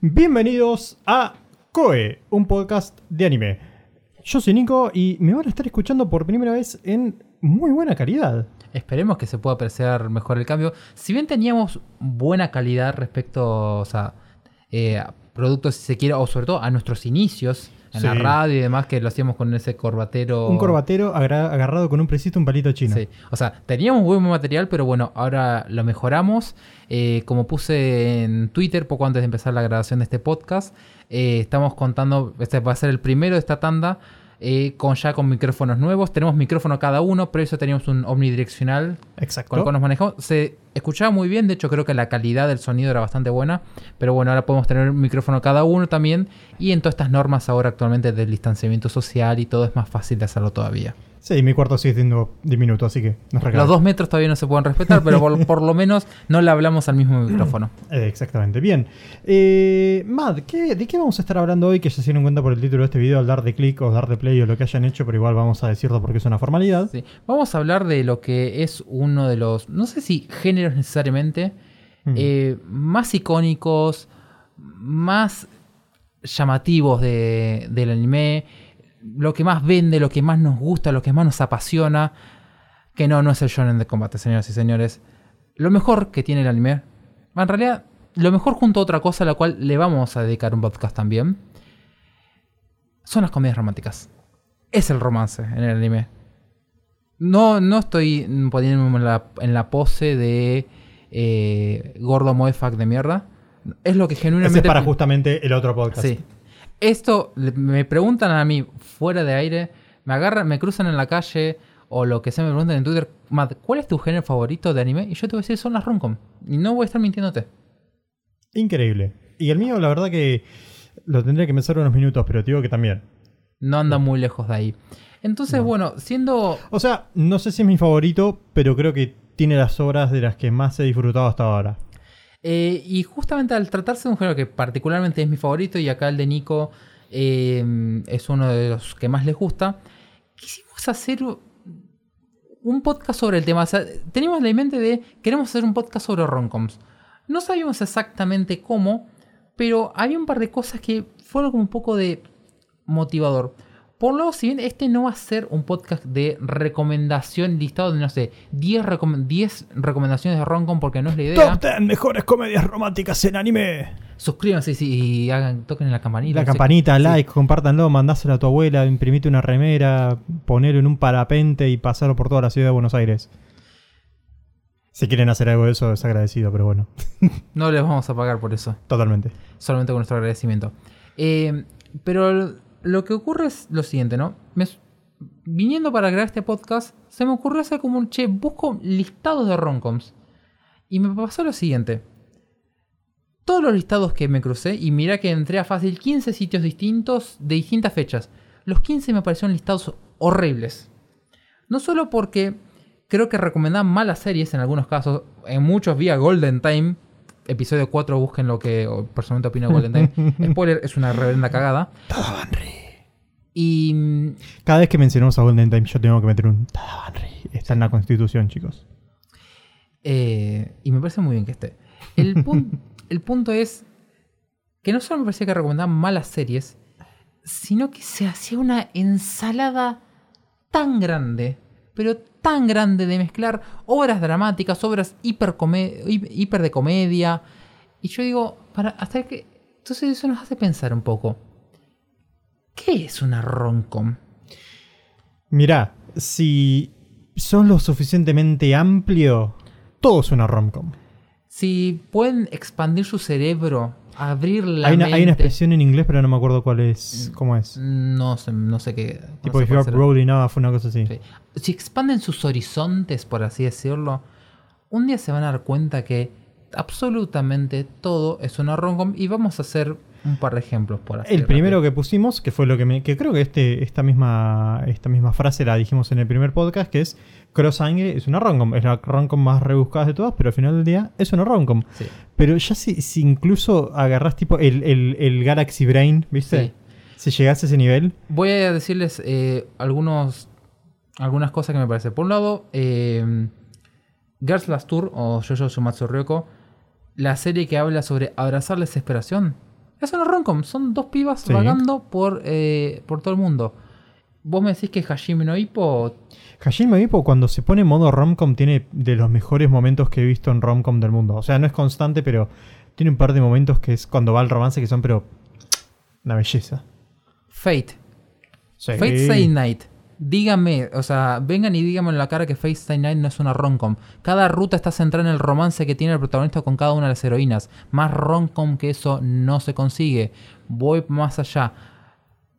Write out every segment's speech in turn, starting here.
Bienvenidos a Koe, un podcast de anime. Yo soy Nico y me van a estar escuchando por primera vez en muy buena calidad. Esperemos que se pueda apreciar mejor el cambio. Si bien teníamos buena calidad respecto eh, a productos, si se quiere, o sobre todo a nuestros inicios en la radio y demás, que lo hacíamos con ese corbatero. Un corbatero agarrado con un presito, un palito chino. Sí. O sea, teníamos buen material, pero bueno, ahora lo mejoramos. Eh, como puse en Twitter poco antes de empezar la grabación de este podcast, eh, estamos contando, este va a ser el primero de esta tanda, eh, con ya con micrófonos nuevos. Tenemos micrófono cada uno, pero eso teníamos un omnidireccional Exacto. con el cual nos manejamos. Se escuchaba muy bien, de hecho creo que la calidad del sonido era bastante buena, pero bueno, ahora podemos tener un micrófono cada uno también y en todas estas normas ahora actualmente del distanciamiento social y todo es más fácil de hacerlo todavía. Sí, mi cuarto sigue siendo diminuto, así que nos reclama. Los dos metros todavía no se pueden respetar, pero por, por lo menos no le hablamos al mismo micrófono. Eh, exactamente, bien. Eh, Mad, ¿qué- ¿de qué vamos a estar hablando hoy? Que ya se dieron cuenta por el título de este video al dar de clic o dar de play o lo que hayan hecho, pero igual vamos a decirlo porque es una formalidad. Sí. Vamos a hablar de lo que es uno de los, no sé si géneros necesariamente, Mm. eh, más icónicos, más llamativos de- del anime, lo que más vende, lo que más nos gusta, lo que más nos apasiona, que no, no es el shonen de combate, señoras y señores. Lo mejor que tiene el anime, en realidad, lo mejor junto a otra cosa a la cual le vamos a dedicar un podcast también, son las comedias románticas. Es el romance en el anime. No, no estoy poniéndome en la, en la pose de eh, gordo moefac de mierda. Es lo que Ese genuinamente... es para justamente el otro podcast. Sí. Esto me preguntan a mí fuera de aire, me agarran, me cruzan en la calle o lo que sea, me preguntan en Twitter, Matt, ¿cuál es tu género favorito de anime? Y yo te voy a decir, son las romcom. Y no voy a estar mintiéndote. Increíble. Y el mío, la verdad que lo tendría que pensar unos minutos, pero te digo que también. No anda muy lejos de ahí. Entonces, bueno, siendo... O sea, no sé si es mi favorito, pero creo que tiene las obras de las que más he disfrutado hasta ahora. Eh, y justamente al tratarse de un género que particularmente es mi favorito y acá el de Nico eh, es uno de los que más les gusta, quisimos hacer un podcast sobre el tema. O sea, teníamos la mente de queremos hacer un podcast sobre romcoms. No sabíamos exactamente cómo, pero había un par de cosas que fueron como un poco de motivador. Por lo si bien este no va a ser un podcast de recomendación listado de, no sé, 10, recom- 10 recomendaciones de romcom porque no es la idea. Top 10 mejores comedias románticas en anime. Suscríbanse sí, y hagan, toquen la campanita. La no sé. campanita, Sí. like, compártanlo, mandáselo a tu abuela, imprimite una remera, ponelo en un parapente y pasarlo por toda la ciudad de Buenos Aires. Si quieren hacer algo de eso, es agradecido, pero bueno, No les vamos a pagar por eso. totalmente. solamente con nuestro agradecimiento. Eh, pero lo que ocurre es lo siguiente, ¿no? Me viniendo para grabar este podcast, se me ocurrió hacer como un che, busco listados de romcoms. Y me pasó lo siguiente. Todos los listados que me crucé, y mira que entré a fácil 15 sitios distintos de distintas fechas. Los 15 me parecieron listados horribles. No solo porque creo que recomendaban malas series en algunos casos, en muchos vía Golden Time. Episodio 4, busquen lo que personalmente opino de Golden Time. Spoiler, es una reverenda cagada. Y mm, Cada vez que mencionamos a Golden Time, yo tengo que meter un. Está en la constitución, chicos. Eh, y me parece muy bien que esté. El, pun- el punto es que no solo me parecía que recomendaban malas series, sino que se hacía una ensalada tan grande, pero tan grande de mezclar obras dramáticas, obras hiper, hiper de comedia. Y yo digo, para, hasta que... Entonces eso nos hace pensar un poco. ¿Qué es una romcom? Mirá, si sos lo suficientemente amplio, todo es una romcom. Si pueden expandir su cerebro, abrir la Hay una, hay una mente- expresión en inglés, pero no me acuerdo cuál es. ¿Cómo es? No sé, no sé qué. Tipo, if you're broad enough, una cosa así. Sí. Si expanden sus horizontes, por así decirlo, un día se van a dar cuenta que absolutamente todo es una romcom y vamos a hacer un par de ejemplos por así El primero que pusimos, que fue lo que me. que creo que este, esta misma. esta misma frase la dijimos en el primer podcast, que es Cross Sangre es una romcom. Es la romcom más rebuscada de todas, pero al final del día es una romcom. Sí. Pero ya si, si incluso agarrás tipo el, el- el Galaxy Brain, ¿viste? Sí. Si llegás a ese nivel. Voy a decirles eh, algunos, algunas cosas que me parecen. Por un lado, eh, Girls Last Tour o Jojo Sumatsu Ryoko, la serie que habla sobre abrazar la desesperación, Es una romcom, son dos pibas Sí. vagando por, eh, por todo el mundo. Vos me decís que Hashime no Ippo Hajime Ippo cuando se pone en modo romcom tiene de los mejores momentos que he visto en romcom del mundo. O sea, no es constante, pero tiene un par de momentos que es cuando va el romance que son, pero una belleza. Fate. Sí. Fate Stay Night. Dígame, o sea, vengan y díganme en la cara que Stay Night no es una romcom. Cada ruta está centrada en el romance que tiene el protagonista con cada una de las heroínas. Más romcom que eso no se consigue. Voy más allá.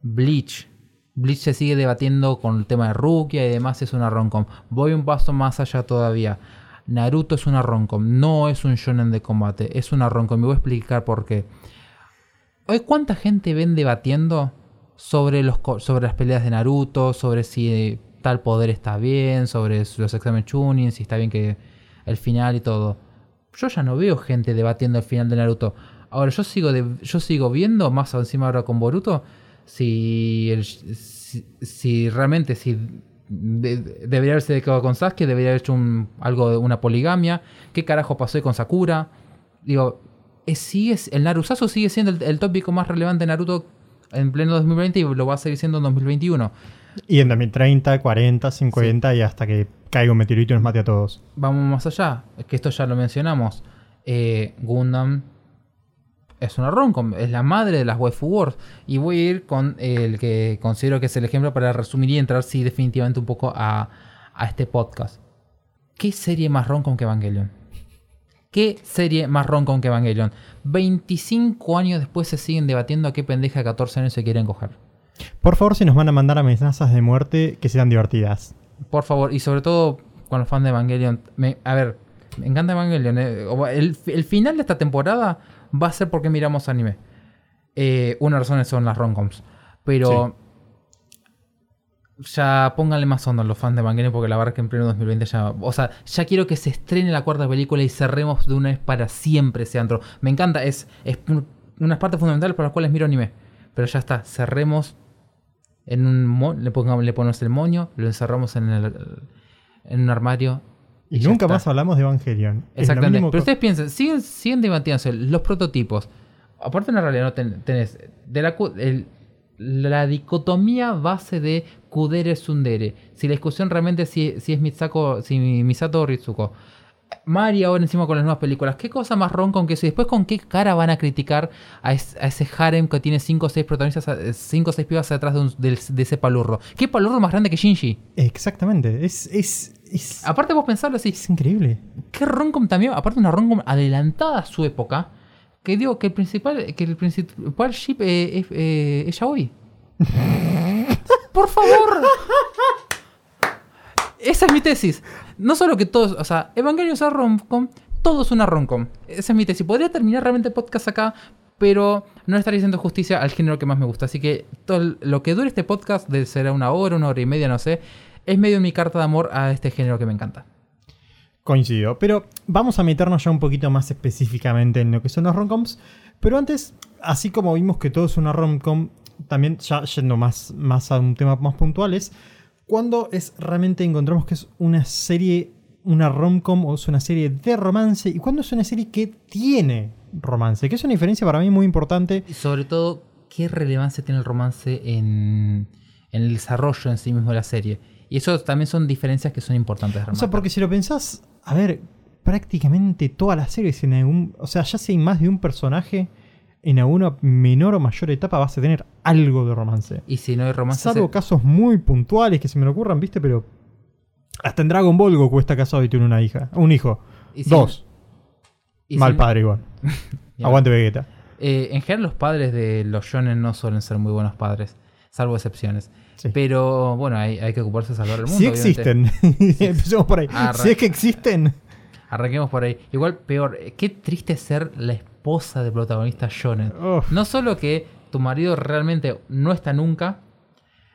Bleach. Bleach se sigue debatiendo con el tema de Rukia y demás, es una romcom. Voy un paso más allá todavía. Naruto es una romcom, no es un shonen de combate, es una romcom. Me voy a explicar por qué. Hoy, ¿cuánta gente ven debatiendo sobre, los, sobre las peleas de Naruto? Sobre si eh, tal poder está bien, sobre los exámenes Chunin, si está bien que el final y todo. Yo ya no veo gente debatiendo el final de Naruto. Ahora, yo sigo, de- yo sigo viendo, más encima ahora con Boruto, si, si, realmente si de- debería haberse quedado con Sasuke, debería haber hecho algo de una poligamia. ¿Qué carajo pasó con Sakura? Digo, es- sigue, el Narusazo sigue siendo el, el tópico más relevante de Naruto en pleno 2020 y lo va a seguir siendo en 2021. Y en 2030, 40, 50 y hasta que caiga un meteorito y nos mate a todos. Vamos más allá, es que esto ya lo mencionamos. Eh, Gundam es una romcom, es la madre de las waifu wars. Y voy a ir con el que considero que es el ejemplo para resumir y entrar sí definitivamente un poco a, a este podcast. ¿Qué serie más romcom que Evangelion? ¿Qué serie más romcom que Evangelion? 25 años después se siguen debatiendo a qué pendeja de 14 años se quieren coger. Por favor, si nos van a mandar amenazas de muerte, que sean divertidas. Por favor, y sobre todo con los fans de Evangelion. me- a ver, me encanta Evangelion. eh, el final de esta temporada va a ser porque miramos anime. Eh, una razón son las romcoms. Pero ya pónganle más onda a los fans de Evangelion porque la verdad que en pleno 2020 ya... O sea, ya quiero que se estrene la cuarta película y cerremos de una vez para siempre ese antro. Me encanta, es, es un- unas partes fundamentales por las cuales miro anime. Pero ya está, cerremos en un mo- le, pongamos, le ponemos el moño, lo encerramos en, el, en un armario. Y, nunca más hablamos de Evangelion. Exactamente. mínimo Pero ustedes piensen, siguen, siguen debatiéndose los prototipos. Aparte, en la realidad no ten- tenés de la, el- la dicotomía base de Kudere Sundere. Si la discusión realmente si, si es Misako, si Misato o Ritsuko. Mari ahora encima con las nuevas películas. ¿Qué cosa más ron con que eso? Y después con qué cara van a criticar a, es- a ese harem que tiene 5 o 6 protagonistas, 5 o 6 pibas atrás de, un- del- de ese palurro. ¿Qué palurro más grande que Shinji? Exactamente. Es, es, es, Aparte vos pensarlo así, es increíble. qué roncom también, aparte una roncom adelantada a su época, que digo que el principal, que el principal ship eh, es, eh, es Yaoi. Por favor. Esa es mi tesis. No solo que todos, o sea, Evangelion es una romcom, todo es una romcom. Esa es mi tesis. Podría terminar realmente el podcast acá, pero no estaría haciendo justicia al género que más me gusta. Así que todo lo que dure este podcast, será una hora, una hora y media, no sé, es medio mi carta de amor a este género que me encanta. Coincido. Pero vamos a meternos ya un poquito más específicamente en lo que son los romcoms. Pero antes, así como vimos que todo es una romcom, también ya yendo más, más a un tema más puntual, es cuando es realmente encontramos que es una serie, una romcom o es una serie de romance y cuando es una serie que tiene romance, que es una diferencia para mí muy importante. Y sobre todo, ¿qué relevancia tiene el romance en, en el desarrollo en sí mismo de la serie? Y eso también son diferencias que son importantes de O sea, porque si lo pensás, a ver, prácticamente todas las series en algún. O sea, ya si hay más de un personaje, en alguna menor o mayor etapa vas a tener algo de romance. Y si no hay romance... Salvo se- casos muy puntuales que se me ocurran, ¿viste? Pero. Hasta en Dragon Ball Goku está casado y tiene una hija. Un hijo. y si- Dos. y si Mal no- padre igual. Aguante Vegeta. Eh, en general los padres de los shonen no suelen ser muy buenos padres, salvo excepciones. Sí. Pero bueno, hay, hay que ocuparse de salvar el mundo. Si obviamente. existen. Empecemos por ahí. Ah, si es que existen. Arranquemos por ahí. Igual, peor, qué triste ser la esposa del protagonista shonen. Uf. No solo que tu marido realmente no está nunca,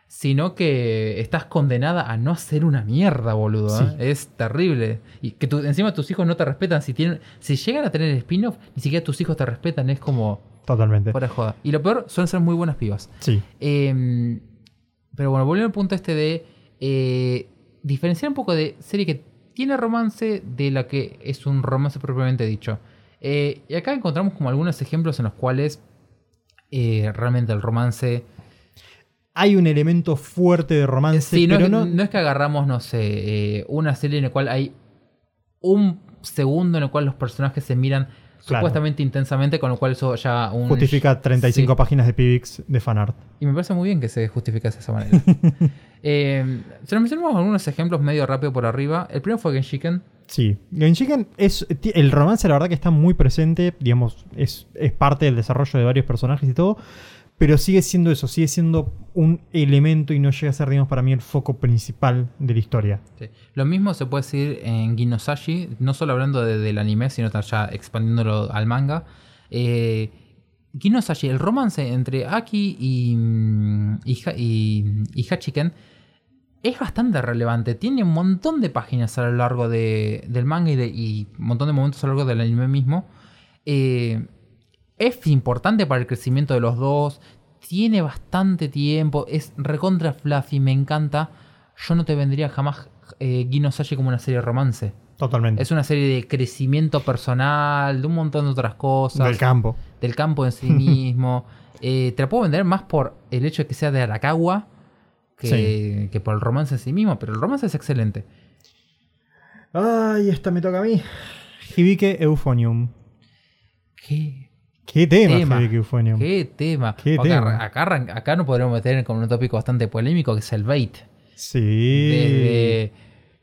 sino que estás condenada a no hacer una mierda, boludo. Sí. ¿eh? Es terrible. Y que tu- encima tus hijos no te respetan. Si, tienen, si llegan a tener spin-off, ni siquiera tus hijos te respetan. Es como Totalmente. fuera joda. Y lo peor, suelen ser muy buenas pibas. Sí. Eh, pero bueno, volviendo al punto este de eh, diferenciar un poco de serie que tiene romance de la que es un romance propiamente dicho. Eh, y acá encontramos como algunos ejemplos en los cuales eh, realmente el romance. Hay un elemento fuerte de romance, Sí, no, pero es, no. no es que agarramos, no sé, eh, una serie en la cual hay un segundo en el cual los personajes se miran Claro. supuestamente intensamente, con lo cual eso ya un. Justifica 35 Sí. páginas de PBX de fanart. Y me parece muy bien que se justificase de esa manera. eh, se nos mencionamos algunos ejemplos medio rápido por arriba. El primero fue Genshiken. Sí, Genshiken es. El romance, la verdad, que está muy presente. Digamos, es, es parte del desarrollo de varios personajes y todo. Pero sigue siendo eso, sigue siendo un elemento y no llega a ser, digamos, para mí el foco principal de la historia. Lo mismo se puede decir en Ginosashi, no solo hablando de- del anime, sino ya expandiéndolo al manga. Eh, Ginosashi, el romance entre Aki y, mm, y, Ha- y- y Hachiken es bastante relevante. Tiene un montón de páginas a lo largo de- del manga y, de- y un montón de momentos a lo largo del anime mismo. Eh, es importante para el crecimiento de los dos. Tiene bastante tiempo. Es recontra fluffy. Me encanta. Yo no te vendría jamás eh, Gino Sashi como una serie de romance. Totalmente. Es una serie de crecimiento personal, de un montón de otras cosas. Del campo. del campo en sí mismo. Eh, te la puedo vender más por el hecho de que sea de Arakawa que, que por el romance en sí mismo. Pero el romance es excelente. Ay, esta me toca a mí. Hibike Euphonium. ¿Qué ¿Qué tema, tema? Hibike Euphonium? ¿Qué tema? Qué Porque tema. Acá, acá nos podríamos meter con un tópico bastante polémico que es el bait. Sí. Desde,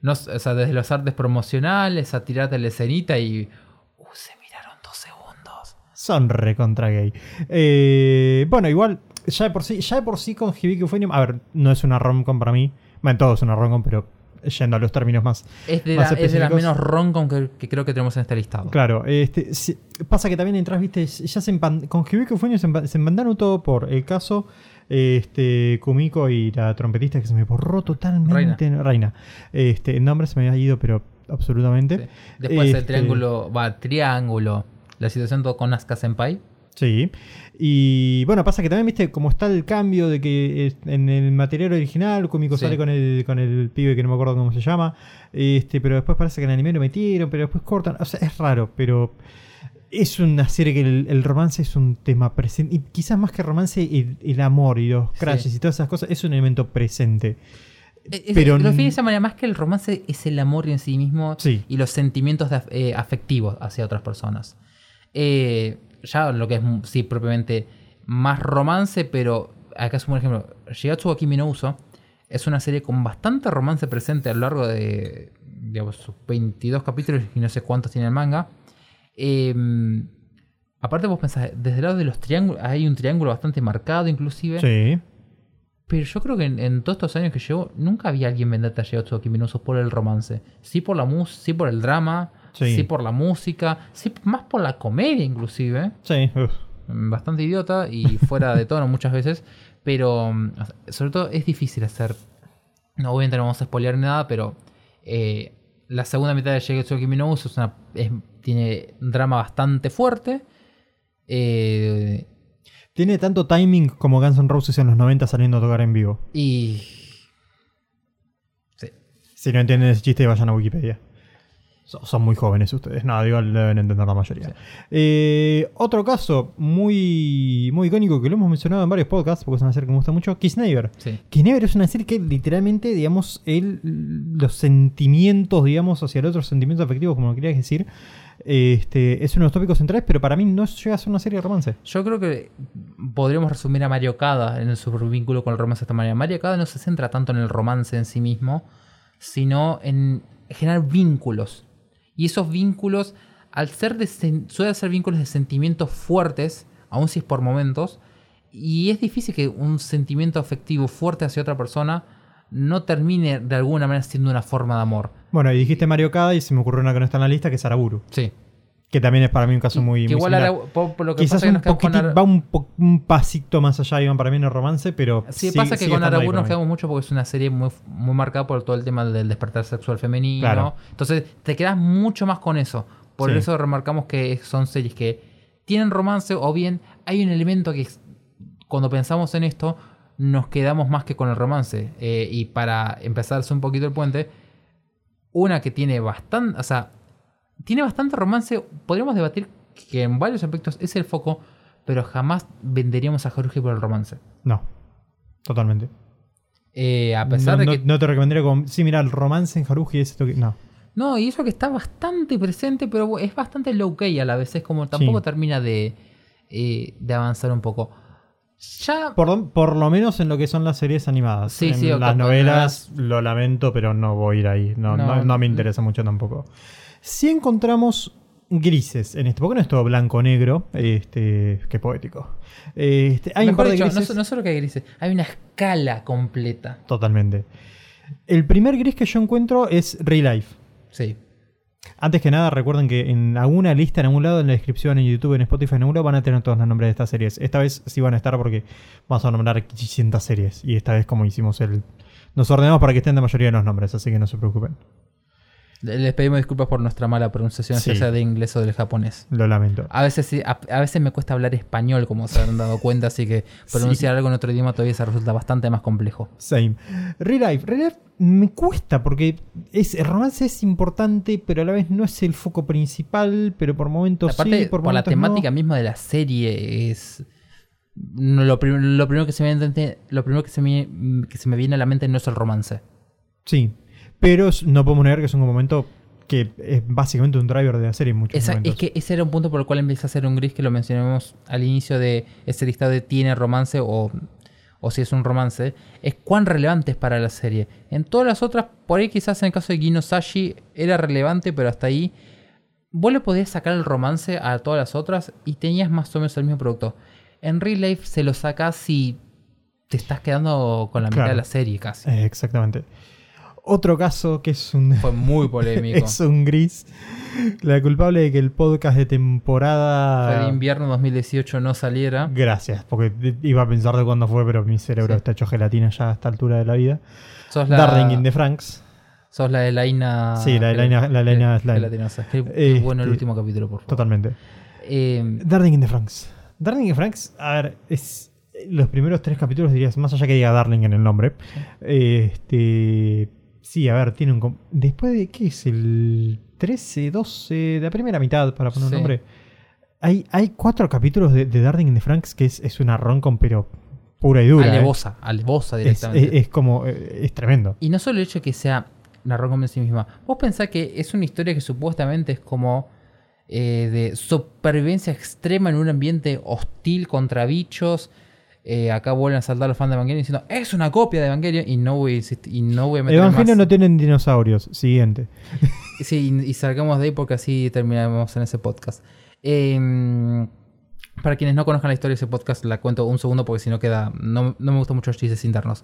no, s- o sea, desde los artes promocionales a tirarte la escenita y. Uh, se miraron dos segundos. Son recontra gay. Eh, bueno, igual, ya de por sí, ya de por sí con Hibiki Euphonium, a ver, no es una romcom para mí. Bueno, todo es una romcom, pero yendo a los términos más. Es de, Más la- es de las menos roncon que, que creo que tenemos en este listado. Claro, este, pasa que también entras, viste, ya se empan- con Hibiki Euphonium se, se empandaron todo por el caso este, Kumiko y la trompetista que se me borró totalmente. Reina. Este, el nombre se me había ido, pero absolutamente. Sí. Después el Este, triángulo. Va, triángulo. La situación todo con Asuka Senpai. Sí. Y bueno, pasa que también, viste, como está el cambio de que en el material original Kumiko Sí. sale con el, con el pibe que no me acuerdo cómo se llama. Este, pero después parece que en el anime lo metieron, pero después cortan. O sea, es raro, pero es una serie que el, el romance es un tema presente. Y quizás más que romance, el, el amor y los crashes Sí. y todas esas cosas es un elemento presente. Eh, eh, Pero lo define de esa manera, más que el romance es el amor en sí mismo Sí. y los sentimientos de eh, afectivos hacia otras personas. Eh, ya lo que es, mm, sí, propiamente más romance, pero acá es un buen ejemplo. Shigatsu wa Kimi no Uso es una serie con bastante romance presente a lo largo de digamos, sus 22 capítulos y no sé cuántos tiene el manga. Eh, aparte vos pensás, desde el lado de los triángulos, hay un triángulo bastante marcado inclusive. Sí. Pero yo creo que en, en todos estos años que llevo, nunca había alguien vender Shigatsu wa Kimi no Uso por el romance. Sí por la mus sí por el drama, Sí. sí. por la música, sí más por la comedia inclusive. Sí. uf. Bastante idiota y fuera de tono muchas veces. Pero mm, sobre todo es difícil hacer. No, obviamente no vamos a spoilear nada, pero eh, la segunda mitad de Shigetsu wa Kimi no es una, es- tiene un drama bastante fuerte. Eh, Tiene tanto timing como Guns N' Roses en los 90 saliendo a tocar en vivo. y Si no entienden ese chiste, vayan a Wikipedia. So- Son muy jóvenes ustedes. No, digo, deben entender la mayoría. Sí. Eh, otro caso muy, muy icónico que lo hemos mencionado en varios podcasts, porque es una serie que me gusta mucho, Kiss Neighbor. sí. Kiss Neighbor es una serie que literalmente, digamos, el, los sentimientos, digamos, hacia el otro, sentimientos afectivos, como lo querías decir, este, es uno de los tópicos centrales, pero para mí no llega a ser una serie de romance. Yo creo que podríamos resumir a Mario Kada en su vínculo con el romance de esta manera. Mario Kada no se centra tanto en el romance en sí mismo, sino en generar vínculos. Y esos vínculos, al ser de suelen ser vínculos de sentimientos fuertes, aun si es por momentos, y es difícil que un sentimiento afectivo fuerte hacia otra persona no termine de alguna manera siendo una forma de amor. Bueno, y dijiste Mario Kada y se me ocurrió una que no está en la lista, que es Araburu. Sí. Que también es para mí un caso muy, que muy igual ahora, por, por lo que Quizás pasa que un poquitín, va un, po- un pasito más allá, Iván, para mí en el romance, pero. Sí, sí- pasa que con Arabur nos quedamos mucho porque es una serie muy, muy marcada por todo el tema del despertar sexual femenino. Claro. Entonces te quedas mucho más con eso. Por Sí. eso remarcamos que son series que tienen romance o bien hay un elemento que cuando pensamos en esto nos quedamos más que con el romance. Eh, y para empezarse un poquito el puente, una que tiene bastante, o sea, tiene bastante romance, podríamos debatir que en varios aspectos es el foco, pero jamás venderíamos a Haruhi por el romance. No, totalmente. Eh, a pesar no, de que. no te recomendaría como. Sí, mira, el romance en Haruji es esto que. No. No, y eso que está bastante presente, pero es bastante low key a la vez. Es como tampoco Sí. termina de, eh, de avanzar un poco. Ya. Por, lo- por lo menos en lo que son las series animadas. Sí, en sí, las novelas lo lamento, pero no voy a ir ahí. No. no, no me interesa mucho tampoco. Si encontramos grises en este, porque no es todo blanco-negro, este, qué poético. Este, hay un par de dicho, no, grises. no solo que hay grises, hay una escala completa. Totalmente. El primer gris que yo encuentro es Real Life. Sí. Antes que nada, recuerden que en alguna lista, en algún lado, en la descripción, en YouTube, en Spotify, en algún lado, van a tener todos los nombres de estas series. Esta vez sí van a estar porque vamos a nombrar 500 series. Y esta vez, como hicimos el. Nos ordenamos para que estén la mayoría de los nombres, así que no se preocupen. Les pedimos disculpas por nuestra mala pronunciación, Sí. ya sea de inglés o del japonés. Lo lamento. A veces, sí, a, a veces me cuesta hablar español, como se han dado cuenta, así que pronunciar algo en otro idioma todavía se resulta bastante más complejo. Same. Real Life. Real Life me cuesta porque es, el romance es importante, pero a la vez no es el foco principal, pero por momentos Aparte, sí, por, por, la no. temática misma de la serie, es. no, lo, prim- lo primero que se me viene, lo primero que se me, que se me viene a la mente no es el romance. Sí. Pero no podemos negar que es un momento que es básicamente un driver de la serie en muchos Esa- momentos. es que ese era un punto por el cual empieza a ser un gris que lo mencionamos al inicio de ese listado de tiene romance o, o si es un romance, es cuán relevante es para la serie. En todas las otras, por ahí quizás en el caso de Gino Sashi era relevante, pero hasta ahí vos le podías sacar el romance a todas las otras y tenías más o menos el mismo producto. En Real Life se lo sacas si te estás quedando con la mitad de la serie casi. Eh, exactamente. Otro caso que es un, Fue muy polémico. es un gris. La culpable de que el podcast de temporada. de invierno 2018 no saliera. Gracias, porque iba a pensar de cuándo fue, pero mi cerebro Sí. está hecho gelatina ya a esta altura de la vida. Sos la, Darling in the Franks. Sos la de Laina. Sí, la de Laina- la de Laina Slime. Qué, bueno el último capítulo, por favor. Totalmente. Eh, Darling in the Franks. Darling in the Franks, a ver, es. Los primeros tres capítulos dirías, más allá que diga Darling en el nombre. Este. Sí, a ver, tiene un. Después de. ¿Qué es? El 13, 12. De la primera mitad, para poner un nombre. Hay, hay cuatro capítulos de, de Darling in the Franks que es, es una roncom, pero pura y dura. ¿eh? alevosa, Es, directamente. es- es como. eh, Es tremendo. Y no solo el hecho de que sea una rom en sí misma. Vos pensás que es una historia que supuestamente es como eh, de supervivencia extrema en un ambiente hostil contra bichos. Eh, acá vuelven a saltar los fans de Evangelion diciendo es una copia de Evangelion y no voy y no voy a meter Evangelio más. no tienen dinosaurios. Siguiente. Sí, y, y salgamos de ahí porque así terminamos en ese podcast. Eh, para quienes no conozcan la historia de ese podcast, la cuento un segundo porque si no queda. No, no me gustan mucho los chistes internos.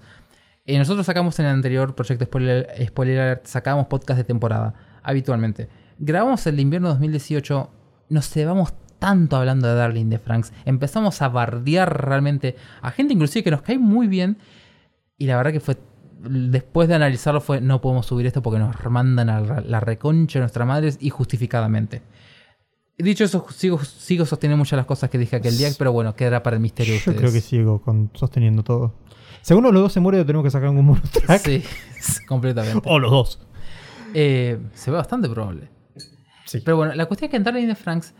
Eh, nosotros sacamos en el anterior proyecto Spoiler, Spoiler Alert, sacábamos podcast de temporada, habitualmente. Grabamos el de invierno 2018, nos cebamos tanto hablando de Darling de Franks. Empezamos a bardear realmente a gente inclusive que nos cae muy bien. Y la verdad que fue. Después de analizarlo fue. No podemos subir esto porque nos mandan a la, reconcha de nuestras madres y justificadamente. Dicho eso, sigo, sigo sosteniendo muchas de las cosas que dije aquel día, pero bueno, quedará para el misterio de Yo ustedes. creo que sigo con, sosteniendo todo. Según los dos se muere, tenemos que sacar un bonus track. Sí, completamente. O los dos. Eh, se ve bastante probable. Sí. Pero bueno, la cuestión es que en Darling in the Franks,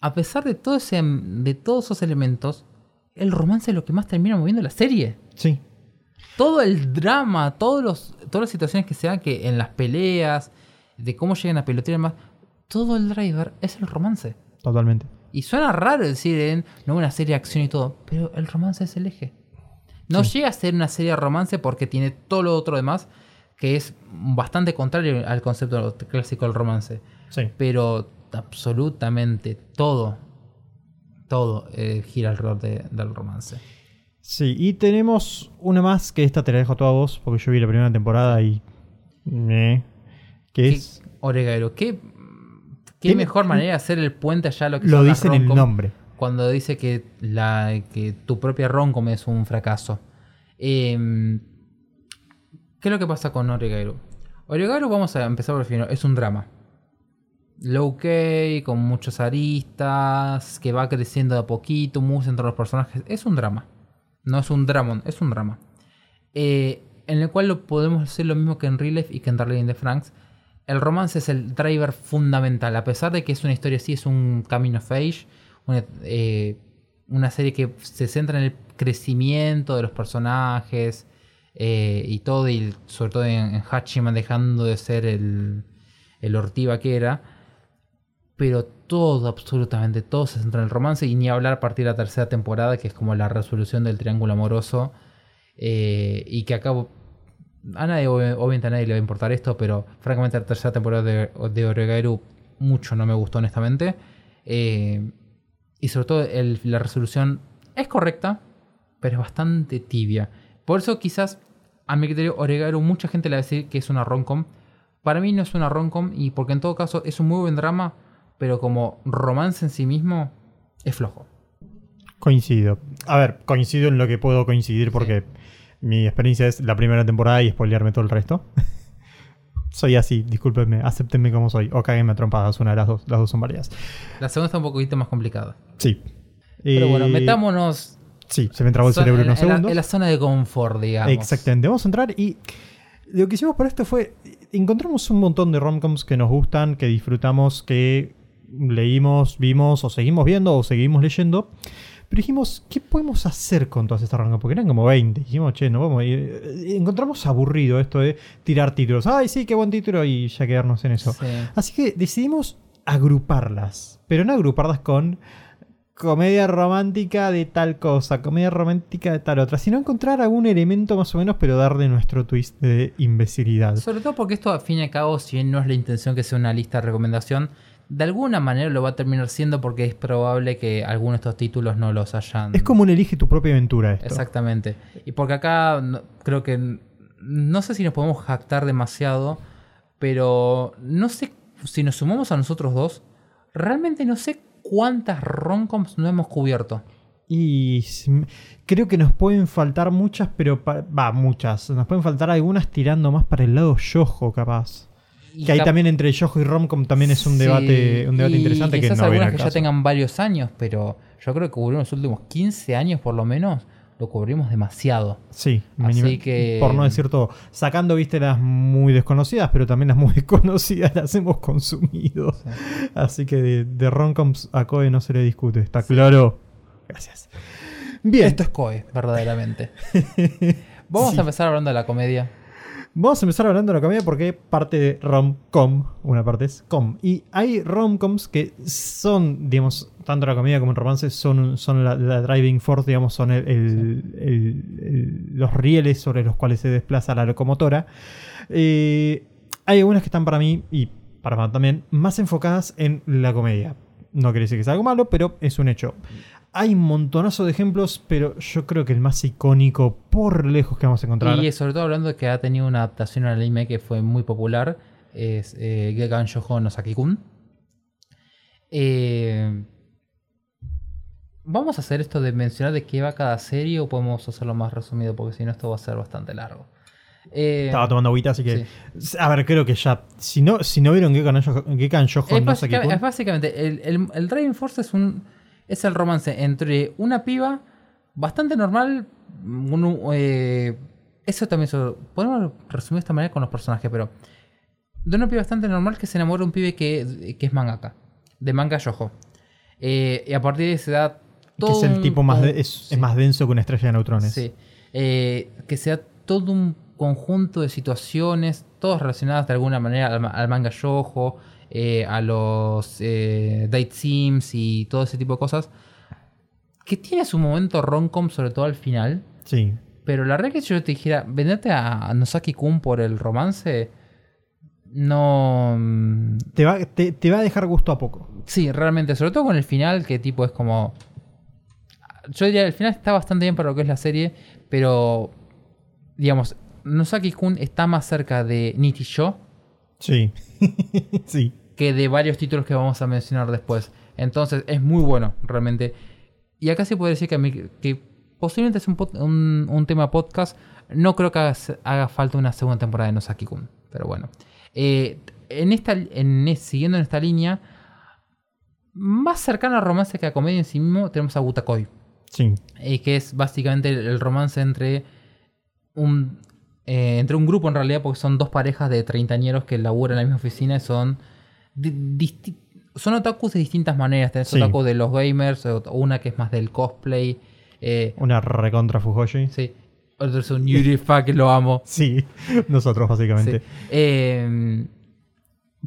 a pesar de, todo ese, de todos esos elementos, el romance es lo que más termina moviendo la serie. Sí. todo el drama, todos los, todas las situaciones que se dan que en las peleas, de cómo llegan a pelotear y demás, todo el driver es el romance. Totalmente. Y suena raro decir en no una serie de acción y todo, pero el romance es el eje. No llega a ser una serie de romance porque tiene todo lo otro demás, que es bastante contrario al concepto clásico del romance. Sí. Pero absolutamente todo, todo eh, gira alrededor de- del romance. Sí, y tenemos una más que esta te la dejo toda a vos, porque yo vi la primera temporada y. eh, que ¿Qué- es. Oregairo, ¿qué, qué mejor manera de hacer el puente allá a lo que Lo dice en el nombre. Cuando dice que, la, que tu propia romcom es un fracaso. Em, ¿Qué es lo que pasa con Oregairo? Oregairo, vamos a empezar por el final, es un drama. Low key, con muchos aristas, que va creciendo de a poquito, muy entre los personajes. Es un drama. No es un dramón, es un drama. Eh, en el cual lo podemos decir lo mismo que en Real y que en Darling in the Franks. El romance es el driver fundamental, a pesar de que es una historia así, es un camino of age, una- eh, una serie que se centra en el crecimiento de los personajes eh, y todo, y sobre todo en, en dejando de ser el, el que era. Pero todo, absolutamente todo se centra en el romance y ni hablar a partir de la tercera temporada, que es como la resolución del triángulo amoroso. eh, y que acabo a nadie, ob- obviamente a nadie le va a importar esto, pero francamente la tercera temporada de, de Oregairu mucho no me gustó honestamente. Eh, y sobre todo la resolución es correcta, pero es bastante tibia. Por eso quizás, a mi criterio, Oregairu mucha gente le va a decir que es una romcom. Para mí no es una romcom y porque en todo caso es un muy buen drama, pero como romance en sí mismo es flojo. Coincido. A ver, coincido en lo que puedo coincidir porque mi experiencia es la primera temporada y spoilearme todo el resto. soy así, discúlpenme, acéptenme como soy. O cáguenme a trompadas, una de las dos, las dos son varias. La segunda está un poquito más complicada. Sí. Pero bueno, metámonos Sí, se me trabó el cerebro en, unos en la, segundos. en la zona de confort, digamos. Exactamente, vamos a entrar y lo que hicimos por esto fue, encontramos un montón de romcoms que nos gustan, que disfrutamos, que leímos, vimos o seguimos viendo o seguimos leyendo. Pero dijimos, ¿qué podemos hacer con todas estas romcoms? Porque eran como 20. Dijimos, che, no vamos. a ir". Eh, encontramos aburrido esto de tirar títulos. Ay, sí, qué buen título y ya quedarnos en eso. Sí. Así que decidimos agruparlas, pero no agruparlas con comedia romántica de tal cosa, comedia romántica de tal otra, sino encontrar algún elemento más o menos, pero darle nuestro twist de imbecilidad. Sobre todo porque esto, al fin y al cabo, si bien no es la intención que sea una lista de recomendación, de alguna manera lo va a terminar siendo porque es probable que algunos de estos títulos no los hayan. Es como un elige tu propia aventura esto. Exactamente. Y porque acá no- creo que. No sé si nos podemos jactar demasiado, pero no sé si nos sumamos a nosotros dos. Realmente no sé cuántas romcoms no hemos cubierto. Y creo que nos pueden faltar muchas, pero va, muchas. Nos pueden faltar algunas tirando más para el lado yojo, capaz. Y que ahí también entre yojo y romcom también es un Sí, debate, un debate y interesante que quizás no algunas al que ya caso. tengan varios años, pero yo creo que cubrimos los últimos 15 años por lo menos, lo cubrimos demasiado. Sí, Así mínimo- que- por no decir todo. Sacando, viste, las muy desconocidas, pero también las muy desconocidas las hemos consumido. Así que de, de a Koe no se le discute, ¿está claro? Gracias. Bien, Esto es COE, verdaderamente. Vamos Sí. a empezar hablando de la comedia. Vamos a empezar hablando de la comedia porque parte de rom-com, una parte es com. Y hay rom-coms que son, digamos, tanto la comedia como el romance son, son la, la driving force, digamos, son el- el- el- el- los rieles sobre los cuales se desplaza la locomotora. Eh, hay algunas que están para mí y para Juan también más enfocadas en la comedia. No quiere decir que sea algo malo, pero es un hecho. Hay un montonazo de ejemplos, pero yo creo que el más icónico por lejos que vamos a encontrar. Y sobre todo hablando de que ha tenido una adaptación al anime que fue muy popular, es eh, Gekan Shoujo no Saki-kun. Eh, ¿Vamos a hacer esto de mencionar de qué va cada serie o podemos hacerlo más resumido? Porque si no, esto va a ser bastante largo. Eh, Estaba tomando agüita, así que. A ver, creo que ya. Si no, si no vieron Gekan Shoujo- no Saki-kun, es básicamente el, el, el Driving Force es un es el romance entre una piba bastante normal. un- eh, eso también podemos resumir de esta manera con los personajes, pero de una piba bastante normal que se enamora de un pibe que, que es mangaka, de manga yojo. Eh, y a partir de esa edad que es el un- tipo más, de- un- es, sí. es más denso que una estrella de neutrones. Sí. Eh, que sea todo un conjunto de situaciones, todas relacionadas de alguna manera al, al manga yojo, eh, a los eh, date sims y todo ese tipo de cosas. Que tiene su momento romcom, sobre todo al final. Sí. Pero la verdad que si yo te dijera, venderte a Nosaki-kun por el romance, no. mm, Te va, te, te va a dejar gusto a poco. Sí, realmente, sobre todo con el final, que tipo es como. Yo diría, el final está bastante bien para lo que es la serie, pero. Digamos, Nosaki-kun está más cerca de Nitisho Sí. sí. Que de varios títulos que vamos a mencionar después. Entonces, es muy bueno, realmente. Y acá sí puedo decir que, a mí- que posiblemente es un, pod- un, un tema podcast. No creo que haga, haga falta una segunda temporada de Nosaki-kun, pero bueno. Eh, en esta, en, es- siguiendo en esta línea, más cercana al romance que a comedia en sí mismo, tenemos a Butakoi. Sí. eh, que es básicamente el, el romance entre un, eh, entre un grupo en realidad, porque son dos parejas de treintañeros que laburan en la misma oficina y son son otakus de distintas maneras. Tenés Sí. otaku de los gamers, una que es más del cosplay. eh, Una recontra Fujoshi. sí. Otro es un Yurifa que lo amo. Sí, nosotros básicamente. Sí. Eh,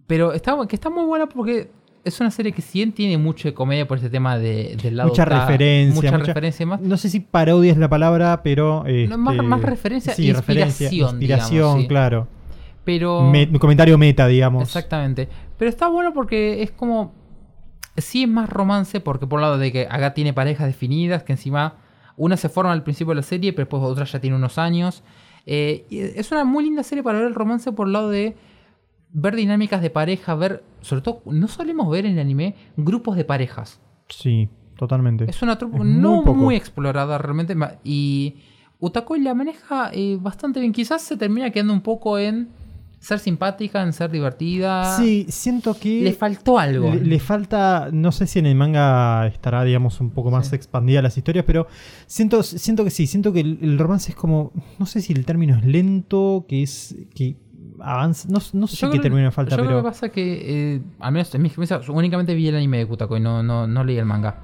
pero está, que está muy buena porque es una serie que si bien tiene mucho de comedia por ese tema de, del lado Mucha otaku, referencia. mucha, mucha- referencia más. No sé si parodia es la palabra, pero. No, más- este, más referencia, sí, referencia, inspiración, Inspiración, digamos, sí. claro. Pero Me- un comentario meta, digamos. exactamente. Pero está bueno porque es como sí es más romance porque por un lado de que acá tiene parejas definidas que encima una se forma al principio de la serie pero después otra ya tiene unos años. Eh, es una muy linda serie para ver el romance por el lado de ver dinámicas de pareja, ver, sobre todo, no solemos ver en el anime grupos de parejas. Sí, totalmente. Es una muy no muy explorada realmente. Y Utakoi la maneja eh, bastante bien. Quizás se termina quedando un poco en ser simpática, en ser divertida. Sí, siento que. Le faltó algo. Le, le falta, no sé si en el manga estará, digamos, un poco más Sí. expandida las historias, pero siento, siento que sí, siento que el, el romance es como, no sé si el término es lento, que es, que avanza, no, no sé Yo qué creo- término me falta, yo creo pero que pasa que, eh, al menos en mi experiencia, yo únicamente vi el anime de Kutakoi, no, no, no leí el manga.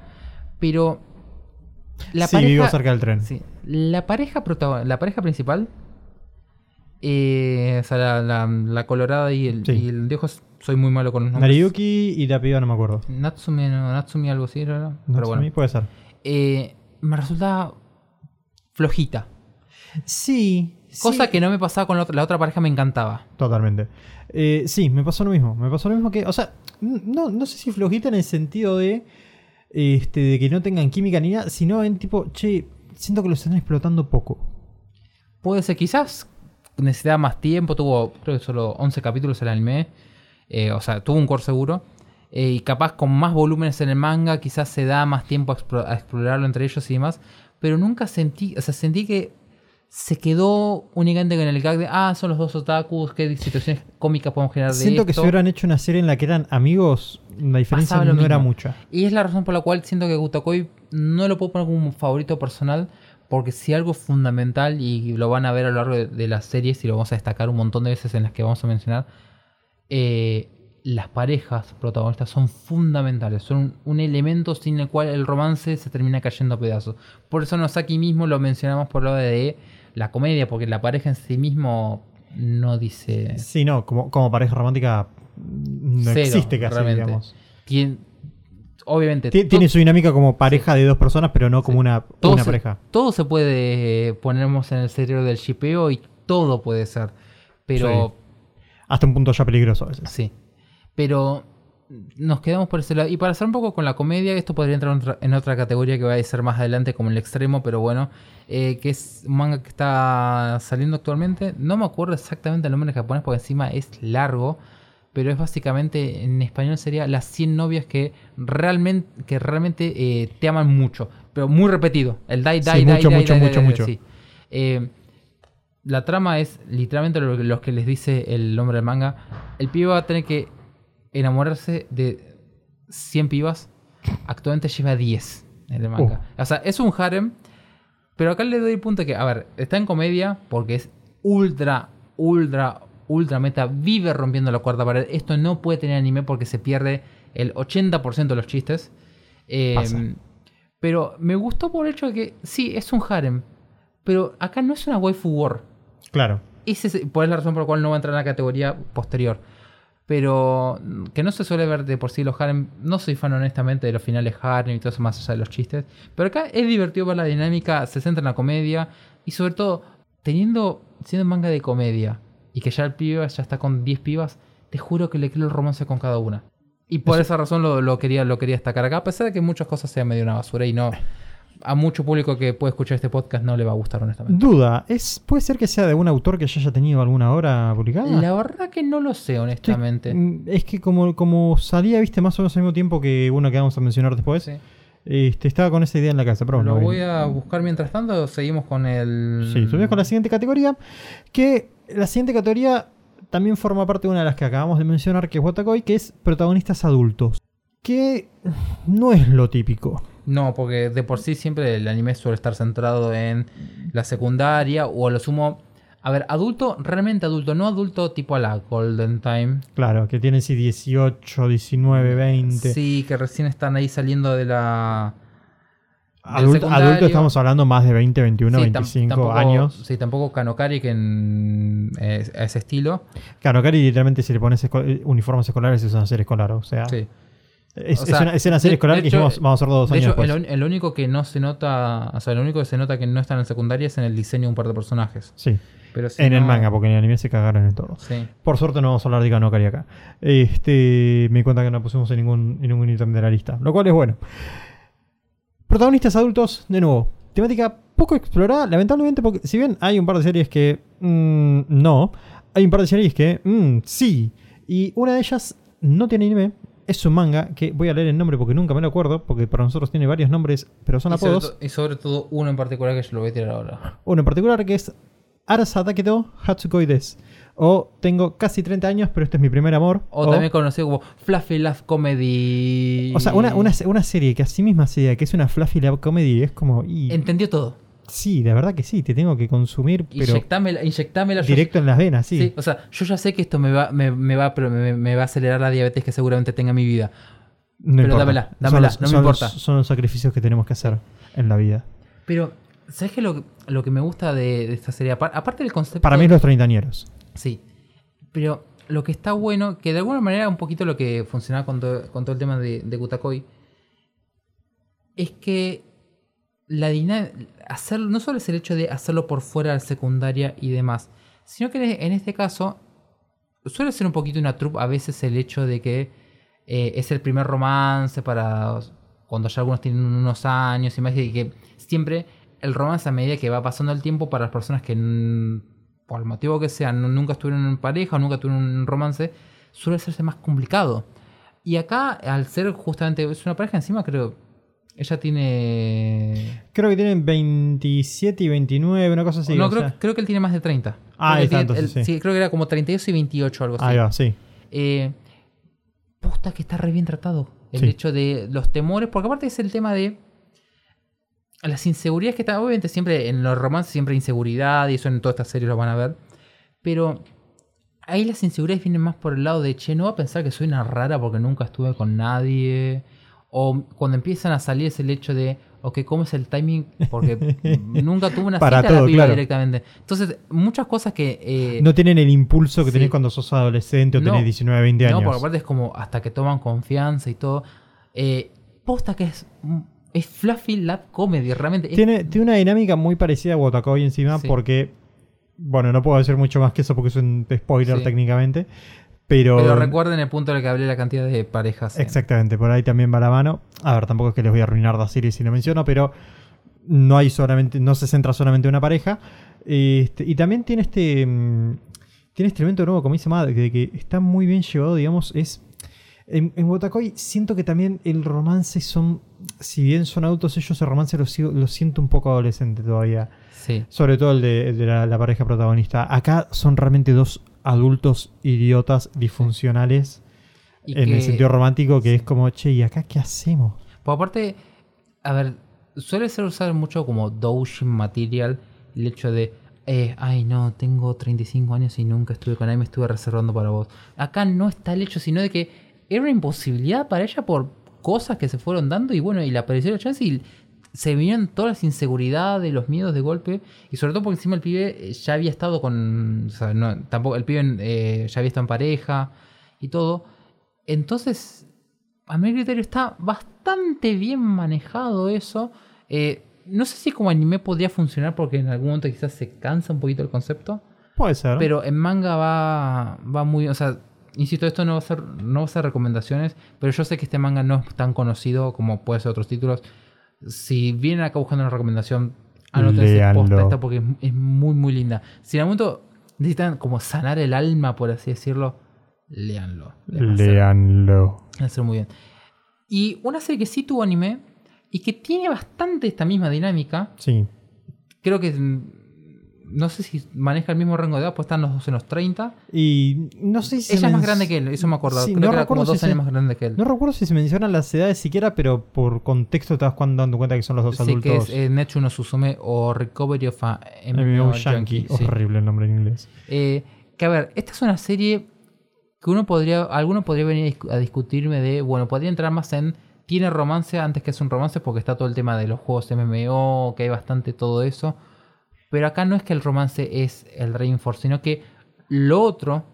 Pero la sí, pareja, vivo cerca del tren. sí, la pareja la pareja principal, eh, o sea, la, la- la colorada y el, Sí. y el de ojos, soy muy malo con los nombres. Nariyuki y la piba no me acuerdo. Natsume, no, Natsumi algo así, era, pero Natsumi, bueno. puede ser. Eh, me resulta flojita. Sí. Cosa sí, que no me pasaba con la otra, la otra pareja, me encantaba. Totalmente. Eh, sí, me pasó lo mismo. Me pasó lo mismo que. O sea, no, no sé si flojita en el sentido de. Este, de que no tengan química ni nada, sino en tipo, che, siento que lo están explotando poco. Puede ser, quizás necesitaba más tiempo, tuvo creo que solo 11 capítulos el anime, eh, o sea, tuvo un core seguro, eh, y capaz con más volúmenes en el manga quizás se da más tiempo a, explo- a explorarlo entre ellos y demás, pero nunca sentí, o sea, sentí que se quedó únicamente con el gag de, ah, son los dos otakus, qué situaciones cómicas podemos generar de Siento que esto. si hubieran hecho una serie en la que eran amigos, la diferencia no era mucha. Y es la razón por la cual siento que Gutakoi no lo puedo poner como un favorito personal. Porque si algo fundamental, y lo van a ver a lo largo de, de las series, y lo vamos a destacar un montón de veces en las que vamos a mencionar, eh, las parejas protagonistas son fundamentales. Son un, un elemento sin el cual el romance se termina cayendo a pedazos. Por eso aquí mismo lo mencionamos por lo de la comedia, porque la pareja en sí mismo no dice... Sí, no, como, como pareja romántica no Cero, existe casi, realmente. digamos. Tien- obviamente... Tiene su dinámica como pareja de dos personas, pero no como Sí. una, todo una se, pareja. Todo se puede ponernos en el cerebro del shipeo y todo puede ser. Pero Hasta un punto ya peligroso a veces. sí. Pero nos quedamos por ese lado. Y para hacer un poco con la comedia, esto podría entrar en otra, en otra categoría que va a ser más adelante como el extremo, pero bueno, eh, que es un manga que está saliendo actualmente. No me acuerdo exactamente el nombre en japonés porque encima es largo. Pero es básicamente, en español sería las 100 novias que realmente, que realmente eh, te aman mucho. Pero muy repetido. El dai, Sí, dai, dai, mucho, mucho, mucho, mucho. sí. Eh, la trama es literalmente lo que, lo que les dice el nombre del manga. El pibe va a tener que enamorarse de 100 pibas. Actualmente lleva 10 en el manga. O sea, es un harem. Pero acá le doy el punto que, a ver, está en comedia porque es ultra, ultra, ultra meta. Vive rompiendo la cuarta pared. Esto no puede tener anime porque se pierde el 80% de los chistes. Eh, Pasa. pero me gustó por el hecho de que, sí, es un harem. Pero acá no es una waifu war. Claro. Ese es, es la razón por la cual no va a entrar en la categoría posterior. Pero mm, que no se suele ver de por sí los harem. No soy fan honestamente de los finales harem y todo eso más allá de los chistes. Pero acá es divertido ver la dinámica, se centra en la comedia. Y sobre todo, teniendo, siendo manga de comedia y que ya el pibe ya está con 10 pibas, te juro que le creo el romance con cada una. Y por esa razón lo, lo quería, lo quería destacar acá, a pesar de que muchas cosas sean medio una basura y no. A mucho público que puede escuchar este podcast no le va a gustar honestamente. Duda, ¿es, ¿puede ser que sea de un autor que ya haya tenido alguna obra publicada? La verdad que no lo sé, honestamente. mm, es que como, como salía, viste, más o menos al mismo tiempo que uno que vamos a mencionar después, Sí. Este, estaba con esa idea en la casa. Pero Lo no, voy a buscar mientras tanto. Seguimos con el. Sí, subimos con la siguiente categoría. Que la siguiente categoría también forma parte de una de las que acabamos de mencionar, que es Watakoi, que es protagonistas adultos. Que no es lo típico. No, porque de por sí siempre el anime suele estar centrado en la secundaria o a lo sumo A ver, adulto, realmente adulto, no adulto tipo a la Golden Time. Claro, que tienen sí 18, 19, 20. Sí, que recién están ahí saliendo de la. Adulto, secundario. adulto estamos hablando más de 20, 21, Sí, tam- 25 tampoco- años. Sí, tampoco Kanokari, que en, eh, ese estilo. Claro, Cari literalmente si le pones esco- eh, uniformes escolares es una serie escolar, o sea, Sí. es, O es sea, una, es una serie de- escolar de que hecho, dijimos vamos a hacerlo dos De años hecho, el, el único que no se nota, o sea, el único que se nota que no está en secundaria es en el diseño de un par de personajes. Sí, Pero si en el manga, porque en el anime se cagaron en todo. Sí. Por suerte no vamos a hablar de Kanokari acá. Este, me di cuenta que no pusimos en ningún, en ningún ítem de la lista, lo cual es bueno. Protagonistas adultos, de nuevo, temática poco explorada, lamentablemente, porque si bien hay un par de series que mm, no, hay un par de series que mm, sí. Y una de ellas no tiene anime, es un manga que voy a leer el nombre porque nunca me lo acuerdo, porque para nosotros tiene varios nombres, pero son Y apodos. y sobre todo uno en particular que yo lo voy a tirar ahora. Uno en particular que es Arasa Taketo Hatsukoi Des. O tengo casi 30 años, pero este es mi primer amor. O, también conocido como Fluffy Love Comedy. O sea, una, una, una serie que a sí misma sea que es una fluffy love comedy es como. y- Entendió todo. sí, la verdad que sí, te tengo que consumir, pero Inyectámela, inyectámela. yo- directo en las venas, sí. Sí, o sea, yo ya sé que esto me va, me, me va, pero me, me va a acelerar la diabetes que seguramente tenga en mi vida. No pero importa. dámela, Son dámela, los- no me son los- importa. son los sacrificios que tenemos que hacer en la vida. Pero, ¿sabes qué? Lo, que- lo que me gusta de, de esta serie, apar- aparte del concepto. Para mí, los treintañeros. Sí. Pero lo que está bueno, que de alguna manera un poquito lo que funcionaba con, todo- con todo el tema de, de Kutakoi, es que la dinámica, hacer, no solo es el hecho de hacerlo por fuera de la secundaria y demás, sino que en este caso suele ser un poquito una troupe a veces el hecho de que eh, es el primer romance para cuando ya algunos tienen unos años y más, y que siempre el romance a medida que va pasando el tiempo para las personas que por el motivo que sea nu- nunca estuvieron en pareja o nunca tuvieron un romance, suele hacerse más complicado. Y acá, al ser justamente, es una pareja encima, creo, ella tiene... Creo que tienen 27 y 29, una cosa así. no, creo, sea. creo que él tiene más de 30. Ah, entonces, él- sí. creo que era como 32 y 28, algo así. Ahí va, sí. Eh, posta que está re bien tratado. El Sí. hecho de los temores, porque aparte es el tema de las inseguridades que están. Obviamente, siempre en los romances, siempre hay inseguridad, y eso en todas estas series lo van a ver. Pero ahí las inseguridades vienen más por el lado de che, no va a pensar que soy una rara porque nunca estuve con nadie. O cuando empiezan a salir es el hecho de, ok, ¿cómo es el timing? Porque nunca tuve una Para cita a la todo, piba claro. directamente. Entonces, muchas cosas que. eh, No tienen el impulso que sí. tenés cuando sos adolescente o No. tenés 19, 20 años. No, porque aparte es como hasta que toman confianza y todo. Eh, posta que es, es Fluffy Lab Comedy, realmente. es- Tiene, una dinámica muy parecida a Wotakoi encima Sí. porque, bueno, no puedo decir mucho más que eso porque es un spoiler Sí. técnicamente, pero... pero recuerden el punto en el que hablé la cantidad de parejas. en- Exactamente, por ahí también va la mano. A ver, tampoco es que les voy a arruinar la serie si lo menciono, pero no hay solamente, no se centra solamente en una pareja. Este, y también tiene este. mm, Tiene este elemento nuevo, como dice Mad, de que está muy bien llevado, digamos, es. En, en Wotakoi siento que también el romance son. Si bien son adultos ellos, el romance lo, siento un poco adolescente todavía. Sí. Sobre todo el de, el de la, la pareja protagonista. Acá son realmente dos adultos idiotas disfuncionales Y en que- el sentido romántico que es como, che, ¿y acá qué hacemos? Pues aparte, a ver, suele ser usado mucho como doujin material el hecho de, eh, ay no, tengo 35 años y nunca estuve con nadie, me estuve reservando para vos. Acá no está el hecho, sino de que era una imposibilidad para ella por cosas que se fueron dando y bueno, y la apareció la chance y se vinieron todas las inseguridades, los miedos de golpe y sobre todo porque encima el pibe eh, ya había estado con, o sea, no, tampoco, el pibe eh, ya había estado en pareja y todo. Entonces, a mi criterio está bastante bien manejado eso. Eh, no sé si como anime podría funcionar porque en algún momento quizás se cansa un poquito el concepto. Puede ser. Pero en manga va, va muy... O sea, insisto, esto no va, a ser, no va a ser recomendaciones, pero yo sé que este manga no es tan conocido como puede ser otros títulos. Si vienen acá buscando una recomendación, anótense posta esta porque es, es muy, muy linda. Si en algún momento necesitan como sanar el alma, por así decirlo, ser- Leanlo. Va a ser muy bien. Y una serie que sí tuvo anime y que tiene bastante esta misma dinámica, Sí. creo que no sé si maneja el mismo rango de edad, pues están los dos en los 30. Y no sé si. Ella es más grande que él, eso me acuerdo. Sí, Creo no que era como recuerdo dos si años se- más grande que él. No recuerdo si se mencionan las edades siquiera, pero por contexto te vas dando cuenta que son los dos Sí, adultos. que es eh, Nechu no Susume o Recovery of a MMO Yankee. Sí. Horrible el nombre en inglés. Eh, que a ver, esta es una serie que uno podría, alguno podría venir a discutirme de, bueno, podría entrar más en, tiene romance antes que es un romance porque está todo el tema de los juegos MMO, que hay bastante todo eso. Pero acá no es que el romance es el reinforce, sino que lo otro,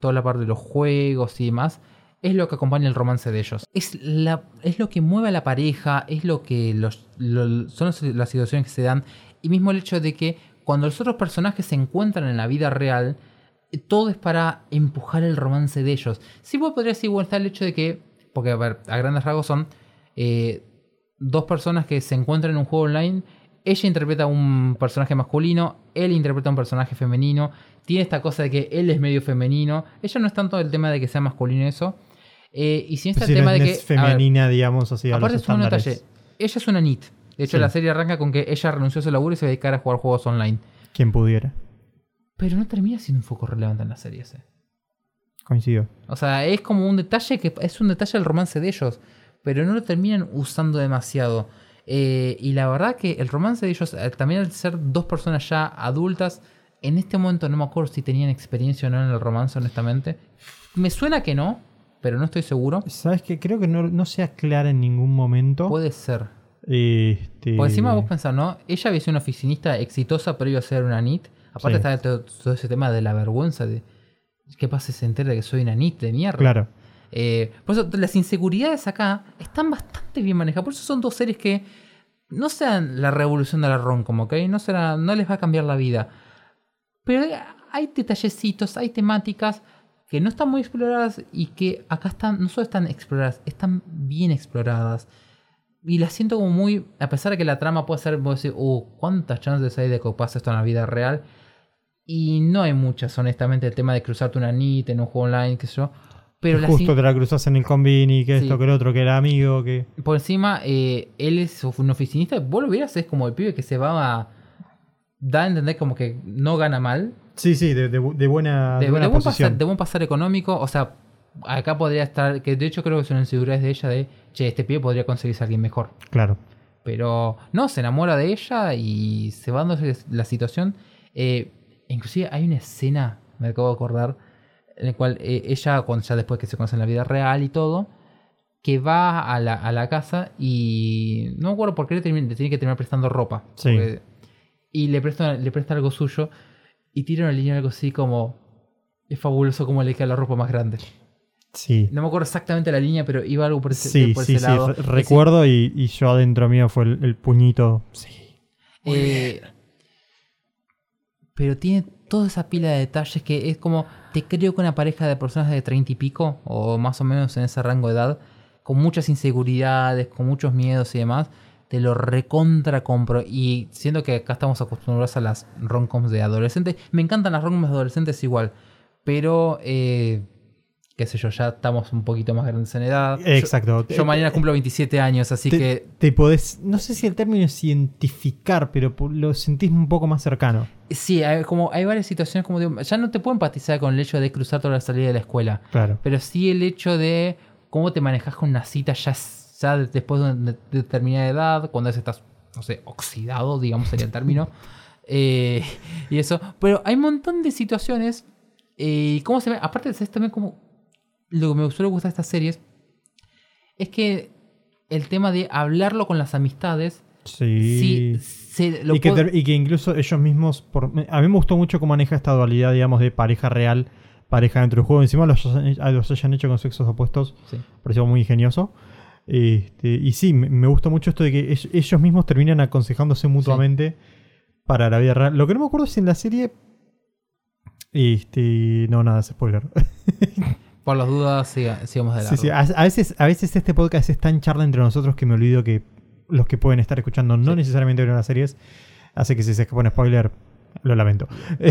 toda la parte de los juegos y demás, es lo que acompaña el romance de ellos. Es, la, es lo que mueve a la pareja, es lo que los, lo- son las situaciones que se dan. Y mismo el hecho de que cuando los otros personajes se encuentran en la vida real, todo es para empujar el romance de ellos. Sí, vos podrías igual estar el hecho de que, porque a ver, a grandes rasgos son eh, dos personas que se encuentran en un juego online. Ella interpreta a un personaje masculino, él interpreta a un personaje femenino. Tiene esta cosa de que él es medio femenino. Ella no es tanto el tema de que sea masculino eso. Eh, y si está Sí, el no tema es- de que. ver, femenina, digamos, así Aparte es un detalle. Ella es una NIT. De hecho, Sí. la serie arranca con que ella renunció a su laburo y se va a dedicar a jugar juegos online. Quien pudiera. Pero no termina siendo un foco relevante en la serie ese. Coincido. O sea, es como un detalle que es un detalle del romance de ellos. Pero no lo terminan usando demasiado. Eh, y la verdad que el romance de ellos, eh, también al ser dos personas ya adultas, en este momento no me acuerdo si tenían experiencia o no en el romance, honestamente. Me suena que no, pero no estoy seguro. ¿Sabes qué? Creo que no, no se aclara en ningún momento. Puede ser. Este... Por encima vos pensás, ¿no? Ella había sido una oficinista exitosa, pero iba a ser una NIT. Aparte Sí. está todo, todo ese tema de la vergüenza de... ¿Qué pasa si se entera de que soy una NIT de mierda? Claro. Eh, por eso las inseguridades acá están bastante bien manejadas. Por eso son dos series que no sean la revolución de la rom-com, ¿ok? No, les va a cambiar la vida. Pero hay- detallecitos, hay temáticas que no están muy exploradas y que acá están, no solo están exploradas, están bien exploradas. Y las siento como muy, a pesar de que la trama puede ser, vos decís, uh, ¿cuántas chances hay de que pase esto en la vida real? Y no hay muchas, honestamente, el tema de cruzarte una NIT en un juego online, qué sé yo. Pero Justo te la cruzas en el convini, que Sí. esto, que el otro, que era amigo, que... por encima, eh, él es un oficinista. Vos lo vieras, es como el pibe que se va a. Da a entender como que no gana mal. Sí, sí, de, de bu- de buena, De, de buena de buen posición. pasar, de buen pasar económico. O sea, acá podría estar. Que de hecho creo que son inseguridades de ella de. Che, este pibe podría conseguirse a alguien mejor. Claro. Pero no, se enamora de ella y se va dando la situación. Eh, inclusive hay una escena, me acabo de acordar, en la cual eh, ella, cuando ya después que se conoce en la vida real y todo, que va a la, a la casa y no me acuerdo por qué le, termina- le tiene que terminar prestando ropa. Sí. Porque- y le presta, le presta algo suyo y tira una línea algo así como... Es fabuloso como le queda la ropa más grande. Sí. No me acuerdo exactamente la línea, pero iba algo por ese, Sí, por sí, ese sí. lado. sí, Recuerdo y, y yo adentro mío fue el, el puñito. Sí. Eh, pero tiene toda esa pila de detalles que es como, te creo que una pareja de personas de 30 y pico, o más o menos en ese rango de edad, con muchas inseguridades, con muchos miedos y demás, te lo recontra compro. Y siendo que acá estamos acostumbrados a las romcoms de adolescentes, me encantan las romcoms de adolescentes igual, pero, eh, qué sé yo, ya estamos un poquito más grandes en edad. Exacto. Yo, mañana cumplo 27 años, así te, que te podés, no sé si el término es identificar, pero lo sentís un poco más cercano. Sí, hay, como, hay varias situaciones como digo, ya no te puedo empatizar con el hecho de cruzar toda la salida de la escuela, Claro. pero sí el hecho de cómo te manejas con una cita ya, ya de- después de una de- determinada edad, cuando ya estás, no sé, oxidado, digamos sería el término, eh, y eso. Pero hay un montón de situaciones, eh, cómo se ve, aparte de eso, también como lo que me suele gustar de estas series, es que el tema de hablarlo con las amistades, Sí. sí, se lo y, que puedo- y que incluso ellos mismos. Por, a mí me gustó mucho cómo maneja esta dualidad, digamos, de pareja real, pareja dentro del juego. Encima los, los hayan hecho con sexos opuestos. sí. pareció muy ingenioso. Este, y sí, me, gusta mucho esto de que ell- ellos mismos terminan aconsejándose mutuamente para la vida real. Lo que no me acuerdo es en la serie. Este, no, nada, es spoiler. Por las dudas, siga- sigamos de Sí, sí, a, a veces, a veces este podcast es tan charla entre nosotros que me olvido que los que pueden estar escuchando no Sí. necesariamente vieron las series. Así que si se escapa un spoiler, lo lamento.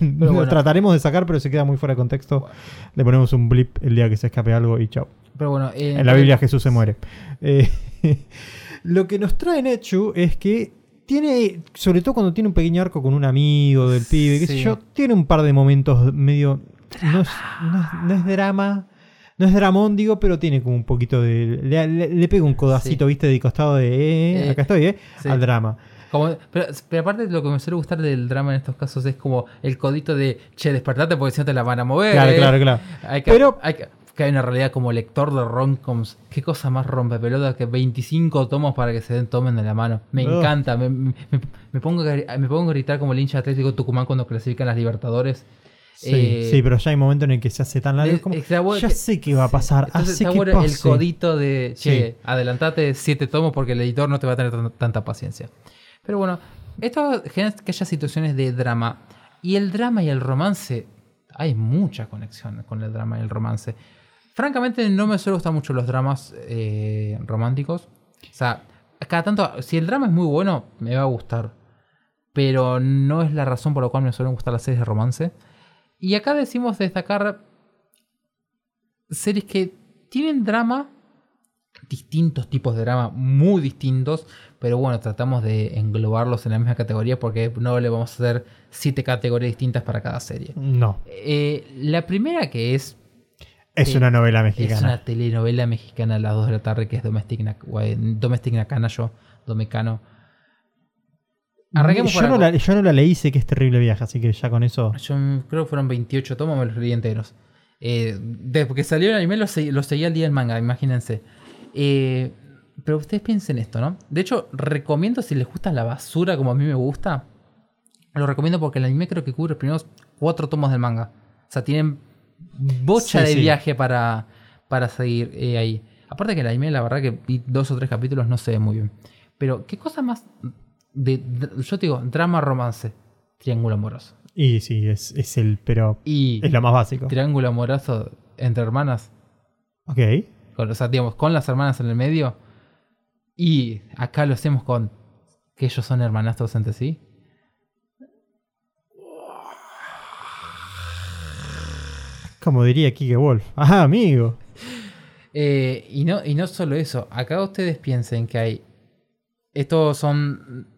Lo bueno. trataremos de sacar, pero se queda muy fuera de contexto. Le ponemos un blip el día que se escape algo y chao. Pero bueno, eh, En la Biblia Jesús se muere. Eh, lo que nos trae Nechu es que tiene, sobre todo cuando tiene un pequeño arco con un amigo del pibe, qué sé yo, tiene un par de momentos medio. No es, no es- no es drama. No es dramón, digo, pero tiene como un poquito de. Le, le- le pega un codacito, Sí. viste, de costado de. eh, Eh, acá estoy, ¿eh? sí. Al drama. Como- pero, pero aparte lo que me suele gustar del drama en estos casos es como el codito de, che, despertate porque si no te la van a mover. Claro, eh". claro, claro. Hay que, Pero- hay que, que hay una realidad como lector de romcoms. Qué cosa más rompepelota que 25 tomos para que se den tomen de la mano. Me encanta. Me, me- me pongo, me pongo a gritar como el hincha atlético Tucumán cuando clasifican las Libertadores. Sí, Eh, sí, pero ya hay momentos en el que se hace tan largo. de- como, ya que- sé qué va a pasar. Entonces está que bueno el codito de, che, Sí. adelantate siete tomos porque el editor no te va a tener tan- tanta paciencia. Pero bueno, esto genera que haya situaciones de drama. Y el drama y el romance, hay mucha conexión con el drama y el romance. Francamente, no me suele gustar mucho los dramas eh, románticos. O sea, cada tanto, si el drama es muy bueno, me va a gustar. Pero no es la razón por la cual me suelen gustar las series de romance. Y acá decimos destacar series que tienen drama, distintos tipos de drama, muy distintos, pero bueno, tratamos de englobarlos en la misma categoría porque no le vamos a hacer siete categorías distintas para cada serie. No, Eh, la primera que es, es Eh, una novela es mexicana. una telenovela mexicana a las 2 de la tarde que es Domestic, Domestic Nakanayo, Domecano. Arranquemos yo, por no algo. la, yo no la leí, sé que es terrible viaje, así que ya con eso. Yo mm, creo que fueron 28 tomos, me los leí enteros. Eh, desde que salió el anime los, segui- los seguía al día del manga, imagínense. Eh, pero ustedes piensen esto, ¿no? De hecho, recomiendo si les gusta la basura como a mí me gusta. Lo recomiendo porque el anime creo que cubre los primeros cuatro tomos del manga. O sea, tienen bocha Sí, de sí. viaje para, para seguir eh, ahí. Aparte que el anime, la verdad que vi dos o tres capítulos, no se ve muy bien. Pero, ¿qué cosa más de, de- yo te digo, drama romance, triángulo amoroso. Y sí, es, es el, pero Y es lo más básico. triángulo amoroso entre hermanas, Ok. con, o sea, digamos, con las hermanas en el medio. Y acá lo hacemos con que ellos son hermanastros entre sí. Como diría Kike Wolf. Ajá, amigo. Eh, y, no, y no solo eso, acá ustedes piensen que hay. Estos son.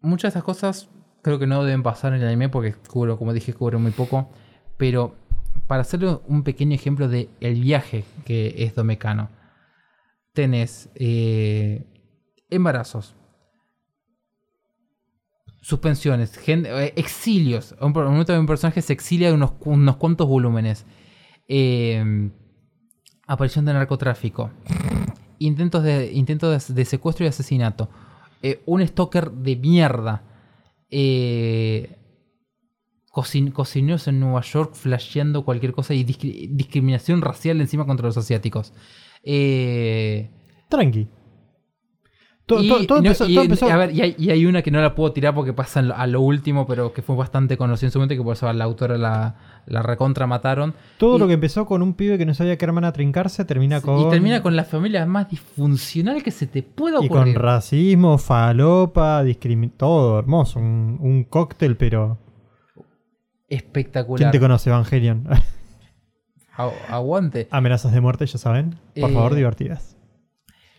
Muchas de estas cosas creo que no deben pasar en el anime porque cubre, como dije, cubre muy poco. Pero para hacerle un pequeño ejemplo de el viaje que es Domecano, tenés eh, embarazos, suspensiones, eh, exilios. Un, un personaje se exilia de unos, unos cuantos volúmenes. Eh, aparición de narcotráfico. Intentos de, intentos de secuestro y asesinato. Eh, un stalker de mierda. Eh, en Nueva York flasheando cualquier cosa y discri- discriminación racial encima contra los asiáticos. Eh, Tranqui. Y, to- todo, no, empezó, y- todo empezó- a ver, y hay, y hay una que no la puedo tirar porque pasa a lo último, pero que fue bastante conocida en su momento, que por eso a la autora la, la recontra mataron. todo y- lo que empezó con un pibe que no sabía que hermana trincarse termina con. Y termina con la familia más disfuncional que se te pueda Y con ocurrir. racismo, falopa, discriminación. Todo hermoso. Un, un cóctel, pero. ¿Quién Espectacular. te conoce, Evangelion? Agu- Aguante. Amenazas de muerte, ya saben. Por Eh, favor, divertidas.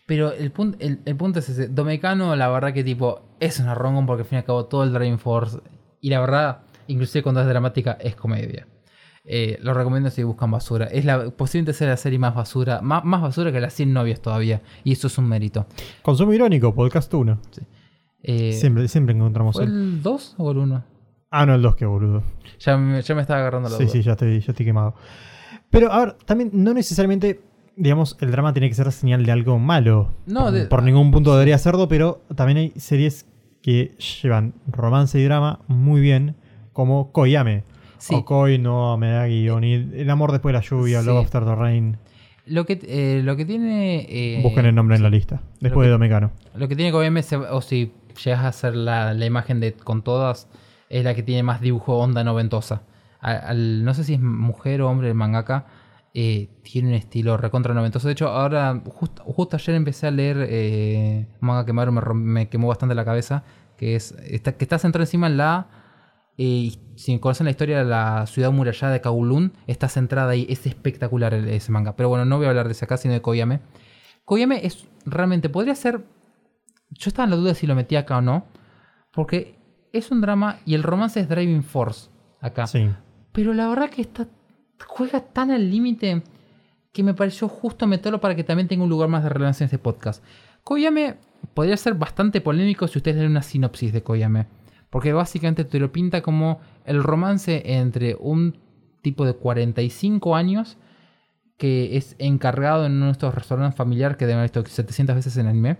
Pero el, punto el, el punto es ese. Domecano, la verdad que tipo, es una rongon porque al fin y al cabo todo el Dragon Force. Y la verdad, inclusive cuando es dramática, es comedia. Eh, lo recomiendo si buscan basura. Es la posiblemente sea la serie más basura, más, más basura que las 100 novias todavía. Y eso es un mérito. Consumo irónico, podcast 1. Eh, siempre, siempre encontramos ¿Fue el... el 2 o el 1? Ah, no, el 2, que boludo. Ya, me- ya me estaba agarrando la Sí, duda. sí, ya estoy, ya estoy quemado. Pero, a ver, también no necesariamente, digamos, el drama tiene que ser señal de algo malo. No, por, de- por ningún punto debería serlo, pero también hay series que llevan romance y drama muy bien, como Koyame. Sí. O Koi no Ameagi, o ni El amor después de la lluvia, Sí. Love After the Rain. Lo que, eh, lo que tiene. eh, Busquen el nombre en la lista. Después que- de Domecano. Lo que tiene Koyame, o si llegas a hacer la, la imagen de con todas, es la que tiene más dibujo onda noventosa. Al- al- no sé si es mujer o hombre el mangaka, eh, tiene un estilo recontra noventoso. De hecho, ahora, just- justo ayer empecé a leer eh, manga que me, quemó bastante la cabeza, que es está, que está centrado encima en la... eh, si conocen la historia de la ciudad murallada de Kowloon, está centrada ahí. Es espectacular el- ese manga. Pero bueno, no voy a hablar de ese acá, sino de Koyame. Koyame es realmente, podría ser yo estaba en la duda si lo metía acá o no. Porque es un drama y el romance es Driving Force acá. Sí. Pero la verdad que está, juega tan al límite que me pareció justo meterlo para que también tenga un lugar más de relevancia en este podcast. Koyame podría ser bastante polémico si ustedes leen una sinopsis de Koyame. Porque básicamente te lo pinta como el romance entre un tipo de 45 años que es encargado en uno de estos restaurantes familiares que deben haber visto 700 veces en anime.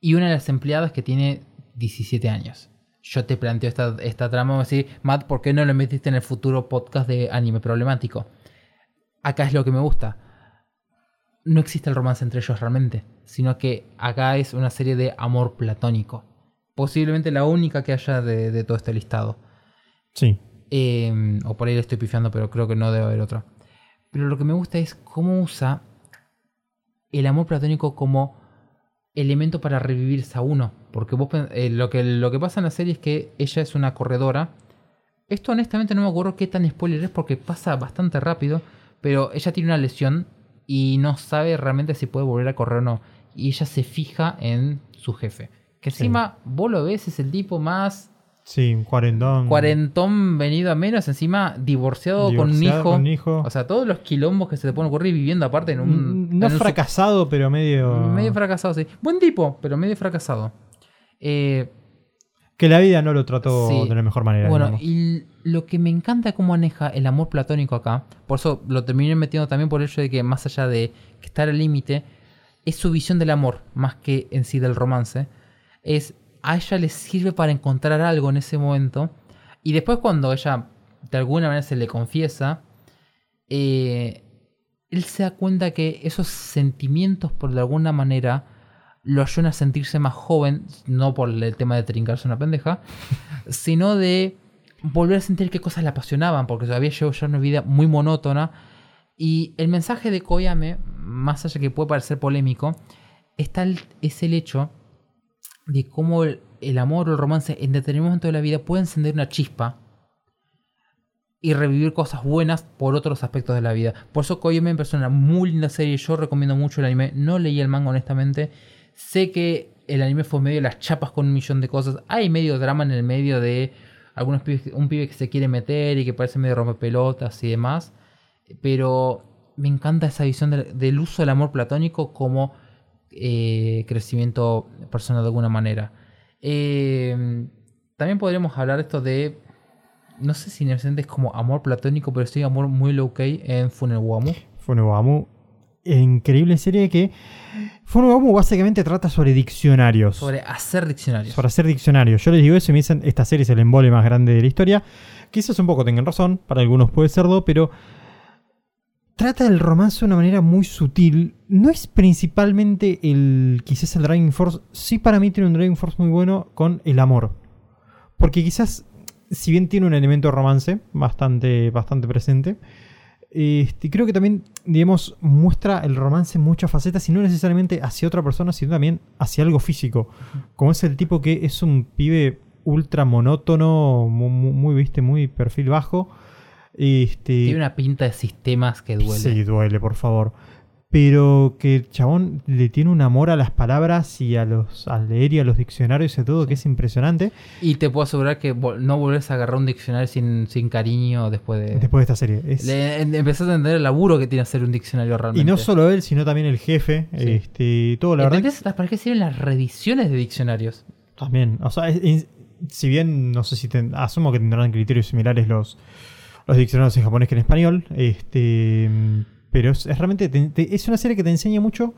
Y una de las empleadas que tiene 17 años. Yo te planteo esta, esta trama, a decir, Matt, ¿por qué no lo metiste en el futuro podcast de anime problemático? Acá es lo que me gusta. No existe el romance entre ellos realmente, sino que acá es una serie de amor platónico. Posiblemente la única que haya de, de todo este listado. Sí. Eh, o por ahí le estoy pifiando, pero creo que no debe haber otra. Pero lo que me gusta es cómo usa el amor platónico como elemento para revivirse a uno. Porque vos, eh, lo, que, lo que pasa en la serie es que ella es una corredora. Esto honestamente no me acuerdo qué tan spoiler es porque pasa bastante rápido. Pero ella tiene una lesión y no sabe realmente si puede volver a correr o no. Y ella se fija en su jefe. Que Sí. encima vos lo ves, es el tipo más Sí, un cuarentón. cuarentón venido a menos, encima divorciado, con un hijo. con un hijo. O sea, todos los quilombos que se te pueden ocurrir viviendo aparte en un. Mm, no en un su- fracasado, pero medio. Medio fracasado, sí. Buen tipo, pero medio fracasado. Eh, que la vida no lo trató Sí. de la mejor manera. bueno, digamos. y lo que me encanta es cómo maneja el amor platónico acá. Por eso lo terminé metiendo también por el hecho de que, más allá de que estar al límite, es su visión del amor, más que en sí del romance. Es a ella le sirve para encontrar algo en ese momento. Y después, cuando ella de alguna manera se le confiesa, eh, él se da cuenta que esos sentimientos, por de alguna manera, lo ayudan a sentirse más joven, no por el tema de trincarse una pendeja, sino de volver a sentir qué cosas le apasionaban, porque había llevado ya una vida muy monótona. Y el mensaje de Koyame, más allá que puede parecer polémico, está es el hecho de cómo el, amor o el romance en determinado momento de la vida puede encender una chispa y revivir cosas buenas por otros aspectos de la vida. Por eso Koyame me parece una muy linda serie. Yo recomiendo mucho el anime. No leí el manga honestamente. Sé que el anime fue medio de las chapas con un millón de cosas. Hay medio drama en el medio de algunos pibes- un pibe que se quiere meter y que parece medio rompepelotas y demás. Pero me encanta esa visión del, del uso del amor platónico como eh, crecimiento personal de alguna manera. Eh, también podríamos hablar esto de. No sé si necesariamente es como amor platónico, pero sí amor muy low key en Funewamu. Funogamu. Increíble serie que. Funogamu básicamente trata sobre diccionarios. Sobre hacer diccionarios. Sobre hacer diccionarios. Yo les digo eso y me dicen, esta serie es el embole más grande de la historia. Quizás un poco tengan razón, para algunos puede serlo, pero trata el romance de una manera muy sutil. No es principalmente el, quizás el Driving Force, sí para mí tiene un Driving Force muy bueno con el amor. Porque quizás, si bien tiene un elemento romance bastante, bastante presente, este, creo que también, digamos, muestra el romance en muchas facetas y no necesariamente hacia otra persona, sino también hacia algo físico. Como es el tipo que es un pibe ultra monótono, muy, muy, viste, muy perfil bajo. Este, Tiene una pinta de sistemas que duele. Sí, duele, por favor. Pero que el chabón le tiene un amor a las palabras y a los al leer y a los diccionarios y a todo, que es impresionante. Y te puedo asegurar que no volvés a agarrar un diccionario sin, sin cariño después de. Después de esta serie. Es- Le- em- empezás a entender el laburo que tiene hacer un diccionario y realmente. no solo él, sino también el jefe. Sí. Este, y todo, la verdad. ¿Entendés hasta para qué sirven las reediciones de diccionarios? También. O sea, es- es- si bien no sé si ten- asumo que tendrán criterios similares los, los diccionarios en japonés que en español. Este. Pero es, es realmente. te- te- es una serie que te enseña mucho.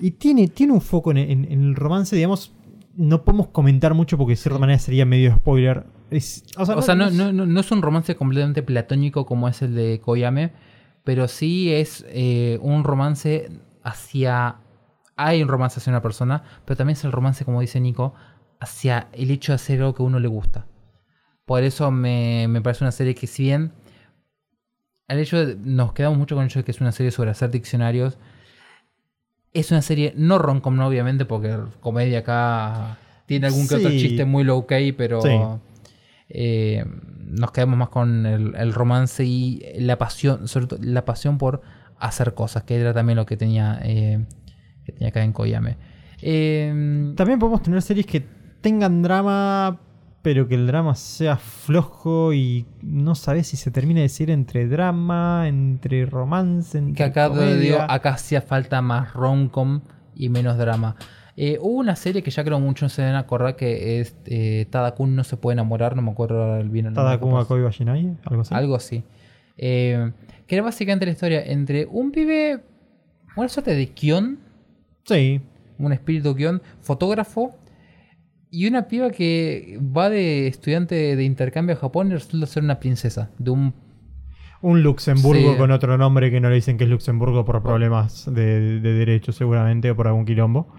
Y tiene, tiene un foco en, en- en el romance, digamos. No podemos comentar mucho porque de cierta manera sería medio spoiler. Es- o sea, O sea, no, es- no, no, no es un romance completamente platónico como es el de Koyame, pero sí es eh, un romance hacia... Hay un romance hacia una persona, pero también es el romance, como dice Nico, hacia el hecho de hacer algo que a uno le gusta. Por eso me, me parece una serie que si bien... El hecho de- nos quedamos mucho con el hecho de que es una serie sobre hacer diccionarios. Es una serie no romcom, no obviamente, porque comedia acá tiene algún que otro chiste muy low key, pero Sí. eh, nos quedamos más con el, el romance y la pasión, sobre todo la pasión por hacer cosas, que era también lo que tenía, eh, que tenía acá en Koyame. Eh, También podemos tener series que tengan drama, pero que el drama sea flojo y no sabes si se termina de decir entre drama, entre romance, entre Que acá, comedia. digo, acá hacía falta más rom-com y menos drama. Eh, hubo una serie que ya creo muchos se deben acordar que es eh, Tadakun no se puede enamorar, no me acuerdo bien el nombre. Tadakuma capaz. Koi Bashinai, algo así. Algo así. Eh, que era básicamente la historia entre un pibe, una suerte de Kion, Sí, un espíritu Kion, fotógrafo, y una piba que va de estudiante de intercambio a Japón y resulta ser una princesa de un un Luxemburgo Sí. con otro nombre que no le dicen que es Luxemburgo por problemas de, de derecho seguramente o por algún quilombo. o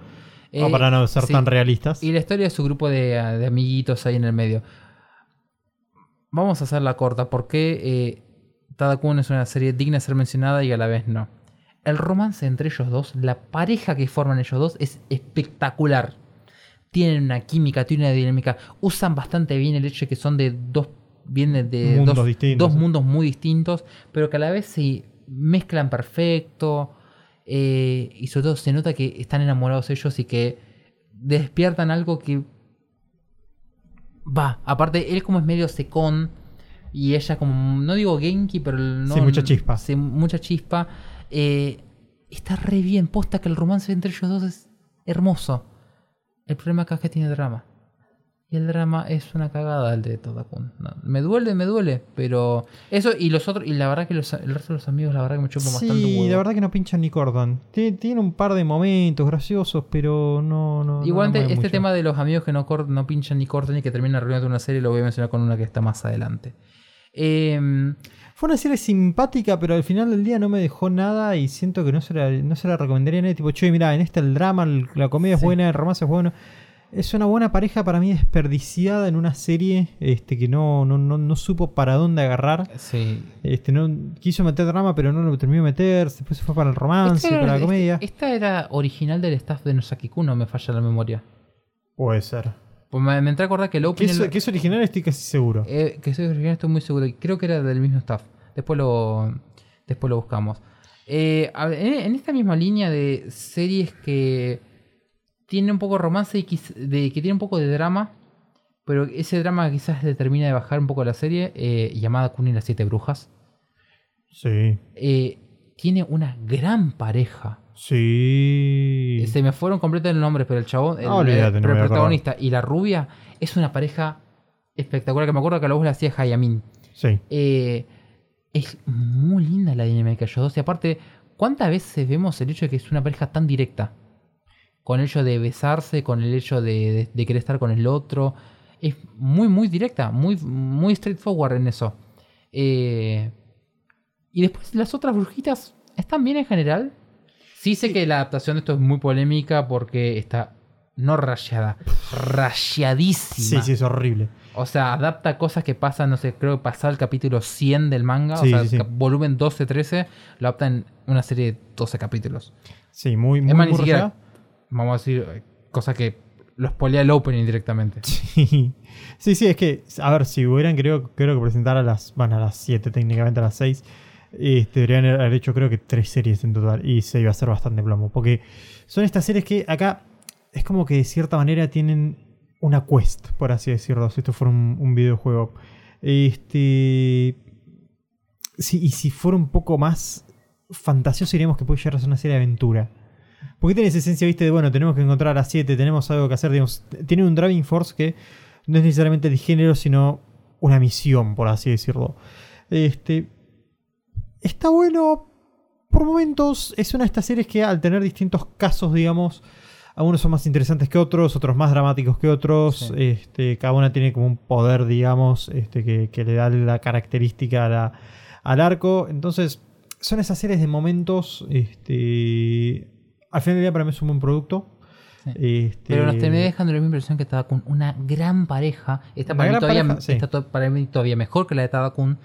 Eh, para no ser sí. tan realistas. Y la historia de su grupo de, de amiguitos ahí en el medio. Vamos a hacerla corta porque eh, Tadakun es una serie digna de ser mencionada y a la vez no. El romance entre ellos dos, la pareja que forman ellos dos es espectacular. Tienen una química, tienen una dinámica. Usan bastante bien el hecho de que son de dos. Vienen de Mundos dos, distintos, dos sí. mundos muy distintos, pero que a la vez se mezclan perfecto. eh, y sobre todo se nota que están enamorados ellos y que despiertan algo que va. Aparte, él como es medio secón y ella como, no digo genki, pero no, Sí, mucha chispa. sí, mucha chispa. eh, está re bien, posta que el romance entre ellos dos es hermoso. El problema acá es que tiene drama. Y el drama es una cagada el de Todakun. No, me duele, me duele, pero eso y los otros, y la verdad que los- el resto de los amigos, la verdad que me chupan bastante Sí, huevo. la verdad que no pinchan ni cortan. Tiene, tiene un par de momentos graciosos, pero no. no mueve este mucho. tema de los amigos que no, no pinchan ni cortan y que terminan arruinando una serie lo voy a mencionar con una que está más adelante. Em, Fue una serie simpática, pero al final del día no me dejó nada y siento que no se la, no se la recomendaría a nadie. Tipo, che, mira, en esta el drama, el- la comedia es buena, el romance es bueno. Es una buena pareja para mí desperdiciada en una serie este, que no, no, no, no supo para dónde agarrar. sí. Este, no, quiso meter drama, pero no lo terminó de meter. Después se fue para el romance, Esta era- para la comedia. Esta era original del staff de Nosaki-kun, no me falla la memoria. Puede ser. Pues me, me entré a acordar que el Que es, que es original, estoy casi seguro. Eh, que soy original, estoy muy seguro. Creo que era del mismo staff. Después lo, después lo buscamos. Eh, en, esta misma línea de series que tiene un poco de romance y de, que tiene un poco de drama, pero ese drama quizás le termina de bajar un poco la serie, eh, llamada Kun y las Siete Brujas. Sí. Eh, tiene una gran pareja. Sí. Se me fueron completos los nombres, pero el chabón, el, no me el protagonista y la rubia es una pareja espectacular. Que me acuerdo que a la voz la hacía Hayamin. Sí. Eh, es muy linda la dinámica de ellos dos. Y aparte, ¿cuántas veces vemos el hecho de que es una pareja tan directa? Con el hecho de besarse, con el hecho de, de- de querer estar con el otro. Es muy, muy directa, muy, muy straightforward en eso. Eh, y después las otras brujitas están bien en general. Sí sé que la adaptación de esto es muy polémica porque está no rayada, rayadísima. Sí, sí, es horrible. O sea, adapta cosas que pasan, no sé, creo que pasaba el capítulo 100 del manga, Sí, o sea, sí, sí. cap- volumen 12-13, lo adapta en una serie de 12 capítulos. Sí, muy, muy, es más, ni muy siquiera, rayada. vamos a decir, eh, cosas que lo spoilea el opening directamente. Sí. sí, sí, es que, a ver, si hubieran creo, creo que presentar a las, van a las 7, técnicamente a las 6, deberían haber hecho creo que tres series en total y se iba a hacer bastante plomo. Porque son estas series que acá es como que de cierta manera tienen una quest, por así decirlo, si esto fuera un, videojuego. Este... Sí, y si fuera un poco más fantasioso diríamos que puede llegar a ser una serie de aventura. Porque tiene esa esencia, viste, de bueno, tenemos que encontrar a las 7, tenemos algo que hacer, digamos, tiene un driving force que no es necesariamente de género, sino una misión, por así decirlo. Este. Está bueno. Por momentos, es una de estas series que al tener distintos casos, digamos, algunos son más interesantes que otros, otros más dramáticos que otros. Sí. Este, cada una tiene como un poder, digamos, este, que, que le da la característica a la- al arco. Entonces, son esas series de momentos. Este, al final del día, para mí es un buen producto. Sí. Este, Pero nos terminé dejando la misma impresión que Tadakun, una gran pareja. Esta para, mí gran todavía, pareja, sí. para mí todavía mejor que la de Tadakun.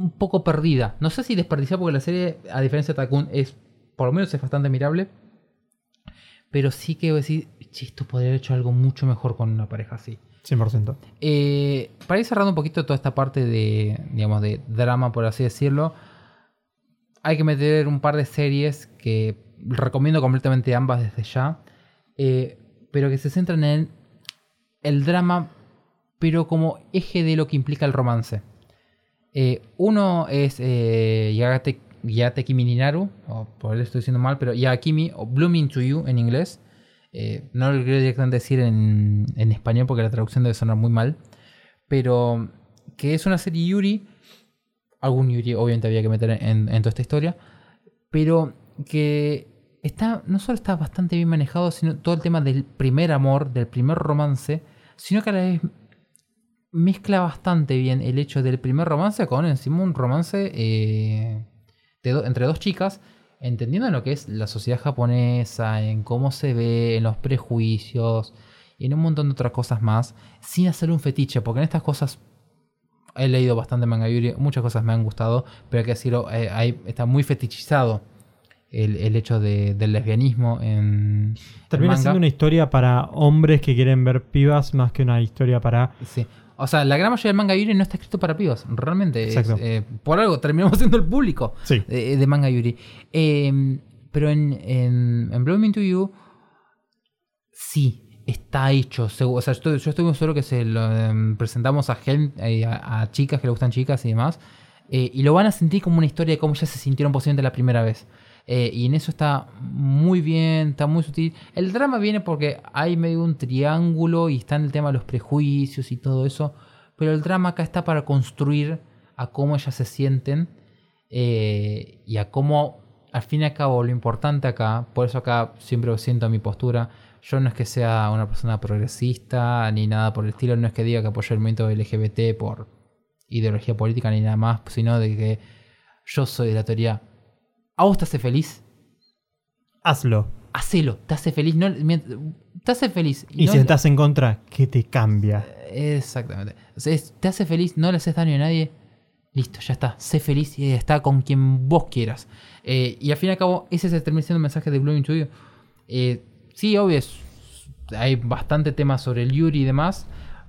Un poco perdida. No sé si desperdiciada porque la serie, a diferencia de Tadakun, es, por lo menos es bastante mirable. Pero sí que voy a decir, "Che, esto podría haber hecho algo mucho mejor con una pareja así. 100%. Eh, para ir cerrando un poquito toda esta parte de, digamos, de drama, por así decirlo, hay que meter un par de series que recomiendo completamente ambas desde ya, eh, pero que se centran en el drama, pero como eje de lo que implica el romance. Eh, uno es eh, Yagate, Yagate Kimi Ninaru, o por él estoy diciendo mal, pero Yagakimi, o Blooming to You en inglés. Eh, no lo quiero directamente decir en, en español porque la traducción debe sonar muy mal. Pero que es una serie Yuri. Algún Yuri obviamente había que meter en, en toda esta historia. Pero que está, no solo está bastante bien manejado, sino todo el tema del primer amor, del primer romance, sino que a la vez mezcla bastante bien el hecho del primer romance con encima un romance eh, do- entre dos chicas, entendiendo lo que es la sociedad japonesa, en cómo se ve, en los prejuicios y en un montón de otras cosas más, sin hacer un fetiche, porque en estas cosas he leído bastante manga yuri, muchas cosas me han gustado, pero hay que decirlo, eh, hay- está muy fetichizado el, el hecho de- del lesbianismo en, Termina siendo una historia para hombres que quieren ver pibas más que una historia para. Sí. O sea, la gran mayoría del manga yuri no está escrito para pibas, realmente. es, Exacto. eh, por algo terminamos siendo el público Sí. de, de manga yuri. Eh, pero en, en, en Blooming to You, sí, está hecho. O sea, yo estoy, yo estoy muy seguro que se lo em, presentamos a, gen- eh, a, a chicas que le gustan chicas y demás. eh, y lo van a sentir como una historia de cómo ya se sintieron posiblemente la primera vez. Eh, y en eso está muy bien, está muy sutil. El drama viene porque hay medio un triángulo y está en el tema de los prejuicios y todo eso. Pero el drama acá está para construir a cómo ellas se sienten eh, y a cómo, al fin y al cabo, lo importante acá, por eso acá siempre siento mi postura. Yo no es que sea una persona progresista ni nada por el estilo, no es que diga que apoyo el movimiento LGBT por ideología política ni nada más, sino de que yo soy de la teoría. ¿A vos te hace feliz? Hazlo. Hacelo, te hace feliz. No, te hace feliz. Y no- si estás en contra, ¿qué te cambia? Exactamente. O sea, es- te hace feliz, no le haces daño a nadie. Listo, ya está. Sé feliz y está con quien vos quieras. Eh, y al fin y al cabo, ese es el termina siendo el mensaje de Blooming You. Eh, sí, obvio, es- hay bastante tema sobre el Yuri y demás.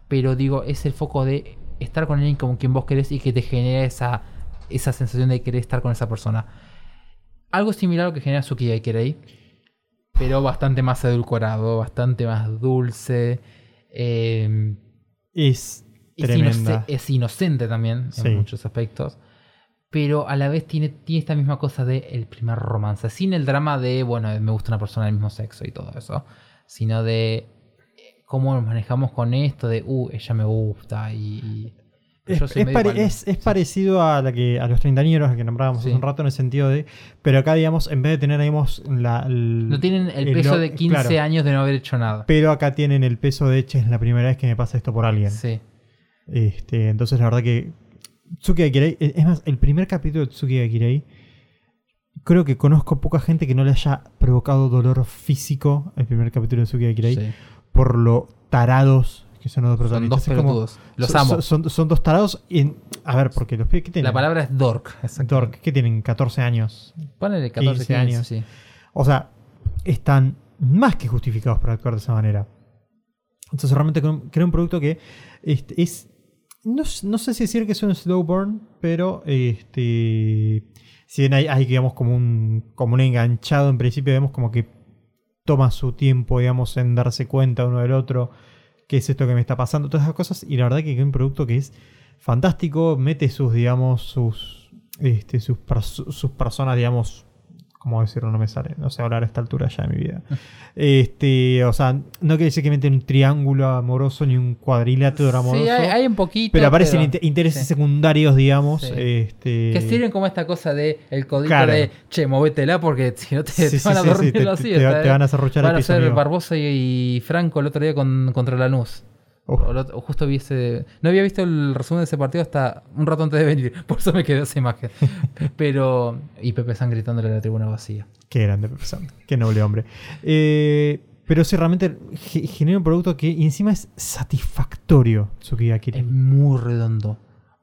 Pero digo, es el foco de estar con alguien con quien vos querés y que te genera esa, esa sensación de querer estar con esa persona. Algo similar a lo que genera Suki Kirei. Pero bastante más edulcorado, bastante más dulce. Eh, Es es, es inocente también Sí. en muchos aspectos. Pero a la vez tiene, tiene esta misma cosa de el primer romance. Sin el drama de, bueno, me gusta una persona del mismo sexo y todo eso. Sino de eh, cómo nos manejamos con esto de, uh, ella me gusta y... Es, es pare- es- es parecido a la que a los treintañeros que nombrábamos Sí. hace un rato en el sentido de. Pero acá, digamos, en vez de tener, digamos, la. el- No tienen el el peso de 15 claro. años de no haber hecho nada. Pero acá tienen el peso de, che, es la primera vez que me pasa esto por alguien. Sí. Este, entonces, la verdad que. Tsuki Akirei. Es es más, el primer capítulo de Tsuki Akirei. Creo que conozco poca gente que no le haya provocado dolor físico el primer capítulo de Tsuki Akirei. sí. Por lo tarados que son los dos Son dos protagonistas. Es como- pelotudos. Los son, amo. Son, son- dos tarados. Y, a ver, porque los pibes tienen. La palabra es dork. Dork, que tienen 14 años. Ponele 14 15 15, años. sí. O sea, están más que justificados para actuar de esa manera. Entonces realmente creo un producto que este, es... No, no sé si decir que es un slow burn, pero este, si bien hay, hay, digamos, como un, como un enganchado en principio, vemos como que toma su tiempo, digamos, en darse cuenta uno del otro, qué es esto que me está pasando, todas esas cosas, y la verdad que es un producto que es fantástico, mete sus, digamos, sus, este, sus, sus personas, digamos, ¿cómo decirlo? No me sale, no sé hablar a esta altura ya de mi vida. Este, o sea, no quiere decir que mete un triángulo amoroso ni un cuadrilátero amoroso. Sí, hay, hay un poquito. pero aparecen pero- inter- intereses sí. secundarios, digamos. Sí. Este, Que sirven como esta cosa de el codito Claro. de che, movétela porque si no te, Sí, te van a dormir sí, te- van a serruchar Van a ser. Barbosa y, y Franco el otro día con, contra Lanús. O justo vi ese- No había visto el resumen de ese partido hasta un rato antes de venir. Por eso me quedó esa imagen. Pero. Y Pepe San gritándole a la tribuna vacía. Qué grande, Pepe San, Qué noble hombre. Eh, pero sí, realmente ge- genera un producto que encima es satisfactorio, Tsukiya Akira. Es muy redondo.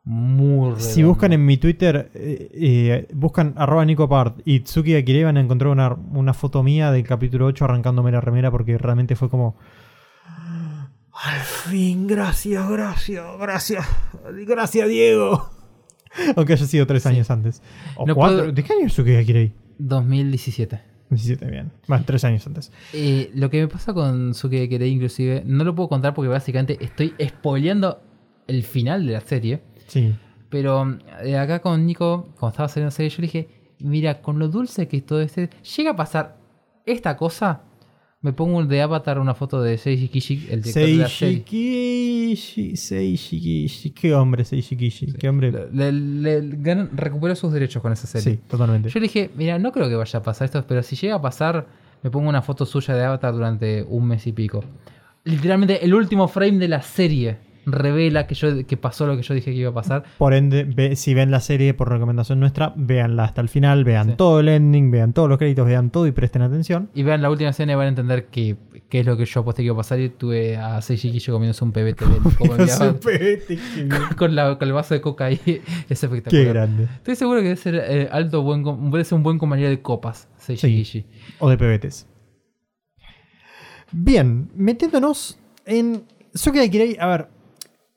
Muy redondo. Si buscan en mi Twitter, eh, eh, buscan arroba nicopart y Tsuki Akira van a encontrar una, una foto mía del capítulo 8 arrancándome la remera porque realmente fue como... Al fin, gracias, gracias, gracias. Gracias, Diego. Aunque haya sido tres años antes. O No cuatro. puedo- ¿De qué año es Tsuki Akira? 2017. 17, bien. Bueno, tres años antes. Eh, lo que me pasa con Suke Kerei, inclusive, no lo puedo contar porque básicamente estoy spoileando el final de la serie. Sí. Pero eh, acá con Nico, cuando estaba saliendo la serie, yo le dije, mira, con lo dulce que es todo este, llega a pasar esta cosa, me pongo de avatar una foto de Seiji Kishi, el director de la serie. Kishi. Seiji Kishi. Qué hombre, Seiji Kishi. Qué hombre. Le, le- recuperó sus derechos con esa serie. Sí, totalmente. Yo le dije, mira, no creo que vaya a pasar esto, pero si llega a pasar, me pongo una foto suya de Avatar durante un mes y pico. Literalmente, el último frame de la serie revela que, yo, que pasó lo que yo dije que iba a pasar. Por ende, ve- si ven la serie por recomendación nuestra, véanla hasta el final, vean Sí. todo el ending, vean todos los créditos, vean todo y presten atención. Y vean la última escena y van a entender qué qué es lo que yo aposté que iba a pasar. Y tuve a Seiji Kishi comiéndose un pebete de qué bien. con, la- con el vaso de coca ahí. Es Qué espectacular. grande. Estoy seguro que debe ser eh, alto, buen, debe ser un buen compañero de copas, Seiji Sí. O de pebetes. Bien, metiéndonos en. Suki Kirei, a ver,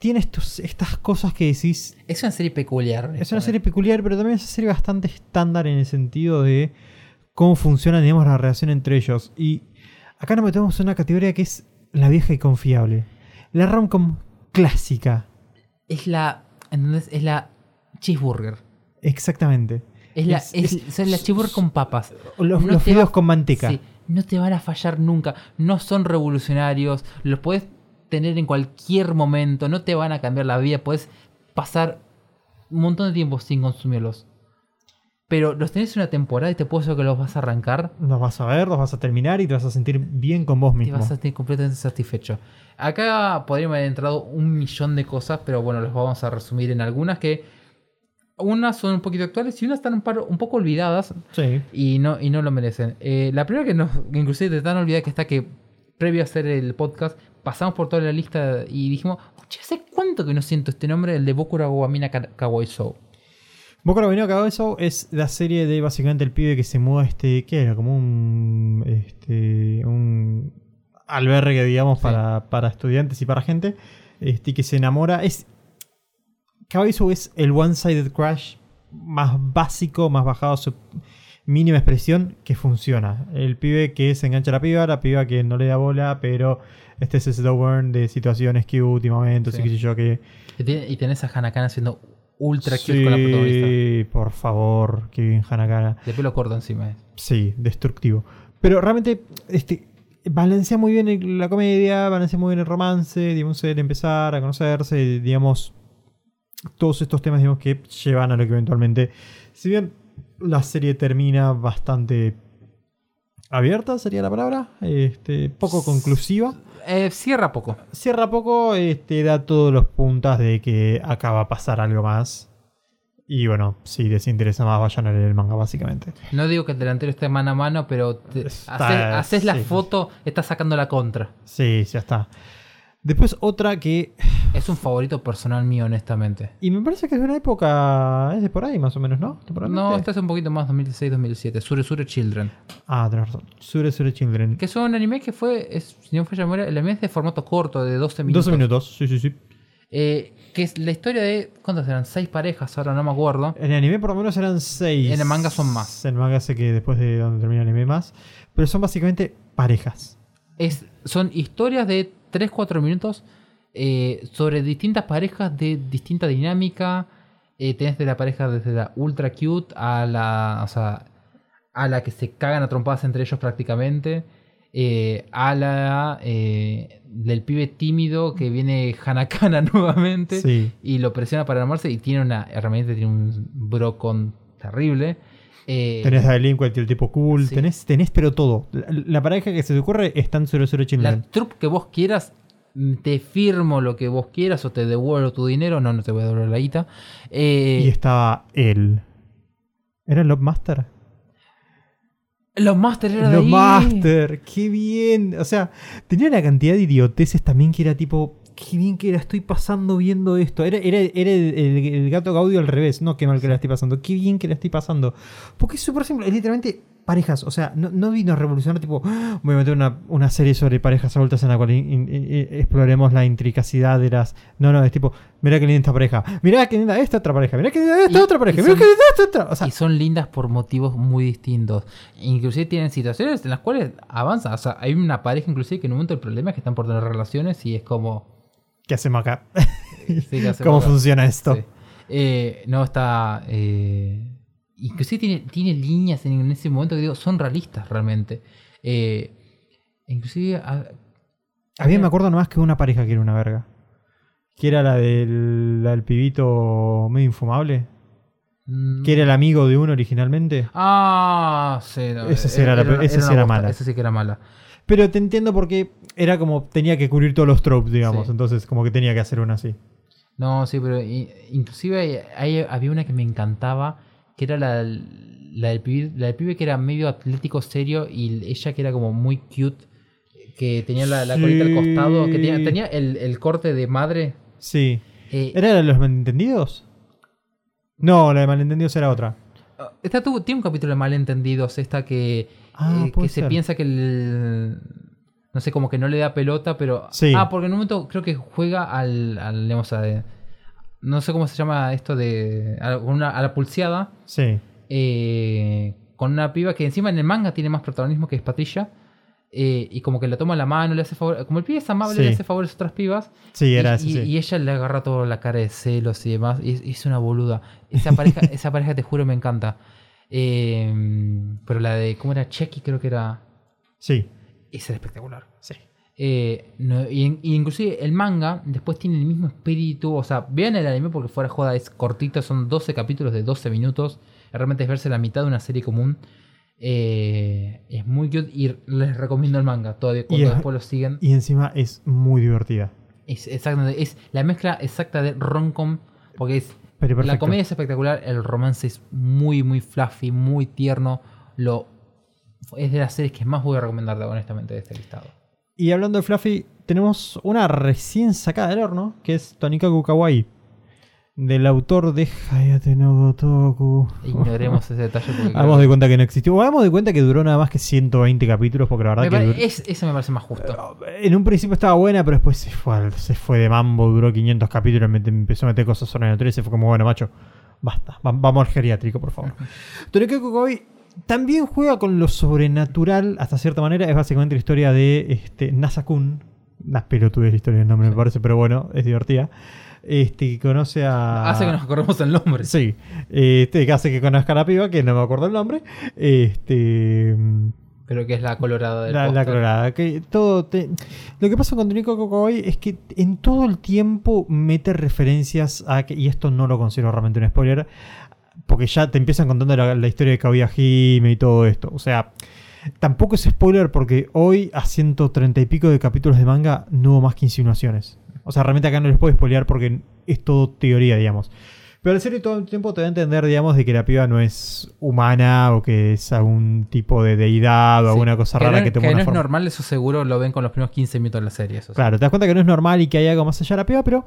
tiene estos, estas cosas que decís. Es una serie peculiar. Es una serie peculiar, pero también es una serie bastante estándar en el sentido de cómo funciona, digamos, la relación entre ellos. Y acá nos metemos en una categoría que es la vieja y confiable. La romcom clásica. Es la. ¿Entendés? Es la cheeseburger. Exactamente. Es la, Es- es, es- son la cheeseburger con papas. Los, No los fideos va- con manteca. Sí, no te van a fallar nunca. No son revolucionarios. Los puedes tener en cualquier momento. No te van a cambiar la vida. Puedes pasar un montón de tiempo sin consumirlos. Pero los tenés una temporada y te puedo decir que los vas a arrancar. Los vas a ver, los vas a terminar y te vas a sentir bien con vos Te mismo. vas a sentir completamente satisfecho. Acá podríamos haber entrado un millón de cosas, pero bueno, los vamos a resumir en algunas que. Unas son un poquito actuales y unas están un, par- un poco olvidadas Sí. y no, y no lo merecen. Eh, la primera que nos, inclusive de tan olvidada que está que previo a hacer el podcast, pasamos por toda la lista y dijimos, ¿hace cuánto que no siento este nombre? El de Bokura Wamina Kawaii Show. Boca Venido Cagado eso es la serie de básicamente el pibe que se muda a este. ¿Qué era? Como un. Este. Un albergue, digamos, Sí. para, para estudiantes y para gente. Este, que se enamora. Es. Cagado es el one-sided crash más básico, más bajado su mínima expresión que funciona. El pibe que se engancha a la piba, la piba que no le da bola, pero este es slow burn de situaciones que últimamente, Sí. así que sé yo que. Y, tenés a Hanakana siendo ultra cute con la protagonista. Sí, por favor, que bien Hanakana. De pelo corto encima. eh. Sí, destructivo. Pero realmente, este, balancea muy bien la comedia, balancea muy bien el romance, digamos, el empezar a conocerse, digamos, todos estos temas, digamos, que llevan a lo que eventualmente, si bien la serie termina bastante abierta, sería la palabra, este, poco conclusiva. Eh, cierra poco. Cierra poco, este, da todos los puntas de que acaba a pasar algo más. Y bueno, si les interesa más, vayan a leer el manga, básicamente. No digo que el delantero esté mano a mano, pero haces, haces la sí. foto, estás sacando la contra. Sí, ya está. Después otra que. Es un favorito personal mío, honestamente. Y me parece que es de una época. Es de por ahí más o menos, ¿no? No, este es un poquito más 2016-2017. Sure Sure Children. Ah, tenés razón. Sure Sure Children. Que es un anime que fue, es, si no fue llamar, el anime es de formato corto, de 12 minutos. 12 minutos, sí, sí, sí. Eh, que es la historia de, ¿cuántas eran? Seis parejas, ahora no me acuerdo. En el anime por lo menos eran 6. En el manga son más. En el manga sé que después de donde termina el anime más. Pero son básicamente parejas. Es, son historias de 3-4 minutos eh, sobre distintas parejas de distinta dinámica. Eh, tenés de la pareja desde la ultra cute a la, o sea, a la que se cagan a trompadas entre ellos prácticamente. eh, a la eh, del pibe tímido que viene Hanakana nuevamente Sí. y lo presiona para armarse y tiene una herramienta, tiene un brocon terrible. Eh, Tenés a Delinquent y el tipo cool. sí. Tenés, tenés pero todo. La, la pareja que se te ocurre está en Sure Sure La Children. trup que vos quieras, mm, te firmo lo que vos quieras o te devuelvo tu dinero. No, no te voy a devolver la guita. Eh, Y estaba él. ¿Era Love Master? los Master era de Los ahí. Master, qué bien. O sea, tenía una cantidad de idioteces también que era tipo, qué bien que la estoy pasando viendo esto. Era, era, era el, el- el gato Gaudio al revés, no qué mal que la estoy pasando, qué bien que la estoy pasando. Porque es súper simple, es literalmente parejas. O sea, no, no vino a revolucionar, tipo, "Ah, voy a meter una, una serie sobre parejas adultas en la cual in- in- in- exploremos la intricacidad de las. No, no, es tipo, mirá que linda esta pareja. Mirá que linda esta otra pareja. Mirá que linda esta Y- otra pareja. Mirá que linda esta otra. O sea, y son lindas por motivos muy distintos. Inclusive tienen situaciones en las cuales avanzan. O sea, hay una pareja inclusive que en un momento el problema es que están por tener relaciones y es como... ¿qué hacemos acá? sí, ¿qué hacemos ¿Cómo acá? funciona esto? Sí. Eh, no, está... eh, inclusive tiene, tiene líneas en, en ese momento que digo, son realistas realmente. Eh, inclusive... a- A mí me acuerdo nomás que una pareja que era una verga. Que era la del, la del pibito medio infumable. Mm. Que era el amigo de uno originalmente. Ah, sí. no, Esa sí era la esa una sí era mala. Esa sí que era mala. Pero te entiendo porque era como tenía que cubrir todos los tropes, digamos. Sí. Entonces, como que tenía que hacer una así. No, sí, pero inclusive hay- había una que me encantaba, que era la, la, del pibe, la del pibe que era medio atlético serio y ella que era como muy cute, que tenía la, la colita al costado, que tenía, tenía el, el corte de madre. Sí. Eh, ¿Era la de los malentendidos? No, la de malentendidos era otra. esta tuvo, tiene un capítulo de malentendidos, esta que, Ah, eh, que se piensa que el... No sé, como que no le da pelota, pero... Sí. Ah, porque en un momento creo que juega al... al digamos, a- no sé cómo se llama esto de... A, una- a la pulseada. Sí. eh, con una piba que encima en el manga tiene más protagonismo que es Patricia. eh, y como que le toma la mano, le hace favor. Como el pibe es amable, Sí. le hace favores a otras pibas. Sí, era y, ese, y- sí. y ella le agarra toda la cara de celos y demás. Y es, y es una boluda. Esa pareja, esa pareja te juro me encanta. Eh, pero la de. ¿Cómo era? Checky, creo que era. Sí. Esa era espectacular. Sí. Eh, no, y, inclusive el manga después tiene el mismo espíritu. O sea, vean el anime porque fuera joda es cortito, son 12 capítulos de 12 minutos. Realmente es verse la mitad de una serie común. Eh, es muy cute y les recomiendo el manga todavía cuando es- después lo siguen. Y encima es muy divertida. Es, exactamente, es la mezcla exacta de rom-com porque es Pero la comedia es espectacular, el romance es muy muy fluffy, muy tierno. Lo es de las series que más voy a recomendar honestamente de este listado. Y hablando de Fluffy, tenemos una recién sacada del horno, que es Tonikaku Kawaii. Del autor de Hayate no Gotoku. Ignoremos ese detalle porque Hagamos de cuenta que no existió. O hagamos de cuenta que duró nada más que 120 capítulos, porque la verdad Me que. es- eso me parece más justo. En un principio estaba buena, pero después se fue, al- se fue de mambo, duró 500 capítulos, me empezó a meter cosas sobrenaturales y se fue como, bueno, macho, basta, va- vamos al geriátrico, por favor. Tonikaku Kawaii también juega con lo sobrenatural, hasta cierta manera, es básicamente la historia de este, Nasakun. Las pelotudes la historia del nombre, me parece, pero bueno, es divertida. Este, que conoce a... Hace que nos acordemos el nombre. Sí, este, que hace que conozca a la piba, que no me acuerdo el nombre. Este... Pero que es la colorada del La, la colorada. Que todo te- Lo que pasa con Toniko Kokowai es que en todo el tiempo mete referencias a que, y esto no lo considero realmente un spoiler, porque ya te empiezan contando la, la historia de Kaguya Hime y todo esto. O sea, tampoco es spoiler porque hoy a 130 y pico de capítulos de manga no hubo más que insinuaciones. O sea, realmente acá no les puedo spoilear porque es todo teoría, digamos. Pero la serie todo el tiempo te da a entender, digamos, de que la piba no es humana o que es algún tipo de deidad o Sí. alguna cosa que rara no, que toma que una no es forma. normal, eso seguro lo ven con los primeros 15 minutos de la serie. Eso sí. Claro, te das cuenta que no es normal y que hay algo más allá de la piba, pero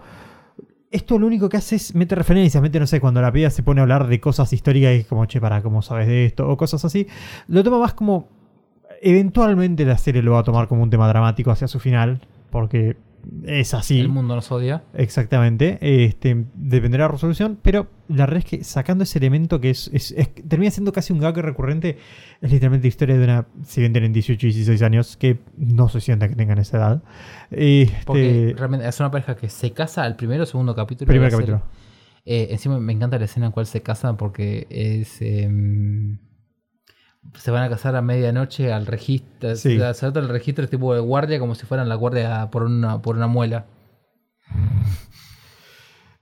esto lo único que hace es mete referencias, mete, no sé, cuando la piba se pone a hablar de cosas históricas y es como, che, para, ¿cómo sabes de esto? O cosas así. Lo toma más como. Eventualmente la serie lo va a tomar como un tema dramático hacia su final, porque es así. El mundo nos odia. Exactamente, este, dependerá de la resolución, pero la verdad es que sacando ese elemento que es, es- es- termina siendo casi un gag recurrente, es literalmente la historia de una, si bien tienen 18 y 16 años, que no se sienta que tengan esa edad. Porque Este, realmente es una pareja que se casa al primero o segundo capítulo. primer capítulo. Eh, encima me encanta la escena en cual se casan porque es. em, se van a casar a medianoche al registro. Sí. Se el registro es tipo de guardia como si fueran la guardia por una, por una muela.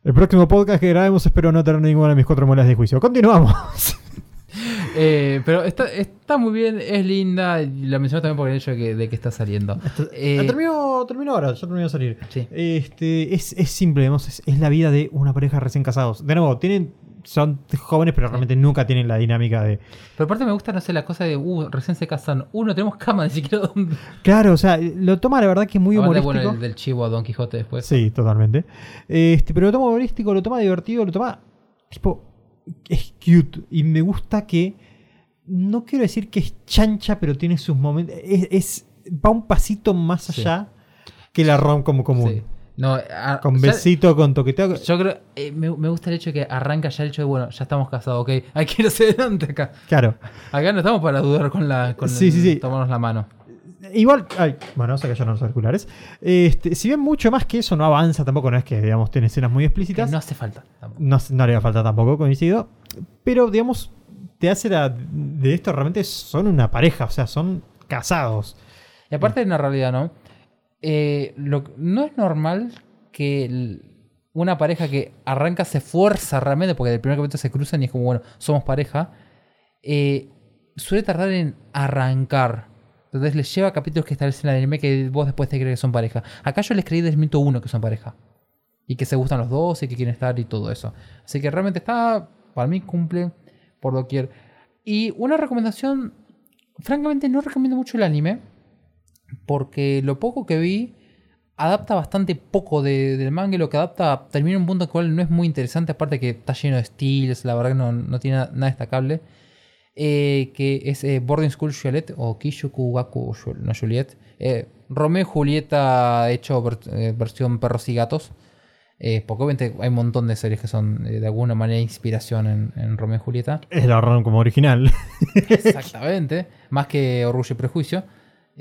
El próximo podcast que grabemos espero no tener ninguna de mis cuatro muelas de juicio. Continuamos. Eh, pero está, está muy bien, es linda. y La menciono también por el hecho de que, de que está saliendo. Eh, terminó, terminó ahora, ya terminó de salir. Sí. Este, es, es simple, es, es la vida de una pareja recién casados. De nuevo, tienen, son jóvenes, pero realmente nunca tienen la dinámica de... Pero aparte me gusta, no sé, la cosa de, uh, recién se casan. Uh, no tenemos cama, ni siquiera donde. Claro, o sea, lo toma la verdad que muy Aparte, humorístico. bueno, el del chivo a Don Quijote después. Sí, totalmente. Este, pero lo toma humorístico, lo toma divertido, lo toma. Tipo. Es cute. Y me gusta que No quiero decir que es chancha, pero tiene sus momentos. Es, es- va un pasito más Sí. allá que la rom como común. Sí. No, a- Con besito, con toqueteo. Yo creo, eh, me, me gusta el hecho de que arranca ya el hecho de, bueno, ya estamos casados, ok, hay que ir hacia adelante acá. Claro. Acá no estamos para dudar con la, con Sí, el- sí, sí. tomarnos la mano. Igual, ay, bueno, se cayeron los auriculares. Este, si bien mucho más que eso no avanza, tampoco no es que, digamos, tiene escenas muy Que explícitas. no hace falta. tampoco. No, no le a falta tampoco, coincido. Pero, digamos, te hace la, de esto realmente son una pareja, o sea, son casados. Y aparte de una realidad, ¿no? Eh, no es normal que una pareja que arranca se fuerza realmente, porque del primer capítulo se cruzan y es como, bueno, somos pareja, eh, suele tardar en arrancar. Entonces les lleva capítulos que establecen el anime que vos después te crees que son pareja. Acá yo les creí desde el minuto uno que son pareja. Y que se gustan los dos y que quieren estar y todo eso. Así que realmente está, para mí cumple por doquier. Y una recomendación, francamente no recomiendo mucho el anime porque lo poco que vi adapta bastante poco de- del manga y lo que adapta termina en un punto en el cual no es muy interesante, aparte que está lleno de estilos, la verdad que no, no tiene nada destacable. Eh, que es eh, Boarding School Juliet o Kishuku Gaku no Juliet. Eh, Romeo y Julieta hecho ver- eh, versión perros y gatos. Eh, porque obviamente hay un montón de series que son eh, de alguna manera inspiración en, en Romeo y Julieta. Es la como original. Exactamente. Más que Orgullo y Prejuicio.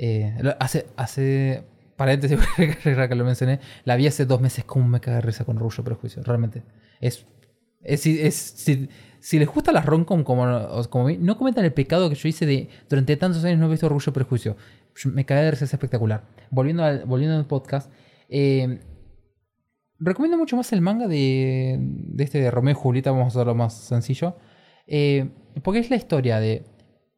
Eh, hace, hace. Paréntesis, que lo mencioné. La vi hace dos meses. Como me caga risa con y Prejuicio. Realmente. Es. es, si, si les gusta las romcom como, como no cometan el pecado que yo hice de. Durante tantos años no he visto y Prejuicio. Me cagué de risa, es espectacular. Volviendo al, volviendo al podcast. eh, recomiendo mucho más el manga de, de este de Romeo y Julieta, vamos a hacerlo más sencillo. Eh, porque es la historia de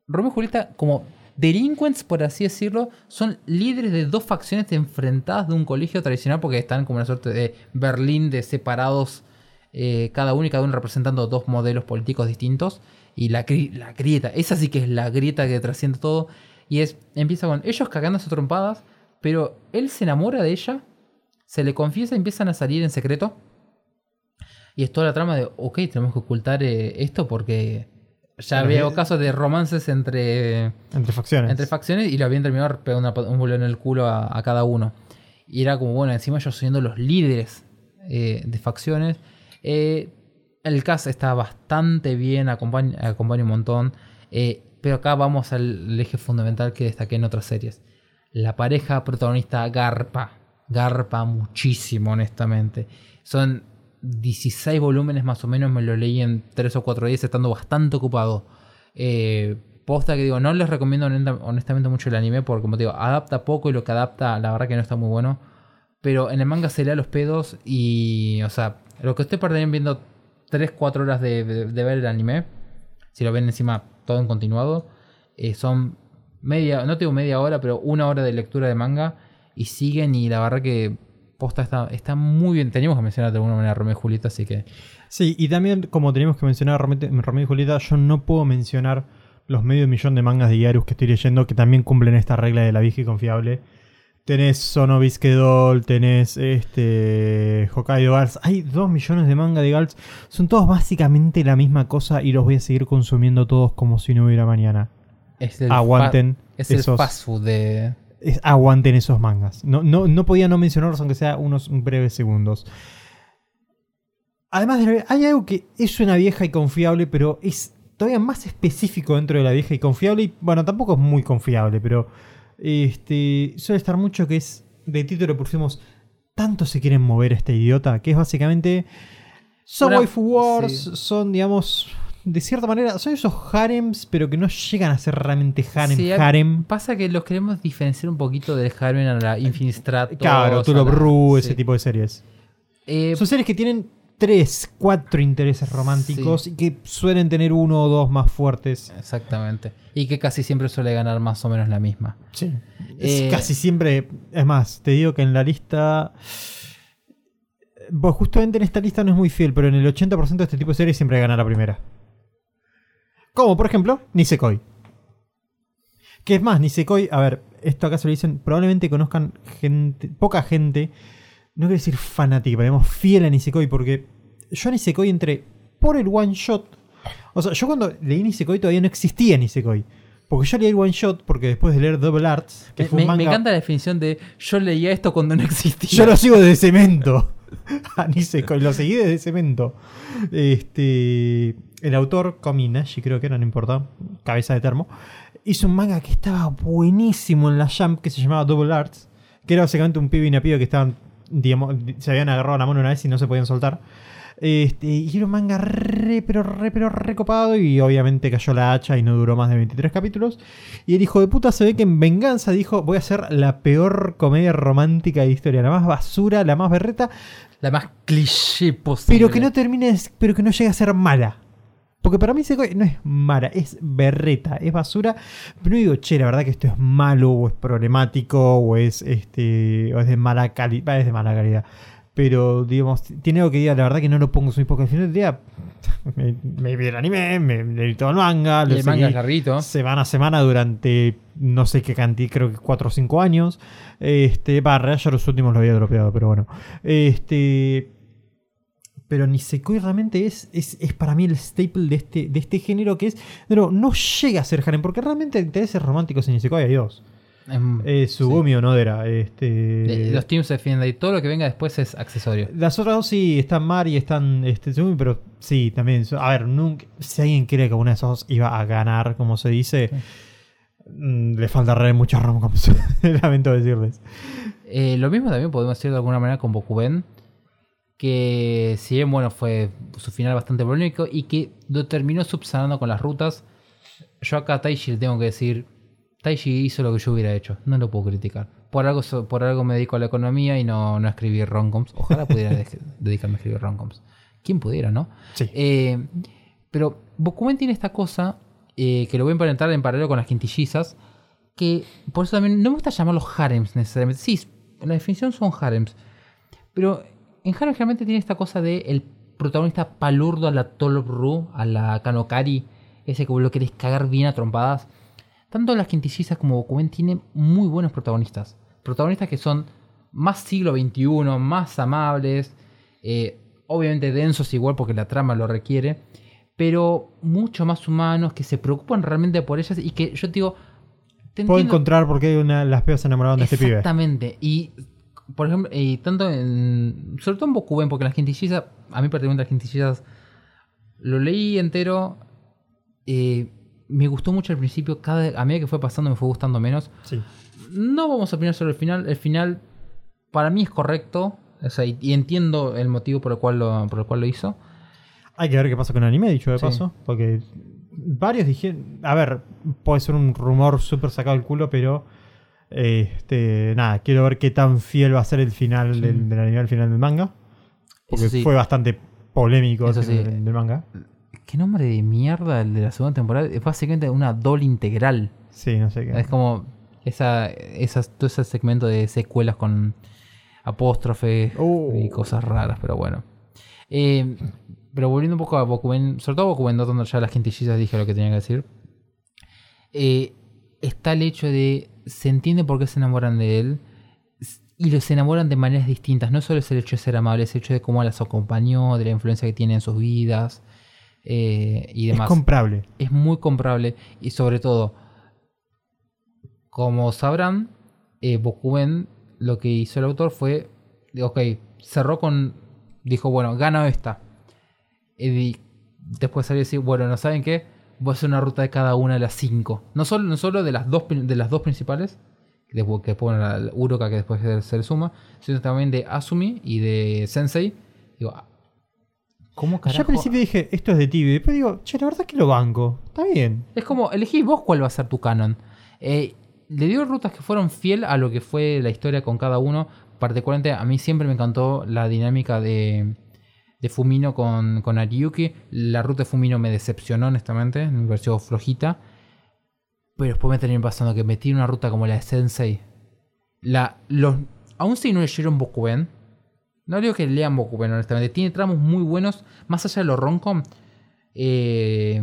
Romeo y Julieta como delinquents, por así decirlo, son líderes de dos facciones enfrentadas de un colegio tradicional porque están como una suerte de Berlín de separados, eh, cada uno y cada uno representando dos modelos políticos distintos. Y la, la grieta, esa sí que es la grieta que trasciende todo. Y es, empieza con ellos cagándose trompadas, pero él se enamora de ella, se le confiesa y empiezan a salir en secreto. Y es toda la trama de, ok, tenemos que ocultar eh, esto porque ya había casos de romances entre, Entre facciones. entre facciones y lo habían terminado pegando un bolón en el culo a, a cada uno. Y era como, bueno, encima ellos siendo los líderes eh, de facciones. Eh, el cast está bastante bien, acompaña, acompaña un montón. eh, pero acá vamos al, al eje fundamental que destaqué en otras series. La pareja protagonista garpa. Garpa muchísimo, honestamente. Son 16 volúmenes más o menos, me lo leí en 3 o 4 días estando bastante ocupado. Eh, posta que digo, no les recomiendo honesta- honestamente mucho el anime porque como te digo, adapta poco y lo que adapta la verdad que no está muy bueno. Pero en el manga se lea los pedos y, o sea, lo que estoy perdiendo viendo 3-4 horas de, de- de ver el anime, si lo ven encima todo en continuado, eh, son media, no tengo media hora, pero una hora de lectura de manga y siguen y la verdad que posta está, está muy bien. Teníamos que mencionar de alguna manera a Romeo y Julieta, así que... Sí, y también, como tenemos que mencionar a Romeo y Julieta, yo no puedo mencionar los medio millón de mangas de Yarus que estoy leyendo que también cumplen esta regla de la vieja y confiable. Tenés Sonobiske Doll, tenés este Hokkaido Girls. Hay dos millones de manga de Girls. Son todos básicamente la misma cosa y los voy a seguir consumiendo todos como si no hubiera mañana. Es el Aguanten es el fast food de... Es- aguanten esos mangas. No, no, no podía no mencionarlos aunque sea unos breves segundos. Además, de hay algo que es una vieja y confiable, pero es todavía más específico dentro de la vieja y confiable. Y bueno, tampoco es muy confiable, pero este suele estar mucho que es de título pusimos tanto se quieren mover este idiota, que es básicamente son Una- waifu wars, sí. son digamos de cierta manera son esos harems, pero que no llegan a ser realmente harem Sí, harem. Pasa que los queremos diferenciar un poquito del Harem a la Infinite Stratos. Claro, Rue, sí. ese tipo de series. Eh, Son series que tienen tres, cuatro intereses románticos y que suelen tener uno o dos más fuertes. Exactamente. Y que casi siempre suele ganar más o menos la misma. Sí. Es Eh, casi siempre. Es más, te digo que en la lista. Pues justamente en esta lista no es muy fiel, pero en el 80% de este tipo de series siempre gana la primera. Como por ejemplo, Nisekoi. Que es más, Nisekoi, a ver, esto acá se lo dicen, probablemente conozcan gente, poca gente, no quiero decir fanática, pero digamos fiel a Nisekoi, porque yo a Nisekoi entré por el one shot, O sea, yo cuando leí Nisekoi todavía no existía Nisekoi. Porque yo leí el One Shot porque después de leer Double Arts, que Me, fue un me- encanta la definición de yo leía esto cuando no existía. Yo lo sigo desde cemento. A Nisekoi, lo seguí desde cemento. Este, el autor, Komi Nashi, creo que era, no importa, cabeza de termo, hizo un manga que estaba buenísimo en la Jump que se llamaba Double Arts, que era básicamente un pibe y una piba que estaban, digamos, se habían agarrado la mano una vez y no se podían soltar. Este, y era un manga re, pero re, pero recopado. Y obviamente cayó la hacha y no duró más de 23 capítulos. Y el hijo de puta se ve que en venganza dijo: Voy a hacer la peor comedia romántica de historia. La más basura, la más berreta. La más cliché posible. Pero que no termine, pero que no llegue a ser mala. Porque para mí no es mala, es berreta, es basura. Pero no digo, che, la verdad que esto es malo, o es problemático, o es este. o es de mala calidad. Es de mala calidad. Pero, digamos, tiene algo que diga, la verdad que no lo pongo muy porque al final del día. Me, me vi el anime, me leí todo el manga, lo el manga es seguí larguito. semana a semana durante no sé qué cantidad, creo que 4 o 5 años. Este, en realidad ya los últimos lo había dropeado, pero bueno. Este. Pero Nisekoi realmente es, es, es para mí el staple de este, de este género que es. Pero no llega a ser harem, porque realmente intereses románticos en Nisekoi hay dos. Eh, Sugumi o Nodera. Este, de- los teams se defienden y todo lo que venga después es accesorio. las otras dos sí están Mari y están este, Tsugumi, pero sí, también. A ver, nunca, si alguien cree que una de esas dos iba a ganar, como se dice, mm, le falta re muchas romcoms. Lamento decirles. Eh, lo mismo también podemos decir de alguna manera con Bokuben. Que si bien bueno fue su final bastante polémico y que lo terminó subsanando con las rutas. Yo acá a Taishi le tengo que decir. Taishi hizo lo que yo hubiera hecho. No lo puedo criticar. Por algo, por algo me dedico a la economía y no, no a escribir romcoms. Ojalá pudiera de- dedicarme a escribir romcoms. ¿Quién pudiera, no? Sí. Eh, pero Bokumen tiene esta cosa eh, que lo voy a emparentar en paralelo con las quintillizas. Que por eso también no me gusta llamarlos harems necesariamente. Sí, en la definición son harems. Pero en harem generalmente tiene esta cosa de el protagonista palurdo a la Tolop Ru, a la Kanokari. Ese que vos lo querés cagar bien a trompadas. Tanto las quintillizas como Bokumen tienen muy buenos protagonistas. Protagonistas que son más siglo XXI, más amables. eh, obviamente densos igual porque la trama lo requiere. Pero mucho más humanos, que se preocupan realmente por ellas y que yo te digo... te Puedo entiendo- encontrar por qué una, las peas se enamoraron de este pibe. Exactamente. Y, por ejemplo, y tanto en. Sobre todo en Bokuben, porque las quintillizas. A mí, particularmente, las quintillizas. Lo leí entero. eh, me gustó mucho al principio. Cada, a medida que fue pasando, me fue gustando menos. Sí. No vamos a opinar sobre el final. El final, para mí, es correcto. O sea, y, y entiendo el motivo por el cual lo, por el cual lo hizo. Hay que ver qué pasa con el anime, dicho de Sí. paso. Porque varios dijeron. A ver, puede ser un rumor súper sacado del culo, pero. Este, nada, quiero ver qué tan fiel va a ser el final Sí. del, del anime al final del manga. Porque sí. fue bastante polémico el final del manga. Qué nombre de mierda el de la segunda temporada. Es básicamente una doble integral. Sí, no sé qué. Es como esa, esas, todo ese segmento de secuelas con apóstrofes Oh. y cosas raras, pero bueno. Eh, pero volviendo un poco a Bokuben, sobre todo a Bokuben, no donde ya las quintillizas dije lo que tenía que decir. Eh, está el hecho de se entiende por qué se enamoran de él y los enamoran de maneras distintas. No solo es el hecho de ser amable, es el hecho de cómo las acompañó, de la influencia que tiene en sus vidas eh, y es demás comprable. es muy comprable y sobre todo, como sabrán, eh, Bokuben lo que hizo el autor fue, ok, cerró con, dijo, bueno, gana esta. Y después salió a decir, bueno, ¿no saben qué? Voy a hacer una ruta de cada una de las cinco. No solo, no solo de, las dos, de las dos principales, que ponen la Uroka que después se se le suma, sino también de Asumi y de Sensei. Digo, ¿cómo Yo carajo? al principio dije, esto es de Tibio. Y después digo, che, la verdad que lo banco. Está bien. Es como, elegí vos cuál va a ser tu canon. Eh, le dio rutas que fueron fiel a lo que fue la historia con cada uno. Particularmente a mí siempre me encantó la dinámica de, de Fumino con, con Ariuki. La ruta de Fumino me decepcionó honestamente, me pareció flojita. Pero después me terminó pasando que metí una ruta como la de Sensei. La, los, aún si no leyeron Bokuben, no digo que lean Bokuben honestamente, tiene tramos muy buenos, más allá de los roncom. Eh,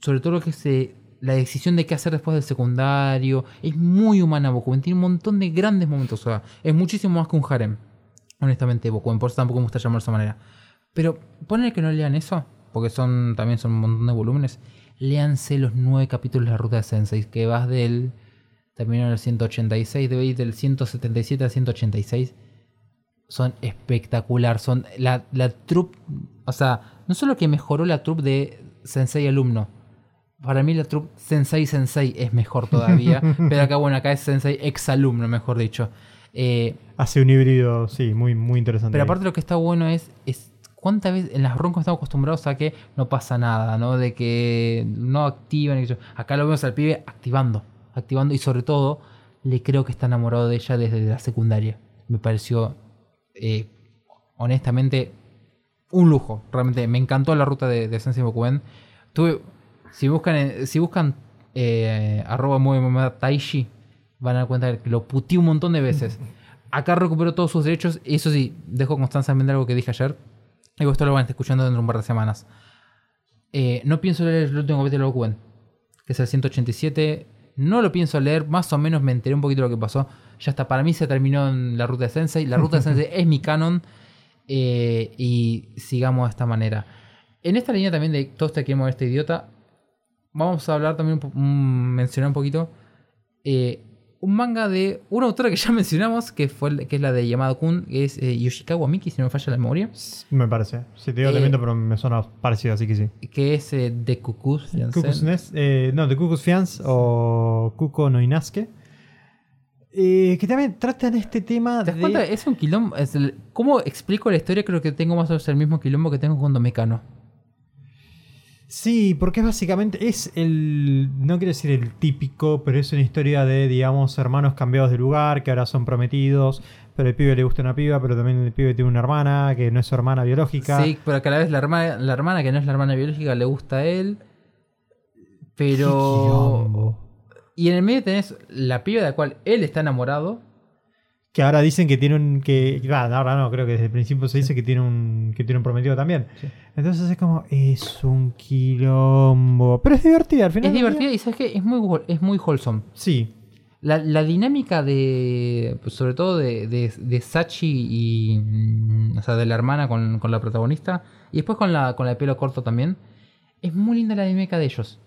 sobre todo lo que se la decisión de qué hacer después del secundario es muy humana Bokuben tiene un montón de grandes momentos o sea es muchísimo más que un harem honestamente Bokuben por eso tampoco me gusta llamarlo de esa manera pero poner que no lean eso porque son también son un montón de volúmenes, léanse los nueve capítulos de la ruta de Sensei, que vas del. Terminó en el 186, debe ir del 177 al 186. Son espectacular. Son la, la troupe. O sea, no solo que mejoró la troupe de Sensei alumno. Para mí la troupe Sensei Sensei es mejor todavía. pero acá, bueno, acá es Sensei ex alumno, mejor dicho. Eh, Hace un híbrido, sí, muy, muy interesante. pero ahí. aparte lo que está bueno es, es cuántas veces en las roncos estamos acostumbrados a que no pasa nada, ¿no? De que no activan. Acá lo vemos al pibe activando, activando y sobre todo le creo que está enamorado de ella desde la secundaria. Me pareció, eh, honestamente, un lujo. Realmente me encantó la ruta de, de Sensei Bokuben. Tuve, si buscan, en- si buscan eh, arroba Mamá Taishi, van a dar cuenta que lo puteé un montón de veces. Acá recuperó todos sus derechos. Y eso sí, dejo constantemente algo que dije ayer. Y esto lo van a estar escuchando dentro de un par de semanas. Eh, no pienso leer el último capítulo de Bokuben, que es el 187. No lo pienso leer, más o menos me enteré un poquito de lo que pasó. Ya está, para mí se terminó en la ruta de Sensei. La ruta de Sensei es mi canon. eh, y sigamos de esta manera. En esta línea también de todos te queremos este idiota, vamos a hablar también, un- mencionar un poquito eh, un manga de una autora que ya mencionamos, que fue el- que es la de Yamada Kun, que es eh, Yoshikawa Miki, si no me falla la memoria, Me parece. Si te digo, te Eh, miento, pero me suena parecido, así que sí. que es eh, de Cucuz. Cuckoo's Nest, eh, no, de Cuckoo's Fiance o Kuko no Inasuke. Eh, que también tratan este tema ¿Te das de... cuenta? Es un quilombo. es el- ¿Cómo explico la historia? Creo que tengo más o menos el mismo quilombo que tengo cuando Mecano. Sí, porque básicamente es el, no quiero decir el típico, pero es una historia de, digamos, hermanos cambiados de lugar, que ahora son prometidos, pero el pibe le gusta una piba, pero también el pibe tiene una hermana, que no es su hermana biológica. Sí, pero que a la vez la hermana, la hermana, que no es la hermana biológica, le gusta a él. Pero. Y en el medio tenés la piba de la cual él está enamorado. Que ahora dicen que tiene un, que, claro, ahora no, creo que desde el principio se dice que tiene un, que tiene un prometido también. Sí. Entonces es como, es un quilombo. Pero es divertida al final. Es del día. divertida y sabes que es muy, es muy wholesome. Sí, La, la dinámica de. pues, sobre todo de, de, de Sachi y. mm, O sea, de la hermana con, con la protagonista. Y después con la, con la de pelo corto también. Es muy linda la dinámica de ellos.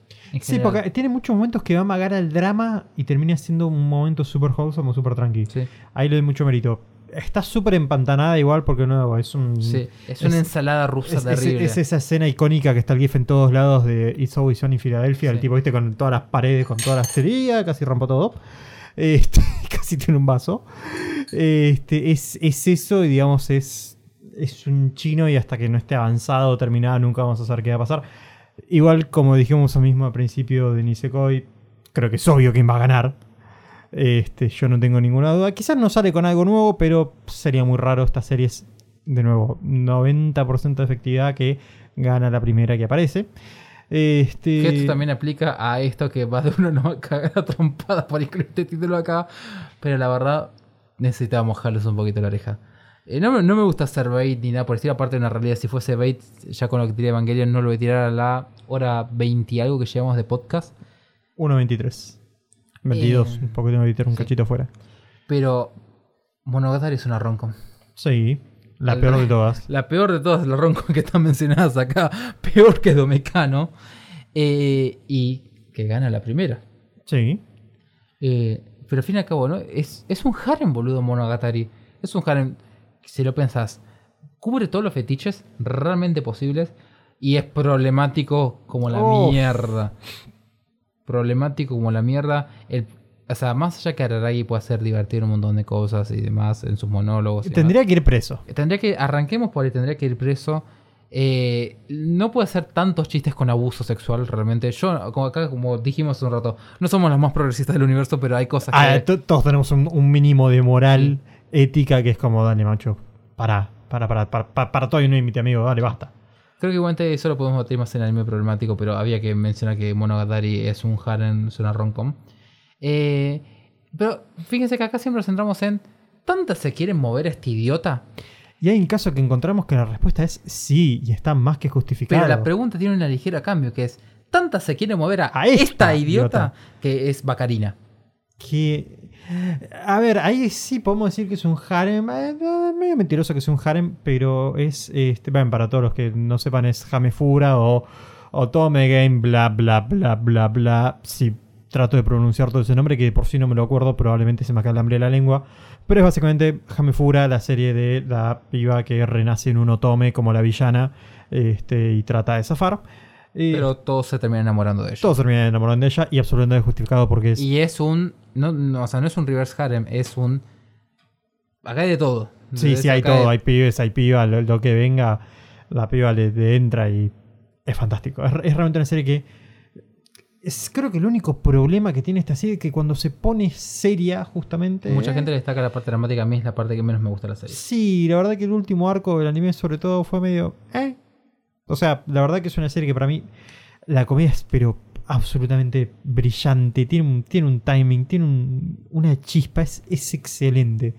Sí, porque tiene muchos momentos que va a amagar al drama y termina siendo un momento súper wholesome o súper tranqui. Sí, Ahí le doy mucho mérito. Está súper empantanada igual porque no, es un... sí. Es una es- ensalada rusa Es, terrible. es esa escena icónica que está el GIF en todos lados de It's Always Sunny Philadelphia. El Sí. tipo, viste, con todas las paredes, con todas las teorías, casi rompo todo. Este, casi tiene un vaso. Este, es, es eso y digamos, es, es un chino y hasta que no esté avanzado o terminado nunca vamos a saber qué va a pasar. Igual, como dijimos mismo al principio de Nisekoi, creo que es obvio quién va a ganar. Este, yo no tengo ninguna duda. Quizás no sale con algo nuevo, pero sería muy raro. Esta serie es, de nuevo, 90% de efectividad que gana la primera que aparece. Este, esto también aplica a esto que más de uno nos va a cagar a trompadas por incluir este título acá. Pero la verdad, necesitábamos mojarles un poquito la oreja. Eh, no, me- no me gusta hacer bait ni nada por decir. Aparte, en la realidad, si fuese bait, ya con lo que tiré Evangelion, no lo voy a tirar a la hora 20 y algo que llevamos de podcast. 1.23. 22, Eh, un poquito de editar un sí. cachito fuera. Pero Monogatari es una roncom. Sí, la El- peor de todas. La peor de todas las roncom que están mencionadas acá. Peor que Domecano. Eh, y que gana la primera. Sí. Eh, pero al fin y al cabo, ¿no? Es, es un harem, boludo, Monogatari. Es un harem, si lo pensás, cubre todos los fetiches realmente posibles y es problemático como la mierda. Problemático como la mierda. El, o sea, más allá que Araragi puede hacer divertir un montón de cosas y demás en sus monólogos. y Tendría que ir preso. Tendría que, arranquemos por ahí, tendría que ir preso. Eh, no puede hacer tantos chistes con abuso sexual realmente. Yo, como acá, como dijimos hace un rato, no somos los más progresistas del universo, pero hay cosas Ah, que. to- todos tenemos un, un mínimo de moral ética que es como, dale, macho, para, para, para, para, para, todo hay un límite, amigo, dale, basta. Creo que igualmente eso lo podemos meter más en anime problemático, pero había que mencionar que Monogatari es un harem, es una romcom. Eh, pero fíjense que acá siempre nos centramos en. ¿Tanta se quieren mover este idiota? Y hay un caso que encontramos que la respuesta es sí, y está más que justificado. Pero la pregunta tiene una ligera cambio, que es. ¿Tanta se quiere mover a, A esta, esta idiota, idiota. que es Bacarina? que... A ver, ahí sí podemos decir que es un harem. eh, medio mentiroso que es un harem, pero es... Este, bueno, para todos los que no sepan, es Hamefura o Otome Game, bla, bla, bla, bla, bla. Si trato de pronunciar todo ese nombre, que por sí no me lo acuerdo, probablemente se me de la lengua. Pero es básicamente Hamefura, la serie de la piba que renace en un Otome como la villana este, y trata de zafar. Pero todos se terminan enamorando de ella. todos terminan enamorando de ella y absolutamente justificado porque es. Y es un. No, no, o sea, no es un reverse harem, es un. Acá hay de todo. sí, sí, hay todo. Hay pibes, hay piba, lo, lo que venga, la piba le, le entra y es fantástico. Es, es realmente una serie que. Es, creo que el único problema que tiene esta serie es que cuando se pone seria, justamente. Mucha gente le destaca la parte dramática, a mí es la parte que menos me gusta de la serie. Sí, la verdad que el último arco del anime, sobre todo, fue medio. ¿eh? O sea, la verdad que es una serie que para mí. La comedia es, pero absolutamente brillante. Tiene un, tiene un timing, tiene un- una chispa, es, es excelente.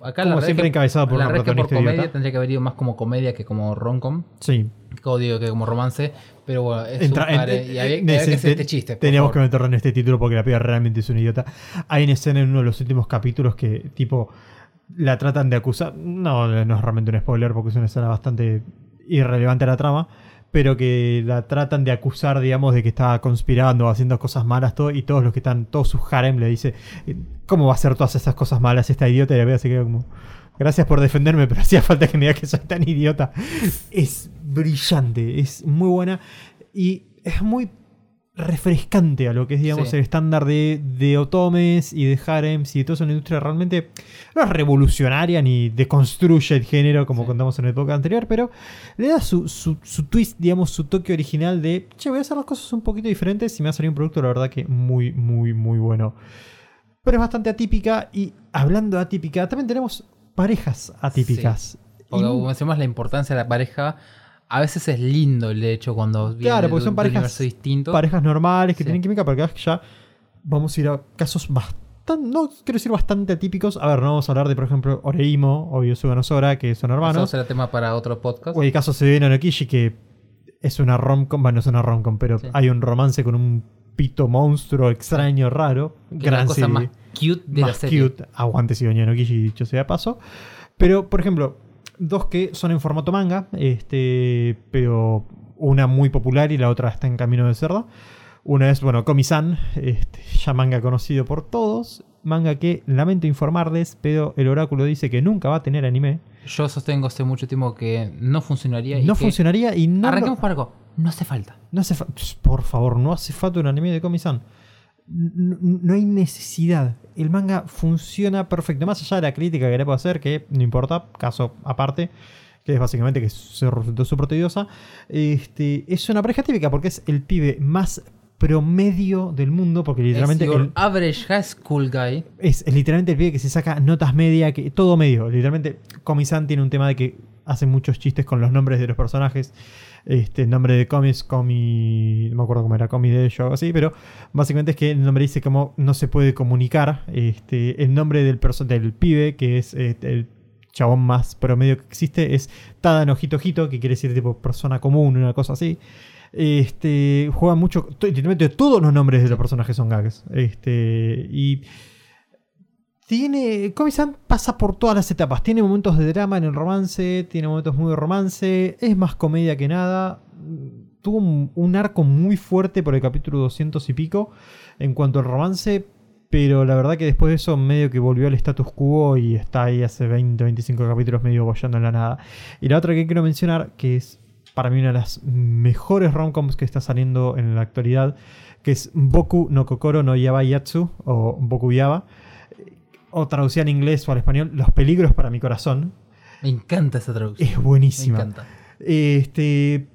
Acá Como la siempre que- encabezado por la una verdad que por comedia idiota. tendría que haber ido más como comedia que como romcom. Sí. Como digo, que como romance. Pero bueno, es Entra- un en- y había, había que hacer este chiste. Teníamos que meterlo en este título porque la piba realmente es una idiota. Hay una escena en uno de los últimos capítulos que, tipo, la tratan de acusar. No, no es realmente un spoiler porque es una escena bastante irrelevante a la trama. Pero que la tratan de acusar, digamos, de que estaba conspirando haciendo cosas malas, todo. Y todos los que están, todos sus harem le dice: ¿Cómo va a hacer todas esas cosas malas esta idiota? Y la piba se queda como. Gracias por defenderme, pero hacía falta que me diga que soy tan idiota. Es brillante, es muy buena y es muy refrescante a lo que es, digamos, Sí. el estándar de, de otomes y de harems y de toda esa industria. Realmente no es revolucionaria ni deconstruye el género como Sí. contamos en la época anterior, pero le da su, su- su twist, digamos, su toque original de, che, voy a hacer las cosas un poquito diferentes y me va a salir un producto, la verdad que muy, muy, muy bueno. Pero es bastante atípica y hablando de atípica, también tenemos parejas atípicas. Porque Y- como decimos, la importancia de la pareja. A veces es lindo el hecho cuando Claro, porque de son parejas, universo distinto. parejas normales que Sí. tienen química, porque ya vamos a ir a casos bastante, no quiero decir bastante atípicos. A ver, no vamos a hablar de, por ejemplo, Oreimo o Yosuga no Sora, que son Eso hermanos. será tema para otro podcast. O el caso se no Kishi, que es una romcom, bueno, no es una romcom, pero Sí. hay un romance con un pito monstruo extraño, raro. que es la gran cosa serie, más cute de la más serie. cute. Aguante si no Kishi, dicho sea paso. Pero, por ejemplo, dos que son en formato manga, este, pero una muy popular y la otra está en camino de cerda. Una es, bueno, Komi-san, este, ya manga conocido por todos. Manga que lamento informarles, pero el oráculo dice que nunca va a tener anime. Yo sostengo hace mucho tiempo que no funcionaría. y No que- funcionaría y no. lo- Arranquemos por algo. No hace falta. No hace fa- por favor, no hace falta un anime de Komi-san. No hay necesidad. El manga funciona perfecto. Más allá de la crítica que le puedo hacer, que no importa, caso aparte, que es básicamente que se resultó súper tediosa. Este, es una pareja típica porque es el pibe más promedio del mundo, porque literalmente el- average high school guy. es, es literalmente el pibe que se saca notas media, que todo medio. Literalmente, Komi-san tiene un tema de que hace muchos chistes con los nombres de los personajes. Este, nombre de Komi es Komi. No me acuerdo cómo era, Komi de ello o algo así, pero básicamente es que el nombre dice como no se puede comunicar. Este, el nombre del, del pibe, que es este, el chabón más promedio que existe, es Tada Hito, que quiere decir tipo persona común, una cosa así. Este, juega mucho. Literalmente todos los nombres de los personajes son gags. Este, y tiene. Komi-san pasa por todas las etapas. Tiene momentos de drama en el romance, tiene momentos muy de romance, es más comedia que nada. Tuvo un, arco muy fuerte por el capítulo 200 y pico en cuanto al romance, pero la verdad que después de eso medio que volvió al status quo y está ahí hace 20, 25 capítulos medio bollando en la nada. Y la otra que quiero mencionar, que es para mí una de las mejores romcoms que está saliendo en la actualidad, que es Boku no Kokoro no Yaba Yatsu o Boku Yaba o traducida en inglés o al español, Los peligros para mi corazón. Me encanta esa traducción. Es buenísima. Me encanta. Este,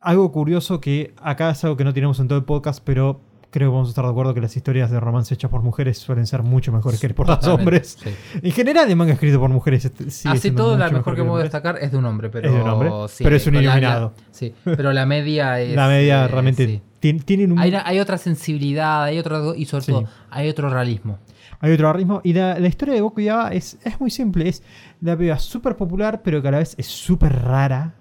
algo curioso que acá es algo que no tenemos en todo el podcast, pero creo que vamos a estar de acuerdo que las historias de romance hechas por mujeres suelen ser mucho mejores que por los hombres. sí. En general, el manga escrito por mujeres Así todo, la mejor que puedo destacar es de un hombre, pero. Es de un hombre, sí, pero es un iluminado. la- sí, pero la media es. La media eh, realmente sí. tien- tienen un, Hay, hay otra sensibilidad, hay otro. Y sobre todo, hay otro realismo. Hay otro ritmo. Y la, historia de Boku es, es muy simple. Es la piba súper popular, pero que a la vez es súper rara.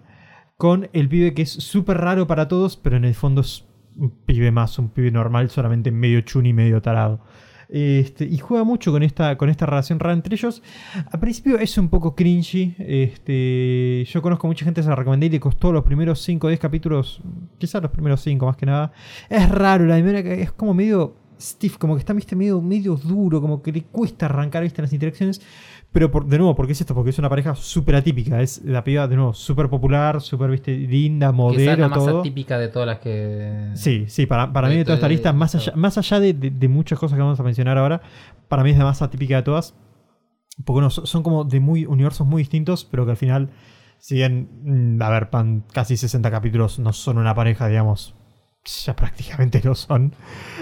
Con el pibe que es súper raro para todos, pero en el fondo es un pibe más, un pibe normal, solamente medio chuni, medio tarado. Este, y juega mucho con esta, relación rara entre ellos. Al principio es un poco cringy. Este, yo conozco mucha gente se la recomendé y le costó los primeros 5 o 10 capítulos, quizás los primeros 5 más que nada. Es raro, la primera es como medio stiff, como que está ¿viste? Medio, medio duro, como que le cuesta arrancar ¿viste? las interacciones. Pero por- de nuevo, ¿por qué es esto? Porque es una pareja súper atípica. Es la piba, de nuevo, súper popular, súper ¿viste? linda, modelo, la más todo. atípica de todas las que. Sí, sí, para, para de mí de toda esta lista, más allá, más allá de, de- de muchas cosas que vamos a mencionar ahora, para mí es la más atípica de todas. Porque no, son como de muy universos muy distintos, pero que al final, si bien, mm, a ver, pan, casi 60 capítulos no son una pareja, digamos, ya prácticamente lo son.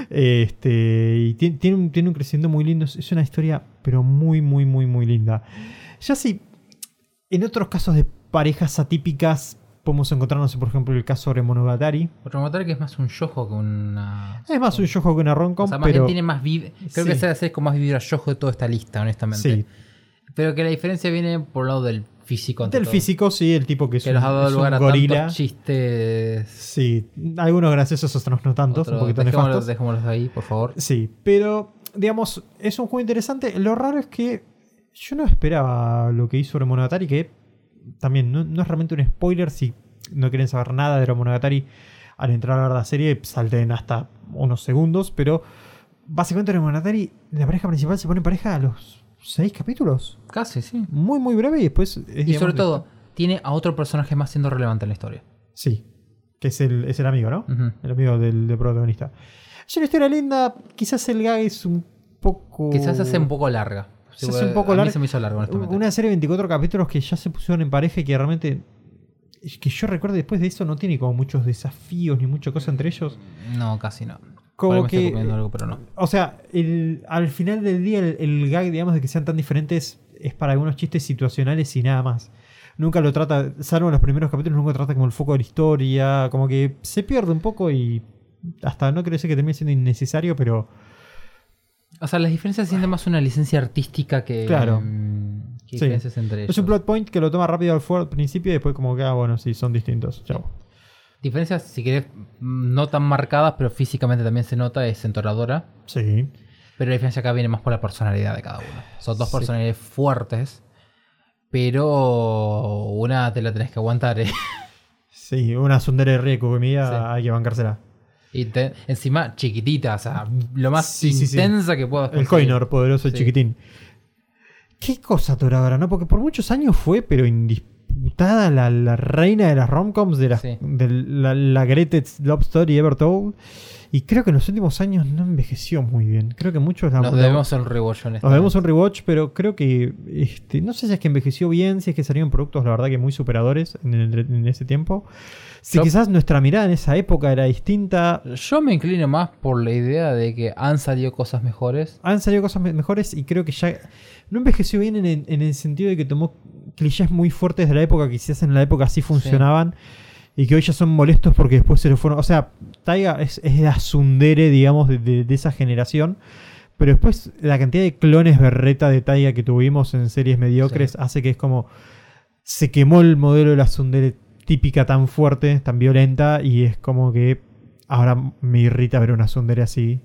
Este, y ti- tiene, un, tiene un crecimiento muy lindo, es- una historia, pero muy, muy, muy, muy linda. Ya si en otros casos de parejas atípicas podemos encontrarnos, por ejemplo, el caso de Monogatari. Motor que es más un yojo que una. Es más un shoujo que una romcom, O sea, más pero tiene más Creo Sí. que se hace con más vibra yojo de toda esta lista, honestamente. sí, Pero que la diferencia viene por el lado del físico. del todo. físico sí, el tipo que es Que un, nos ha dado es lugar a gorila. chistes. Sí, algunos graciosos, otros no tantos, Otro- un poquito dejémoslos, nefastos. dejémoslos ahí, por favor. Sí, pero digamos, es un juego interesante. Lo raro es que yo no esperaba lo que hizo Monogatari, que también no, no es realmente un spoiler si no quieren saber nada de Monogatari al entrar a la serie, salten hasta unos segundos, pero básicamente Monogatari, la pareja principal se pone en pareja a los seis capítulos. Casi, sí. Muy, muy breve y después... es, Y digamos, sobre todo, tiene a otro personaje más siendo relevante en la historia. Sí, que es el, es el amigo, ¿no? El amigo del, del protagonista. Es una historia linda, quizás el gag es un poco... Quizás se hace un poco larga. Se hace un poco a mí larga. se me hizo largo, honestamente. Una serie de 24 capítulos que ya se pusieron en pareja y que realmente... Que yo recuerdo después de eso no tiene como muchos desafíos ni mucha cosa entre ellos. No, casi no. Como estoy que- comiendo algo, pero no. O sea, el- al final del día el, el gag, digamos, de que sean tan diferentes es para algunos chistes situacionales y nada más. Nunca lo trata, salvo en los primeros capítulos, nunca trata como el foco de la historia, como que se pierde un poco y hasta no quiero decir que termine siendo innecesario, pero O sea, las diferencias sienten más una licencia artística que, Claro. mm, que Sí. entre ellos. es un plot point que lo toma rápido al, fuego al principio y después como que, ah, bueno, sí, son distintos. Chao. Diferencias, si querés, mm, no tan marcadas, pero físicamente también se nota, es entoradora. Sí. Pero la diferencia acá viene más por la personalidad de cada uno. Son dos Sí. personalidades fuertes, pero una te la tenés que aguantar. ¿eh? Sí, una Sundere Rieko que mía Sí. hay que bancársela. Y te- encima chiquitita, o sea, lo más Sí, intensa que puedas El conseguir. Coinor, poderoso el Sí. chiquitín. Qué cosa Toradora, ¿no? Porque por muchos años fue, pero indisputada la, la reina de las romcoms, de, las- Sí. de la, la greatest love story ever told. Y creo que en los últimos años no envejeció muy bien. Creo que muchos la, Nos debemos un rewatch nos debemos un rewatch, pero creo que este, no sé si es que envejeció bien, si es que salieron productos, la verdad, que muy superadores en, el- en ese tiempo. Si Yo- quizás nuestra mirada en esa época era distinta, Yo me inclino más por la idea de que han salido cosas mejores. han salido cosas me- mejores y creo que ya no envejeció bien en el, en el sentido de que tomó clichés muy fuertes de la época que quizás en la época sí funcionaban y que hoy ya son molestos porque después se le fueron. O sea, Taiga es, es la Sundere, digamos, de, de- de esa generación. Pero después la cantidad de clones berreta de Taiga que tuvimos en series mediocres Sí. hace que es como. Se quemó el modelo de la Sundere típica tan fuerte, tan violenta, y es como que ahora me irrita ver una Sundere así.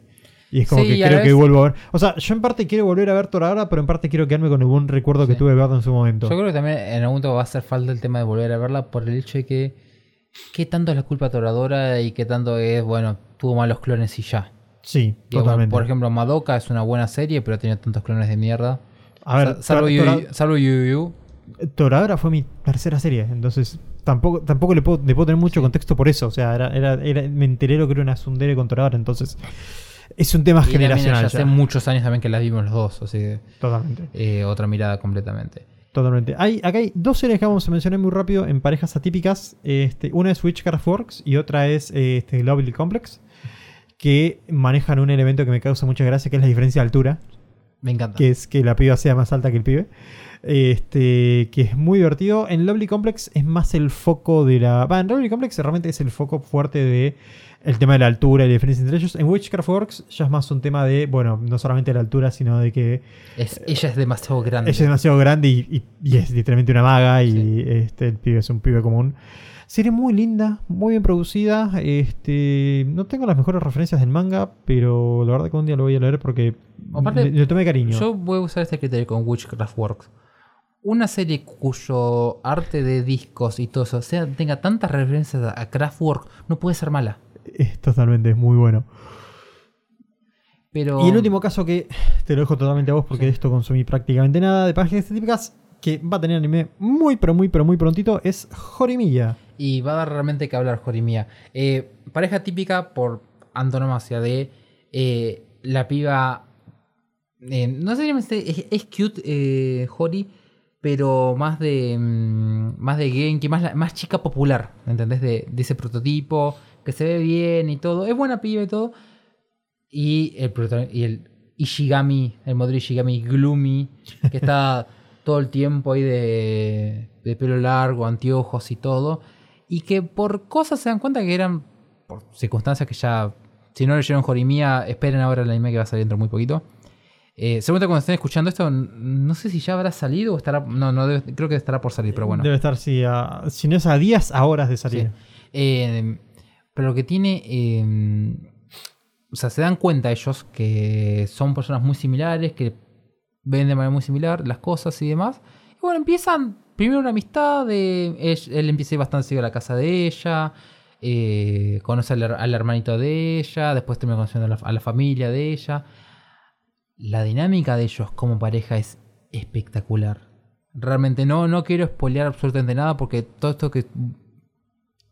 Y es como Sí, que creo que vuelvo a ver. O sea, yo en parte quiero volver a ver Thor ahora, pero en parte quiero quedarme con buen recuerdo que tuve de verlo en su momento. Yo creo que también en algún momento va a hacer falta el tema de volver a verla por el hecho de que qué tanto es la culpa toradora y qué tanto es, bueno, tuvo malos clones y ya. Sí, totalmente. por ejemplo, Madoka es una buena serie, pero tiene tantos clones de mierda. a ver, Sa- salvo, Yu Yu. Toradora fue mi tercera serie, entonces tampoco, tampoco le, puedo, le puedo tener mucho contexto por eso. O sea, era, era, era- me enteré lo que era una Sundere con Toradora, entonces es un tema Y generacional. ya hace muchos años también que las vimos los dos, así que Totalmente. eh, otra mirada completamente. Totalmente. Hay, acá hay dos series que vamos a mencionar muy rápido en parejas atípicas. Este, una es Witchcraft Works y otra es eh, este, Lovely Complex, que manejan un elemento que me causa mucha gracia, que es la diferencia de altura. Me encanta. que es que la piba sea más alta que el pibe. Este, que es muy divertido. En Lovely Complex es más el foco de la. Va, en Lovely Complex realmente es el foco fuerte de el tema de la altura y la diferencia entre ellos. En Witchcraft Works ya es más un tema de, bueno, no solamente la altura, sino de que Es- ella es demasiado grande. ella es demasiado grande y, y- y es literalmente una maga y Sí. este, el pibe es un pibe común. Serie muy linda, muy bien producida. Este, no tengo las mejores referencias del manga, pero la verdad que un día lo voy a leer porque Aparte, le, le tomé cariño. Yo voy a usar este criterio con Witchcraft Works. Una serie cuyo arte de discos y todo eso sea, tenga tantas referencias a, Kraftwerk no puede ser mala. Es totalmente, es muy bueno. Pero Y el último caso que te lo dejo totalmente a vos porque de esto consumí prácticamente nada de páginas típicas que va a tener anime muy pero muy pero muy prontito es Horimiya. Y va a dar realmente que hablar, Jorimía. Eh, pareja típica por antonomasia de eh, la piba. eh, no sé si es, es cute, eh, Jori, pero más de. mm, más de Genki, más, más chica popular, ¿entendés? De, de ese prototipo, que se ve bien y todo. Es buena piba y todo. Y el, y el Ishigami, el modelo Ishigami Gloomy, que está todo el tiempo ahí de, de pelo largo, anteojos y todo. Y que por cosas se dan cuenta que eran por circunstancias que ya, si no leyeron Jorimía, esperen ahora el anime que va a salir dentro de muy poquito. Eh, seguramente cuando estén escuchando esto, no sé si ya habrá salido o estará. No, no debe- creo que estará por salir, pero bueno. Debe estar, sí, a- si no es a días, a horas de salir. Sí. Eh, pero lo que tiene. eh, o sea, se dan cuenta ellos que son personas muy similares, que ven de manera muy similar las cosas y demás. Y bueno, empiezan primero una amistad. De, él, él empieza a ir bastante seguido a la casa de ella. eh, conoce al, her- al hermanito de ella. Después termina conociendo a la, a la familia de ella. La dinámica de ellos como pareja es espectacular. Realmente no, no quiero spoilear absolutamente nada porque todo esto que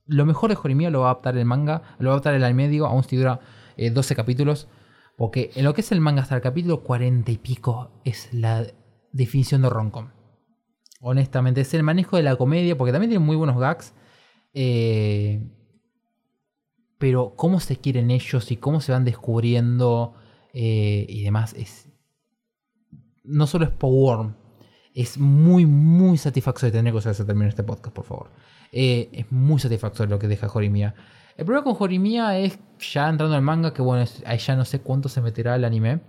lo mejor de Jorimía lo va a adaptar el manga, lo va a adaptar el anime, digo, aún si dura eh, 12 capítulos. Porque en lo que es el manga hasta el capítulo 40 y pico es la definición de roncom. Honestamente, es el manejo de la comedia, porque también tiene muy buenos gags. eh, pero cómo se quieren ellos y cómo se van descubriendo eh, y demás es... No solo es Power es muy, muy satisfactorio tener ese término en este podcast, por favor. Eh, es muy satisfactorio lo que deja Jorimía. El problema con Jorimía es, ya entrando al manga, que bueno, ahí ya no sé cuánto se meterá el anime.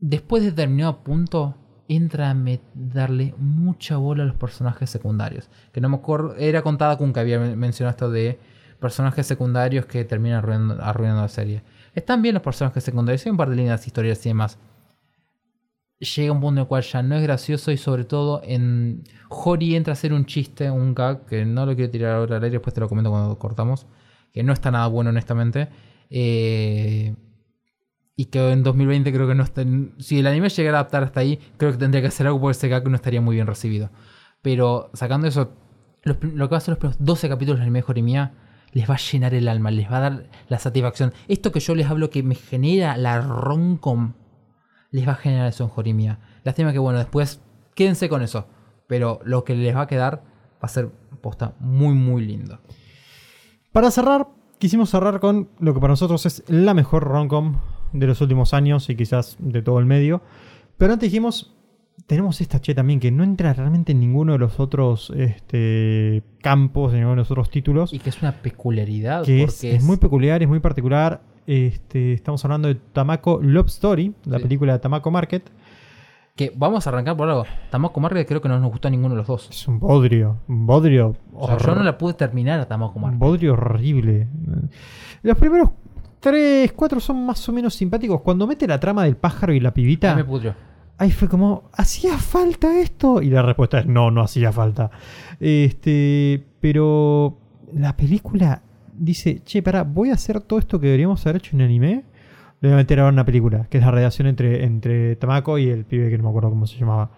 Después de determinado punto, entra a darle mucha bola a los personajes secundarios. Que no me acuerdo, era contada Kun que había men- mencionado esto de personajes secundarios que terminan arruinando la serie. Están bien los personajes secundarios, hay un par de líneas historias y demás llega un punto en el cual ya no es gracioso y sobre todo en Hori entra a hacer un chiste, un gag, que no lo quiero tirar ahora al aire, después te lo comento cuando cortamos, que no está nada bueno honestamente. Eh, y que en 2020 creo que no está... Si el anime llegara a adaptar hasta ahí, creo que tendría que hacer algo porque ese gag no estaría muy bien recibido. Pero sacando eso, lo que va a ser los primeros 12 capítulos del anime de Jorimía les va a llenar el alma, les va a dar la satisfacción. Esto que yo les hablo que me genera la roncom les va a generar eso en Jorimia. Lástima que, bueno, después quédense con eso. Pero lo que les va a quedar va a ser posta muy, muy lindo. Para cerrar, quisimos cerrar con lo que para nosotros es la mejor romcom de los últimos años y quizás de todo el medio. Pero antes dijimos, tenemos esta che también que no entra realmente en ninguno de los otros este, campos, en ninguno de los otros títulos. Y que es una peculiaridad. que es, porque es muy peculiar, es muy particular. Este, estamos hablando de Tamako Love Story, la Sí. película de Tamako Market. Que vamos a arrancar por algo. Tamako Market creo que no nos gustó a ninguno de los dos. Es un bodrio, un bodrio. O sea, yo no la pude terminar a Tamako Un Market. bodrio horrible. Los primeros 3, 4 son más o menos simpáticos. Cuando mete la trama del pájaro y la Ahí pibita, me pudrió. Ahí fue como, ¿hacía falta esto? Y la respuesta es no, no hacía falta. Este, pero la película dice, che, pará, voy a hacer todo esto que deberíamos haber hecho en anime. Le voy a meter ahora una película, que es la relación entre, entre Tamako y el pibe que no me acuerdo cómo se llamaba.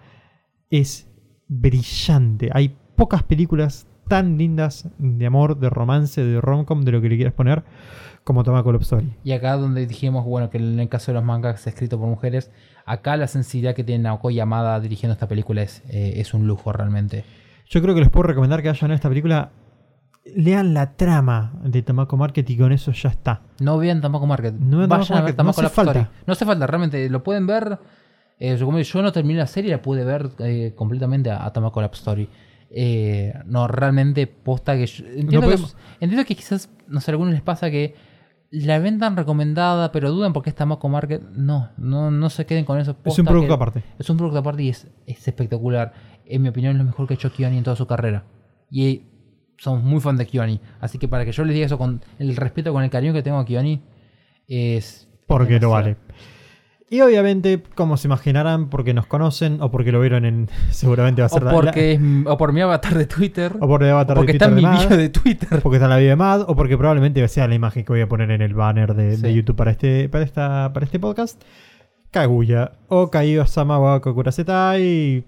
Es brillante. Hay pocas películas tan lindas de amor, de romance, de romcom, de lo que le quieras poner, como Tamako Love Story. Y acá donde dijimos, bueno, que en el caso de los mangas escritos por mujeres, acá la sensibilidad que tiene Naoko Yamada dirigiendo esta película es, eh, es un lujo realmente. Yo creo que les puedo recomendar que vayan a esta película. Lean la trama de Tamako Market y con eso ya está. No vean Tamako Market. No vean Vayan Tamako a ver Market, Tamako no Love hace falta. Story. No hace falta, realmente. Lo pueden ver. eh, yo, como yo no terminé la serie, la pude ver eh, completamente a, a Tamako Love Story. Eh, no, realmente posta que yo- entiendo, que, podemos- entiendo que quizás, no sé, a algunos les pasa que la ven tan recomendada, pero dudan porque es Tamako Market. No, no, no se queden con eso. Es un producto aparte. Es un producto aparte y es, es espectacular. En mi opinión, es lo mejor que ha hecho Kioni en toda su carrera. Y somos muy fan de Kioni. Así que para que yo les diga eso con el respeto, con el cariño que tengo a Kioni, es. Porque lo demasiado. vale. Y obviamente, como se imaginarán, porque nos conocen o porque lo vieron en. Seguramente va a O, ser la- porque es- o por mi avatar de Twitter. la- o por el avatar o porque de está en mi Twitter de bio de Twitter. porque está en la vida de Mad, o porque probablemente sea la imagen que voy a poner en el banner de, de. YouTube para este, para, esta, para este podcast. Kaguya. O Kaiyo Sama wa Kokurasetai.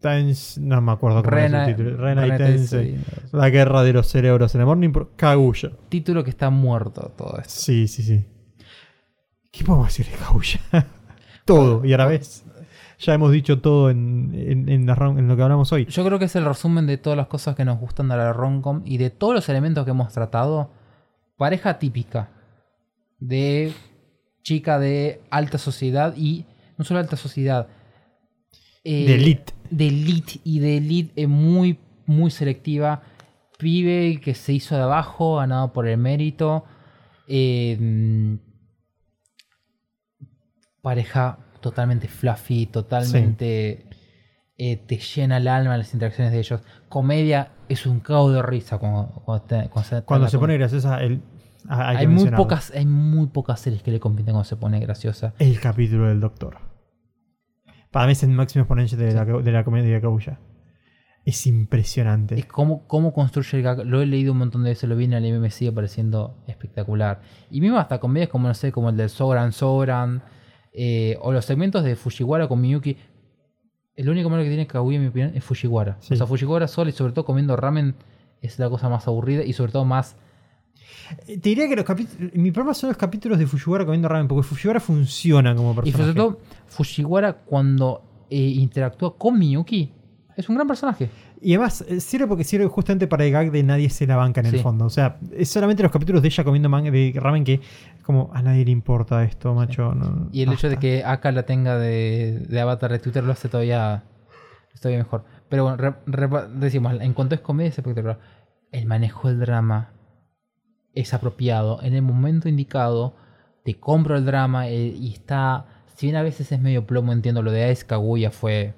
Tens, no me acuerdo cómo Rena, era el título. Rena y Rena Tensei. Tensei. La guerra de los cerebros en el Morning. Kaguya. Título que está muerto todo esto. Sí, sí, sí. ¿Qué podemos decir de Kaguya? todo, y a la vez. Ya hemos dicho todo en, en, en la en lo que hablamos hoy. Yo creo que es el resumen de todas las cosas que nos gustan de la Roncom y de todos los elementos que hemos tratado. Pareja típica de chica de alta sociedad y no solo alta sociedad. eh, De elite. De elite y de elite muy, muy selectiva. Pibe que se hizo de abajo, ganado por el mérito. eh, pareja totalmente fluffy, totalmente eh, te llena el alma las interacciones de ellos. Comedia es un caos de risa cuando, cuando, te- cuando se, Cuando pone graciosa, el, ah, hay, muy pocas hay muy pocas series que le compiten cuando se pone graciosa. El capítulo del Doctor. Para mí es el máximo exponente de, la, de la comedia de Kaguya. Es impresionante. Es como cómo construye el gag. Lo he leído un montón de veces, lo vi en el anime, me sigue pareciendo espectacular. Y mismo hasta comedias como, no sé, como el del Soran Soran, eh, o los segmentos de Fujiwara con Miyuki. El único malo que tiene Kaguya, en mi opinión, es Fujiwara. Sí. O sea, Fujiwara sola y sobre todo comiendo ramen es la cosa más aburrida y sobre todo más... Eh, Te diría que los capítulos. Mi problema son los capítulos de Fujiwara comiendo ramen, porque Fujiwara funciona como Y personaje. sobre todo, Fujiwara cuando eh, interactúa con Miyuki, es un gran personaje. Y además, eh, sirve porque sirve justamente para el gag de nadie se la banca en el Sí. fondo. O sea, es solamente los capítulos de ella comiendo man- de ramen que, como, a nadie le importa esto, macho. no, Y el hecho de que Aka la tenga de, de avatar de Twitter lo hace todavía, todavía mejor. Pero bueno, re- re- decimos, en cuanto es comedia es espectacular. El manejo del drama es apropiado. En el momento indicado, te compro el drama eh, y está... Si bien a veces es medio plomo, entiendo lo de Aes Kaguya fue...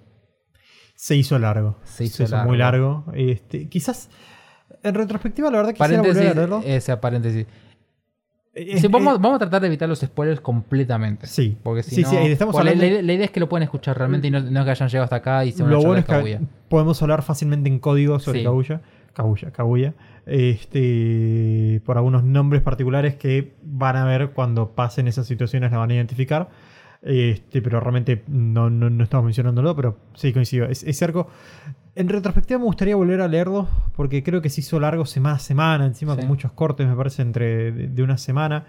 Se hizo largo. Se hizo muy largo. Este, quizás, en retrospectiva, la verdad quisiera volver Paréntesis, a leerlo. ese paréntesis. Eh, Sí, eh, vamos, eh, vamos a tratar de evitar los spoilers completamente. Sí. Porque si Sí, no, sí, estamos hablando- la, idea- la idea es que lo pueden escuchar realmente y no, no que hayan llegado hasta acá y se van a Lo echar bueno es que Kaguya. podemos hablar fácilmente en código sobre. Kaguya. Kaguya, Kaguya. Este, por algunos nombres particulares que van a ver cuando pasen esas situaciones, la van a identificar. Este, pero realmente no, no, no estamos mencionándolo, pero sí coincido. Es- Ese arco, en retrospectiva, me gustaría volver a leerlo porque creo que se hizo largo semana a semana, encima Sí. con muchos cortes, me parece, entre de, de una semana.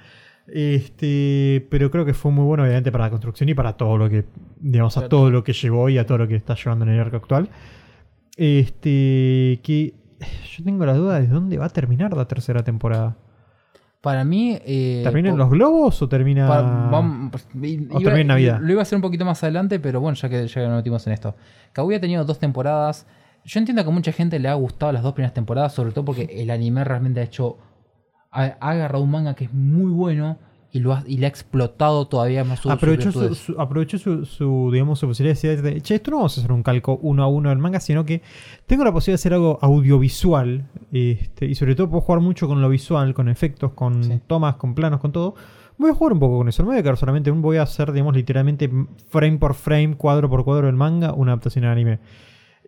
Este, pero creo que fue muy bueno, obviamente, para la construcción y para todo lo que, digamos, a todo lo que llevó y a todo lo que está llevando en el arco actual. Este, que yo tengo la duda de dónde va a terminar la tercera temporada. Para mí... Eh, ¿Termina en los globos o termina...? vamos- pues, O termina en Navidad. Lo iba a hacer un poquito más adelante, pero bueno, ya que ya nos metimos en esto. Kaguya ha tenido dos temporadas. Yo entiendo que a mucha gente le ha gustado las dos primeras temporadas, sobre todo porque el anime realmente ha hecho... Ha, ha agarrado un manga que es muy bueno y, lo ha, y le ha explotado todavía más su, aprovechó, su, su- aprovechó su, su, digamos, su posibilidad de decir, de, che, esto no vamos a hacer un calco uno a uno del manga, sino que tengo la posibilidad de hacer algo audiovisual, este, y sobre todo puedo jugar mucho con lo visual, con efectos, con Sí. tomas, con planos, con todo. Voy a jugar un poco con eso, no voy a quedar solamente, voy a hacer, digamos, literalmente frame por frame, cuadro por cuadro del manga, una adaptación al anime.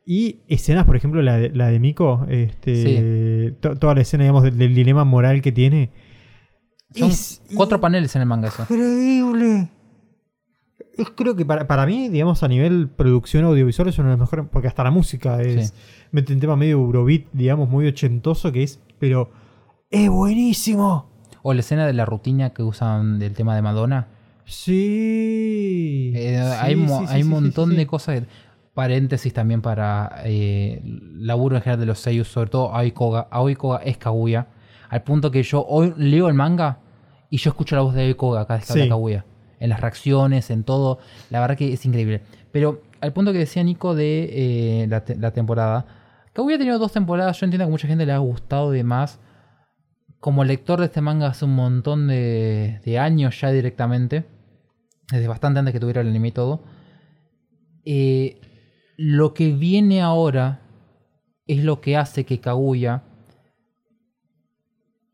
Y escenas, por ejemplo, la de, la de Miko, este, to- toda la escena, digamos, del, del dilema moral que tiene. Son es cuatro paneles en el manga eso. increíble. Es, creo que para, para mí, digamos, a nivel producción audiovisual es uno de los mejores, porque hasta la música es, Sí. mete un tema medio Eurobeat, digamos, muy ochentoso que es, pero es buenísimo. O la escena de la rutina que usan del tema de Madonna. Sí. Eh, Sí, hay un sí, sí, montón de cosas. Paréntesis también para eh, laburo en general de los seiyus, sobre todo Aoi Koga. Aoi Koga es Kaguya. Al punto que yo hoy leo el manga y yo escucho la voz de Koga cada vez que Sí. habla Kaguya. En las reacciones, en todo. La verdad que es increíble. Pero al punto que decía Nico de eh, la, te- la temporada. Kaguya ha tenido dos temporadas. Yo entiendo que a mucha gente le ha gustado de más. Como lector de este manga hace un montón de, de años ya directamente. Desde bastante antes que tuviera el anime y todo. Eh, lo que viene ahora es lo que hace que Kaguya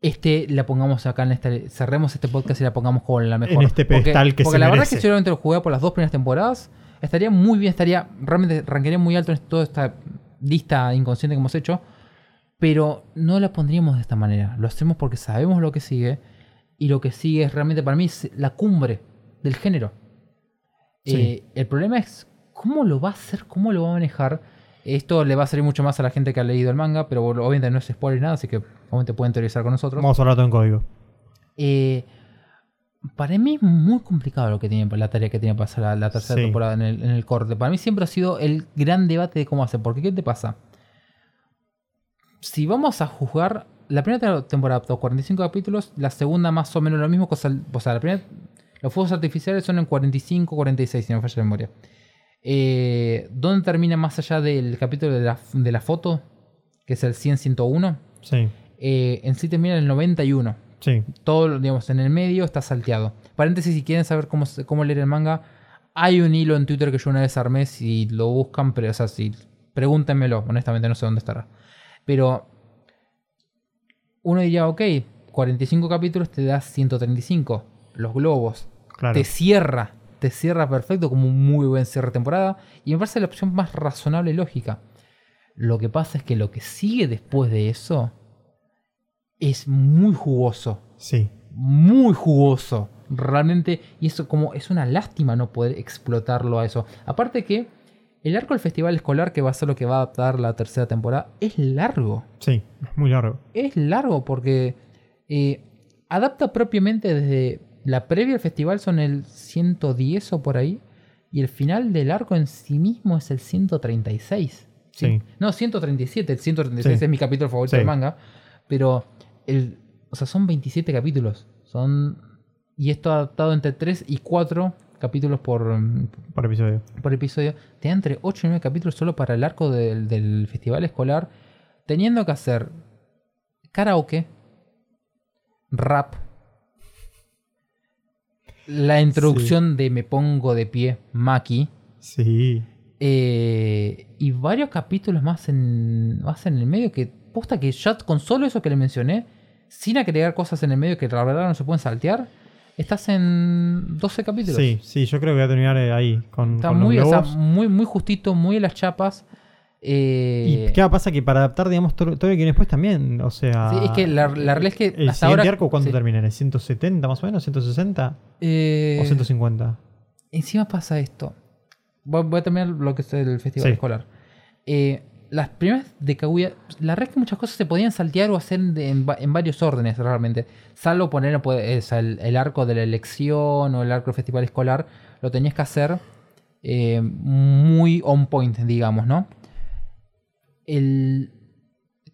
este la pongamos acá en este. Cerremos este podcast y la pongamos como la mejor. En este pedestal porque, que porque se la verdad es que solamente lo jugué por las dos primeras temporadas, estaría muy bien, estaría. Realmente rankearía muy alto en toda esta lista inconsciente que hemos hecho. Pero no la pondríamos de esta manera. Lo hacemos porque sabemos lo que sigue. Y lo que sigue es realmente para mí es la cumbre del género. Sí. Eh, el problema es cómo lo va a hacer, cómo lo va a manejar. Esto le va a salir mucho más a la gente que ha leído el manga, pero obviamente no es spoiler ni nada, así que obviamente pueden teorizar con nosotros. Vamos a hablar todo en código. Eh, para mí es muy complicado lo que tiene la tarea que tiene para hacer la, la tercera Sí. temporada en el, en el corte. Para mí siempre ha sido el gran debate de cómo hacer. Porque, ¿qué te pasa? Si vamos a juzgar, la primera temporada adaptó 45 capítulos, la segunda más o menos lo mismo. Cosa, o sea, la primera, los fuegos artificiales son en 45, 46, si no me falla la memoria. Eh, ¿Dónde termina más allá del capítulo de la, de la foto? Que es el 100-101. Sí, Eh, en sí termina en el 91 sí. todo, digamos, en el medio está salteado. Paréntesis, si quieren saber cómo, leer el manga, hay un hilo en Twitter que yo una vez armé, si lo buscan, pero, o sea, si, pregúntenmelo, honestamente no sé dónde estará. Pero uno diría, ok, 45 capítulos te da 135, los globos, Claro. te cierra, te cierra perfecto como un muy buen cierre de temporada, y me parece la opción más razonable y lógica. Lo que pasa es que lo que sigue después de eso es muy jugoso Sí. muy jugoso. Realmente, y eso como es una lástima no poder explotarlo a eso. Aparte que el arco del festival escolar, que va a ser lo que va a adaptar la tercera temporada, es largo. Sí, es muy largo. Es largo porque eh, adapta propiamente desde la previa al festival son el 110 o por ahí. Y el final del arco en sí mismo es el 136. Sí. No, 137. El 136 Sí. es mi capítulo favorito Sí. del manga. Pero, el, o sea, son 27 capítulos. Son. Y esto adaptado entre 3 y 4 capítulos por, Por episodio. por episodio. Te da entre 8 y 9 capítulos solo para el arco del, del festival escolar. Teniendo que hacer karaoke, rap, la introducción de Me Pongo de Pie, Maki. Sí. Eh, y varios capítulos más en, más en el medio que posta que ya con solo eso que le mencioné, sin agregar cosas en el medio que la verdad no se pueden saltear, estás en 12 capítulos. Sí, sí, yo creo que voy a terminar eh, ahí con, Está con muy, los o sea, globos. muy, muy justito, muy en las chapas. Eh, ¿Y qué pasa? Que para adaptar, digamos, todo, todo lo que viene después también, o sea... Sí, es que la- la realidad es que ¿El hasta siguiente ahora- arco cuánto sí. termina? ¿En el 170 más o menos? ¿160? eh, ¿O 150? Encima pasa esto. Voy, voy a terminar lo que es el festival Sí. escolar. Eh, las primeras de Kaguya, la verdad es que muchas cosas se podían saltear o hacer en, va- en varios órdenes realmente. Salvo poner pues, es, el, el arco de la elección o el arco del festival escolar, lo tenías que hacer eh, muy on point, digamos, ¿no? El,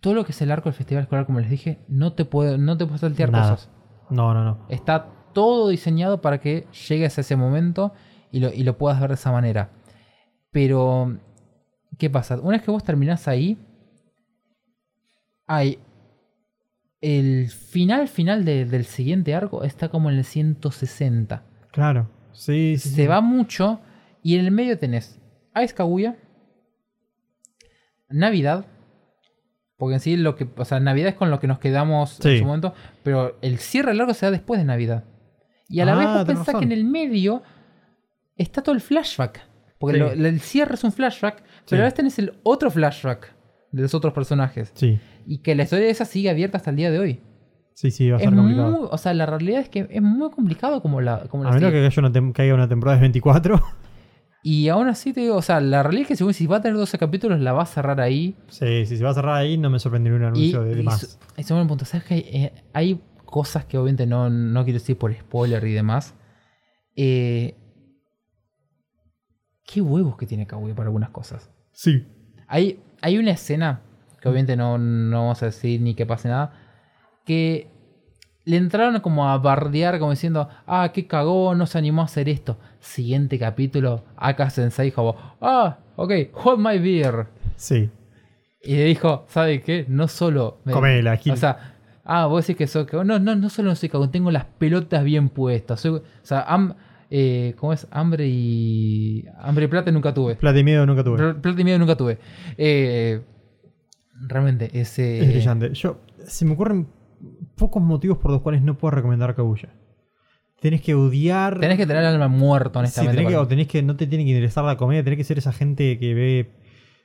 todo lo que es el arco del festival escolar, como les dije, no te puede, no te puedes saltear Nada. cosas. No, no, no. Está todo diseñado para que llegues a ese momento y lo, y lo puedas ver de esa manera. Pero, ¿qué pasa? Una vez que vos terminás ahí, hay el final final de- del siguiente arco está como en el 160. Claro. Sí, sí. Se sí. va mucho y en el medio tenés Ice Kaguya, Navidad, porque en sí lo que, o sea, Navidad es con lo que nos quedamos en Sí. su momento, pero el cierre largo se da después de Navidad. Y a la Ah, vez vos tenés pensás razón. que en el medio está todo el flashback, porque Sí. lo- el cierre es un flashback, pero Sí. a la vez tenés el otro flashback de los otros personajes Sí, y que la historia de esa sigue abierta hasta el día de hoy. sí, sí, va a Es ser complicado. muy, o sea, la realidad es que es muy complicado como la, como la A menos que haya una temporada de 24. Y aún así te digo, o sea, la realidad es que según si va a tener 12 capítulos, la va a cerrar ahí. sí, sí, se va a cerrar ahí, no me sorprendería un Y, anuncio de, de y más. y un punto, ¿sabes que eh, hay cosas que obviamente no, no quiero decir por spoiler y demás. Eh, ¿Qué huevos que tiene Kaguya para algunas cosas? Sí. Hay, hay una escena, que obviamente no, no vamos a decir ni que pase nada, que le entraron como a bardear, como diciendo, ah, qué cagó, no se animó a hacer esto. Siguiente capítulo, Aka Sensei dijo, ah, ok, hold my beer. Sí. Y le dijo, ¿sabe qué? No solo... me- Comela. O sea, ah, vos decís que soy cagón. No, no, no solo no soy cagón, tengo las pelotas bien puestas. Soy- o sea, ham- eh, ¿cómo es? Hambre y... Hambre y plata nunca tuve. Plata y miedo nunca tuve. Pl- Plata y miedo nunca tuve. Eh, realmente, ese... Es brillante. Yo, se me ocurren pocos motivos por los cuales no puedo recomendar Kaguya. Tenés que odiar. Tenés que tener el alma muerto, Sí, honestamente. tenés que, para- o tenés que, no te tiene que interesar la comedia, tenés que ser esa gente que ve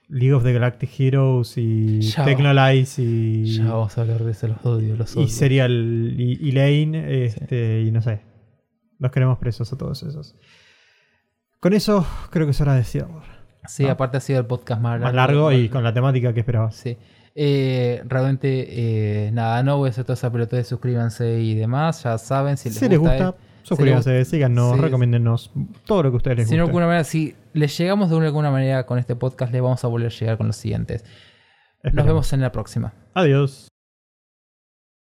League of the Galactic Heroes y. Technolize y, Ya vamos a hablar de eso, los odio, los odio. y Serial y, y Lane, este, y no sé. Los queremos presos a todos esos. Con eso creo que es hora de cierre. Sí, aparte ha sido el podcast más largo. Más largo y con la temática que esperabas. Sí. Eh, realmente, eh, nada, no voy a hacer toda esa pelota de suscríbanse y demás. Ya saben, si les Si les gusta. gusta, suscríbanse, síganos, Sí. recomiéndenos todo lo que ustedes les Si no, guste. alguna manera, si les llegamos de alguna manera con este podcast, les vamos a volver a llegar con los siguientes. Nos vemos en la próxima. Adiós.